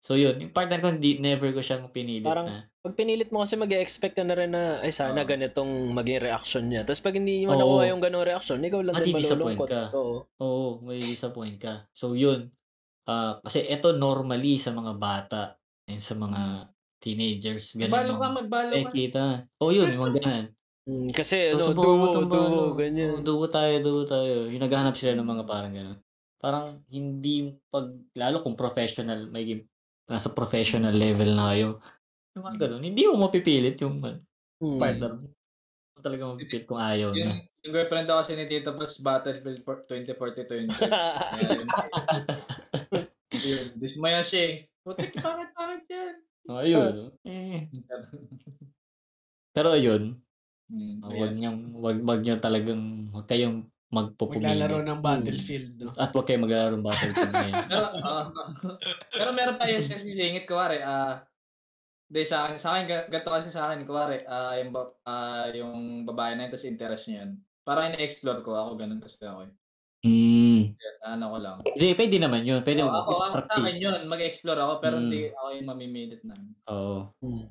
So yun, yung partner ko hindi never ko siyang pinilit Parang- na. Pag pinilit mo kasi mag-expect ka na rin na, ay sana Oo. ganitong maging reaction niya. Tapos pag hindi mo Oo. nakuha yung ganong reaction, ikaw lang din malulungkot. ka. Oo. Oo, may disappoint ka. So yun, ah kasi ito normally sa mga bata and sa mga teenagers, ganun Magbalo ka, magbalo eh, ka. kita. Oo yun, yung mga ganun. Mm, kasi ano, subukan mo duo, duo, ano, ganyan. oo, duo tayo, duo tayo. Yung naghahanap sila ng mga parang gano'n. Parang hindi pag, lalo kung professional, may nasa professional level na kayo. Yung mga gano'n, hindi mo mapipilit yung Mm. partner mo. Hindi mo talaga mapipilit kung ayaw Yung, na. yung girlfriend ako kasi ni Tito Pas Battlefield for 2042 yun. Ayan. Yun, dismaya siya eh. Putik, pangit, pangit yan. Oh, ayun. Eh. Pero ayun, Hmm, ah, wag niyang wag wag niyo talagang wag kayong magpupumili. Maglalaro ng Battlefield, no? At wag kayong maglalaro ng Battlefield ngayon. Pero, ah, pero meron pa yung sisingit, kuwari, ah, Hindi, sa akin, sa akin, ga- ganito kasi sa akin, kuwari, ah, yung, ah, yung babae na yun, tapos interest niya yun. Parang ina-explore ko, ako ganun kasi ako eh. Hmm. Ano ko lang. Hindi, pwede naman yun. Pwede Oo, mo. ako, ako, sa akin yun, mag-explore ako, pero Mm. hindi ako yung mamimilit na. Oo. Mm.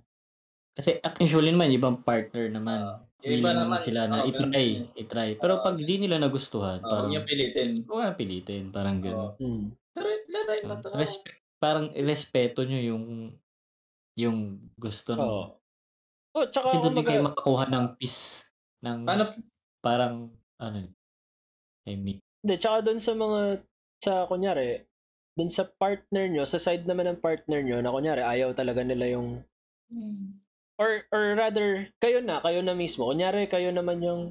Kasi usually naman, ibang partner naman. Yung iba willing naman, sila na oo, ganun itry, itry. Pero Oo. pag di nila nagustuhan, Oo, parang, niyo pilitin. huwag kang pilitin. Parang gano'n. Mm. Pero, laray lang to. Respe- parang irespeto nyo yung yung gusto Oo. no. Oh, tsaka Kasi doon din kayo makakuha ng peace ng Paano, parang ano I mean, Hindi, tsaka doon sa mga, sa kunyari, doon sa partner nyo, sa side naman ng partner nyo, na kunyari, ayaw talaga nila yung, Hmm. or, or rather, kayo na, kayo na mismo. Kunyari, kayo naman yung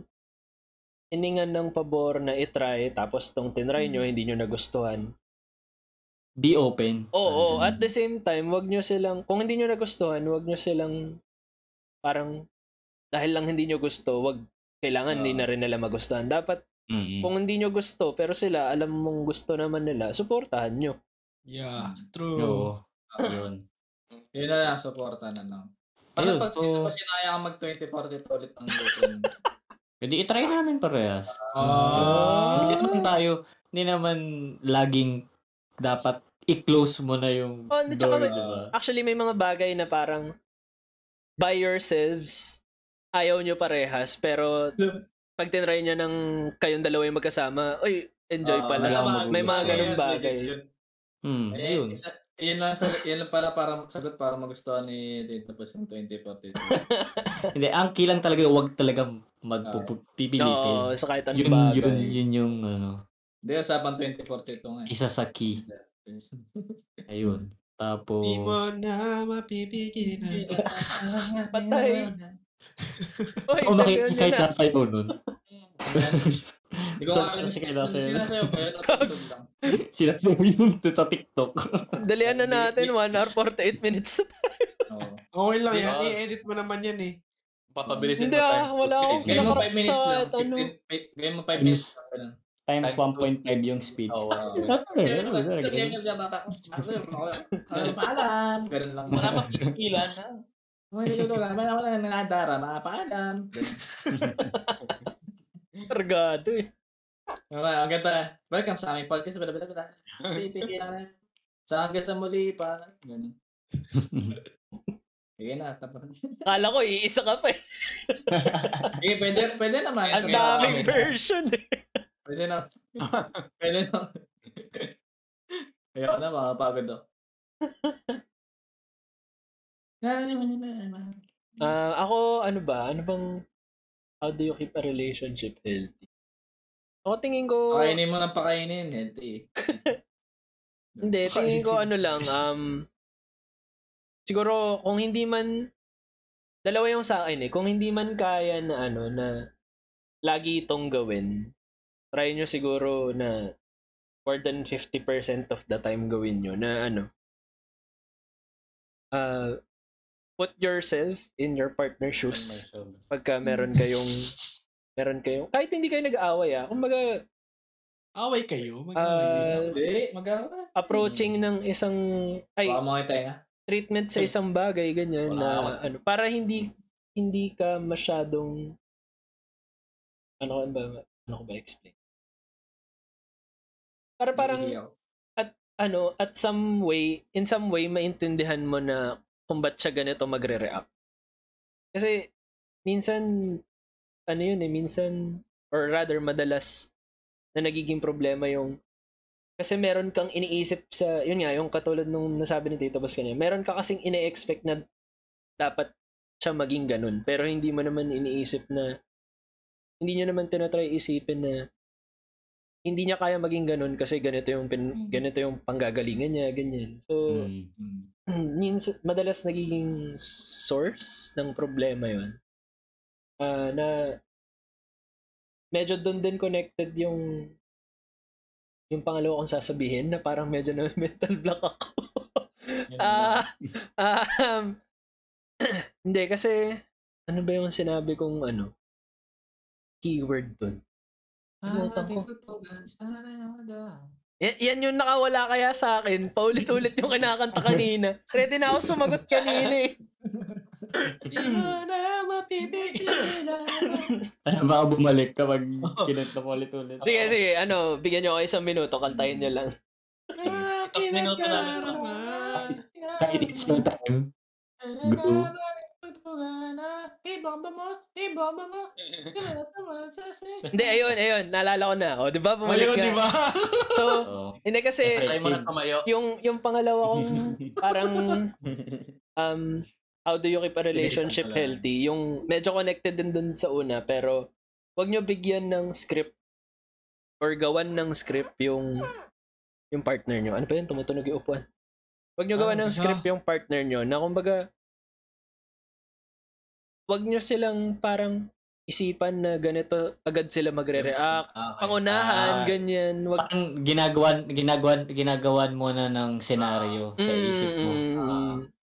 iningan ng pabor na itry, tapos tong tinry nyo, hindi nyo nagustuhan. be open. Oo, Parang at the same time, wag nyo silang, kung hindi nyo nagustuhan, wag nyo silang, parang, dahil lang hindi nyo gusto, wag, kailangan hindi Oo. na rin nila magustuhan. Dapat, Mm-mm. kung hindi nyo gusto, pero sila, alam mong gusto naman nila, suportahan nyo. Yeah, true. Oo. Yun. Yun na lang, supporta na lang. Paano pag so- sino pa sinaya ka mag 2040 ulit ang girlfriend? Pwede itry namin parehas. Ah. Hindi naman tayo, hindi naman laging dapat i-close mo na yung Oh, hindi, tsaka door, may- diba? Actually, may mga bagay na parang, by yourselves, ayaw nyo parehas, pero pag tinry nyo ng kayong dalawa yung magkasama, oy, enjoy Ah, pala. akong may mga ganung bagay. Yun, Hmm, Eh, ayun. isa, yun lang, sa, yun lang pala para sagot para magustuhan ni Tito Pas yung 2040. Hindi, ang kilang talaga, wag talaga magpipilitin. Oo, sa kahit anong yun, bagay. yun, yun yung, ano, Hindi, usapan 2042 nga. eh. isa sa key. Ayun. Tapos, Di mo na mapipigilan. Patay. Oy, so, yun kahit na. nasa mo nun. Hindi ko So, alam kasi kung kailangan sa'yo. sinasayaw ko yun. Sinasabi yun sa TikTok. Dalian na natin, 1 hour 48 minutes. Oo. Okay lang yan. Ah. I-edit mo naman yan eh. Papabilisin Hindi mo ah, times two. wala akong- Gawin mo Wala 5 minutes lang. ano. 15 Gawin mo 5 Times- minutes lang. Times Times 1.5 yung speed. Oo. Bata. Ano, Paalam. Ganun lang. Wala pa pipigilan na. Mga niluluto lang. Wala wala nanadara. Mga paalam. Kargado eh. Okay, ang ganda. Welcome sa aming podcast. Bala bala bala. Na. Sa hanggang sa muli pa. Ganun. Sige na, tapos. Kala ko, iisa ka pa eh. Sige, pwede, pwede naman. Ang daming version eh. Pwede na. Pwede na. Ayoko na, makapagod ako. Ah, ako, ano ba? Ano bang, how do you keep a relationship healthy? Ako tingin ko, Pakainin mo ng pakainin, healthy. hindi, tingin ko ano lang, um, siguro kung hindi man, dalawa yung sa akin eh, kung hindi man kaya na ano, na lagi itong gawin, try nyo siguro na more than 50% of the time gawin nyo na ano, uh, put yourself in your partner's shoes pagka meron kayong meron kayong kahit hindi kayo nag-aaway ah. Kumbaga Away kayo. Mag-away. Hindi, mag-awa. approaching ng isang ay treatment sa isang bagay ganyan na ano para hindi hindi ka masyadong ano ba ano ko ba explain? Para parang ako. ano at some way in some way maintindihan mo na kung ba't siya ganito magre-react. Kasi minsan ano yun eh minsan or rather madalas na nagiging problema yung kasi meron kang iniisip sa yun nga yung katulad nung nasabi ni Tito Bas kanina meron ka kasing ine-expect na dapat siya maging ganun pero hindi mo naman iniisip na hindi nyo naman tinatry isipin na hindi niya kaya maging ganun kasi ganito yung pin, ganito yung panggagalingan niya ganyan so Mm. means madalas nagiging source ng problema yon Ah, na medyo doon din connected yung yung pangalawa kong sasabihin na parang medyo na mental block ako. Ah, um, hindi kasi ano ba yung sinabi kong ano keyword doon? Kalimutan ko. Y- yan yung nakawala kaya sa akin. Paulit-ulit yung kinakanta kanina. Ready na ako sumagot kanina eh. Di mo na matitigil. Ano baka bumalik kapag kinanta mo ulit-ulit. Sige, sige. Ano, bigyan nyo ako isang minuto. Kantahin nyo lang. Akin ang Minuto namin. karama. Kahit it's no time. Go. Hindi, ayun, ayun. Naalala ko na. O, di ba? Bumalik Ayun, nga. di ba? So, Oo. hindi kasi, Try mo na tumayo. yung, yung pangalawa kong parang, um, how do you keep a relationship healthy? Yung medyo connected din dun sa una, pero wag nyo bigyan ng script or gawan ng script yung yung partner nyo. Ano ba yun? Tumutunog yung upuan. Wag nyo gawan Ah, ng script yung partner nyo na kumbaga wag nyo silang parang isipan na ganito agad sila magre-react. Okay. Pangunahan, Ah. ganyan. Wag Parang ginagawan, ginagawan, ginagawan mo na ng senaryo sa isip mo.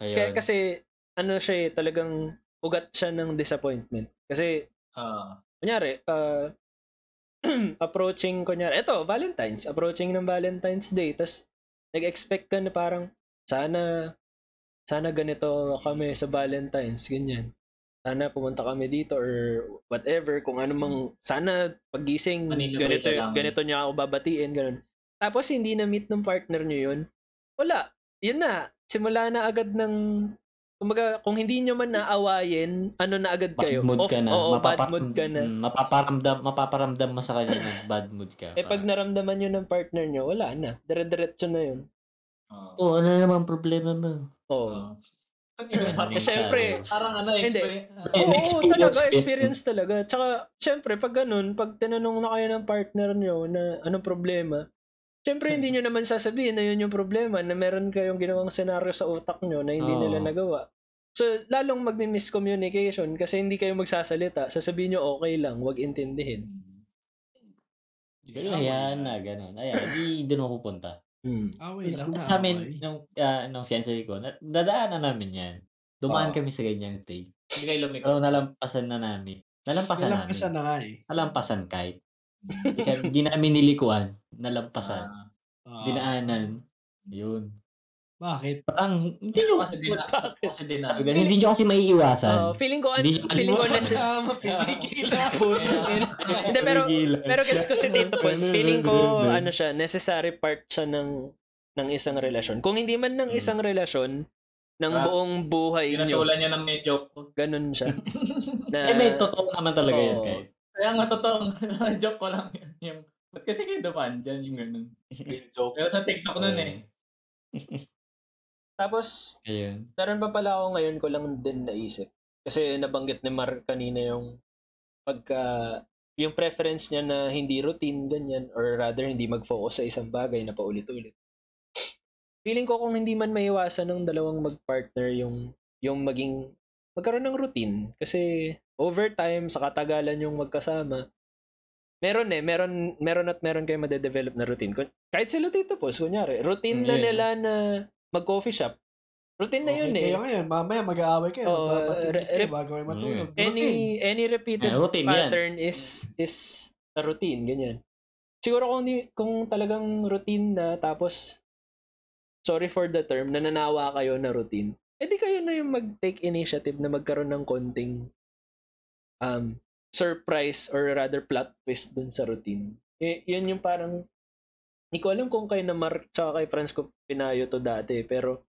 Ayun. Kaya, kasi ano siya eh, talagang ugat siya ng disappointment. Kasi, Ah. kunyari, uh, approaching, kunyari, eto, Valentine's, approaching ng Valentine's Day, tas nag-expect ka na parang, sana, sana ganito kami sa Valentine's, ganyan. Sana pumunta kami dito or whatever, kung ano mang, sana pagising, Manila ganito, ganito niya ako babatiin, ganun. Tapos hindi na meet ng partner niyo yun, wala. Yun na, simula na agad ng Kumbaga, kung hindi nyo man naawayin, ano na agad Bad kayo? mood Off- ka na. Oo, bad Mapapa- mood ka na. Mm, mapaparamdam, mapaparamdam mo sa kanya na bad mood ka. Eh, pag naramdaman nyo ng partner nyo, wala na. Dire-diretso na yun. Oo, oh, ano naman problema mo? Oo. Ano Eh, syempre, Parang ano, Hindi. experience. Eh, Oo, experience talaga, experience talaga. Tsaka, syempre, pag ganun, pag tinanong na kayo ng partner nyo na anong problema, syempre, hindi nyo naman sasabihin na yun yung problema, na meron kayong ginawang senaryo sa utak nyo na hindi Oo. nila nagawa. So, lalong magmi-miscommunication kasi hindi kayo magsasalita. Sasabihin nyo, okay lang, wag intindihin. Pero ayan na, ganun. Ayan, hindi doon ako pupunta. Hmm. Away lang Sa amin, away. nung, uh, nung fiancé ko, na, namin yan. Dumaan Oo. kami sa ganyang stage. Hindi kayo lumiko. Pero nalampasan na namin. Nalampasan namin. Nalampasan na nga eh. Nalampasan kahit. Hindi namin nilikuan. Nalampasan. Ah. Ah, Dinaanan. Yun. Bakit? Parang, hindi nyo, Kasi din. Kasi din na. Hindi nyo kasi maiiwasan. Oh, feeling ko, an- Hindi- feeling ko, nece- kasama, pinigilan. Hindi, pero, pero gets ko si Tito Pons. Feeling ko, ano siya, necessary part siya ng ng isang relasyon. Kung hindi man ng isang relasyon, ng Ah, buong buhay nyo. Pinatulan niya ng may joke ko. Ganun siya. na, Eh, may totoo naman talaga yun, Oo. kahit. Kaya nga totoo, joke ko lang yun. Yung, ba't kasi kayo dumaan dyan yung ganun. Real joke. Pero sa TikTok nun eh. Tapos, Ayun. meron pa pala ako ngayon ko lang din naisip. Kasi nabanggit ni Mark kanina yung pagka yung preference niya na hindi routine ganyan or rather hindi mag-focus sa isang bagay na paulit-ulit. Feeling ko kung hindi man maiwasan ng dalawang mag-partner yung yung maging magkaroon ng routine kasi over time sa katagalan yung magkasama meron eh meron meron at meron kayo madedevelop na routine kahit sila dito po kunyari routine na Yeah. nila na mag-coffee shop routine na yun okay, eh kayo ngayon, mamaya mag-aaway kayo, Oo, magbabatingkit re- kayo bago kayo matulog. any Routine. any repeated Eh, routine yan. pattern is is a routine ganyan siguro kung di, kung talagang routine na tapos sorry for the term nananawa kayo na routine edi kayo na yung mag-take initiative na magkaroon ng konting um surprise or rather plot twist dun sa routine y- yun yung parang hindi ko alam kung kay na Mark tsaka kay Franz ko pinayo to dati pero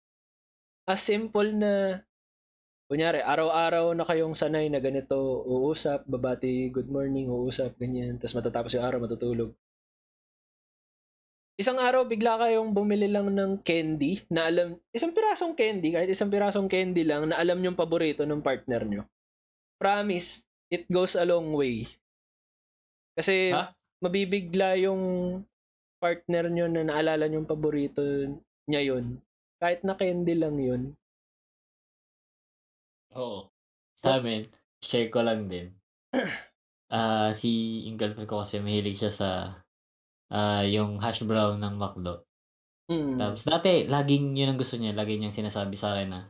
as simple na kunyari, araw-araw na kayong sanay na ganito, uusap, babati, good morning, uusap, ganyan, tapos matatapos yung araw, matutulog. Isang araw, bigla kayong bumili lang ng candy na alam, isang pirasong candy, kahit isang pirasong candy lang na alam yung paborito ng partner nyo. Promise, it goes a long way. Kasi Ha? mabibigla yung partner nyo na naalala nyo yung paborito niya yun. Kahit na candy lang yun. Oo. Sa amin, share ko lang din. Ah, si yung girlfriend ko kasi mahilig siya sa ah yung hash brown ng McDo. Mm. Tapos dati, laging yun ang gusto niya. Lagi niyang sinasabi sa akin na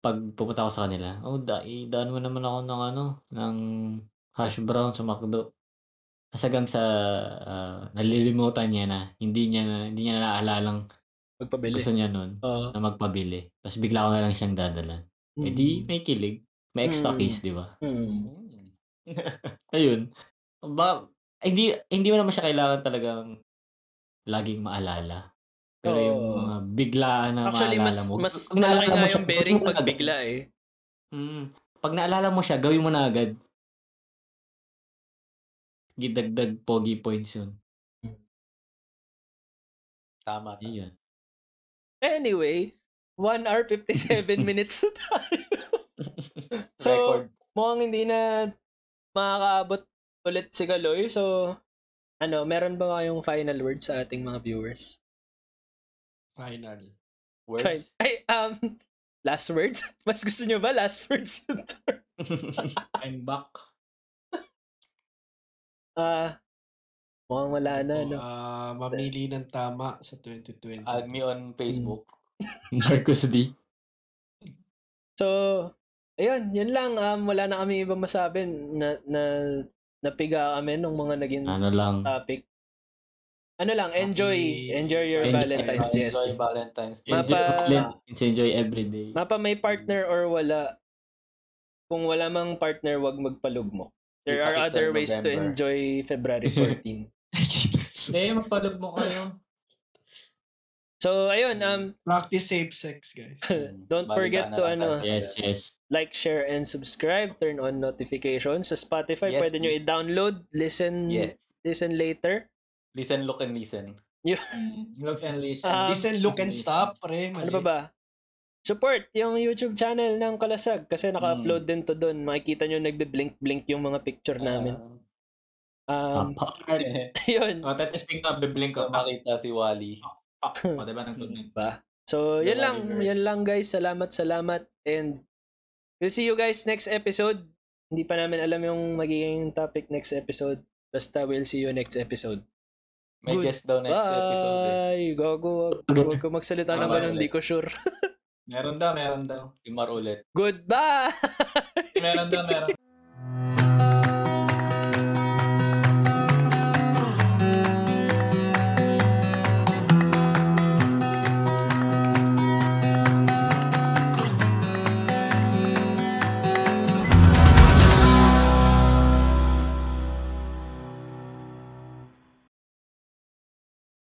pag pupunta ako sa kanila, oh, da idaan mo naman ako ng ano, ng hash brown sa McDo. Kasagang sa ah, nalilimutan niya na hindi niya na, hindi niya naalalang Magpabili. gusto niya nun Oo. na magpabili. Tapos bigla ko na lang siyang dadalan. Eh di may kilig. May extra Mm. di ba? Mm. Ayun. Ba, hindi hindi mo naman siya kailangan talagang laging maalala. Pero yung Oo. mga biglaan na Actually, mas, maalala mo. mas pag malaki naalala mo nga yung bearing mo pag na bigla eh. Mm. Pag naalala mo siya, gawin mo na agad. Gidagdag pogi points yun. Tama. tama. Ayun. Anyway, 1 hour 57 minutes na tayo. so, Record. mukhang hindi na makakaabot ulit si Kaloy. So, ano, meron ba kayong final words sa ating mga viewers? Final. Words. Fine. Ay, um, last words? Mas gusto nyo ba last words yung? I'm back. Ah, mukhang wala na, Ito, no? ah, mamili ng tama sa 2020. Add me on Facebook. Marcos D. So, ayun, yun lang. Um, wala na kami ibang masabi na, na napiga kami nung mga naging Ano lang. topic. Ano lang, enjoy. Happy enjoy your Valentine's. Valentine's. Yes. Enjoy Valentine's Day. Enjoy Mapa- Valentine's, enjoy everyday. Mapa may partner or wala, kung wala mang partner, wag magpalugmok. There are other ways to November. enjoy February 14. Hindi, magpalog mo kayo. so, ayun, um, Practice safe sex, guys. don't forget to ano, Yes, yes. like, share, and subscribe. Turn on notifications. Sa Spotify, Yes, pwede nyo please. i-download, listen, Yes. listen later. Listen, look, and listen. Look and listen. Ah, Listen, look, and stop, pre. Ano Mali. pa ba? Support yung YouTube channel ng Kalasag kasi naka-upload Mm. din to doon. Makikita nyo nagbe-blink-blink yung mga picture namin. Um, Apart. yun. O, testing na, biblink So, ko. makita si Wally. Pak. O, diba nang? Ba? So, The yun lang. Yun lang guys. Salamat, salamat. And we'll see you guys next episode. Hindi pa namin alam yung magiging topic next episode. Basta we'll see you next episode. May Good. guest daw next episode eh. Bye! Gago. Wag, wag ko magsalita ng ganun. Di ulit. ko sure. Meron daw, meron daw. Imar ulit. Goodbye! meron daw, meron.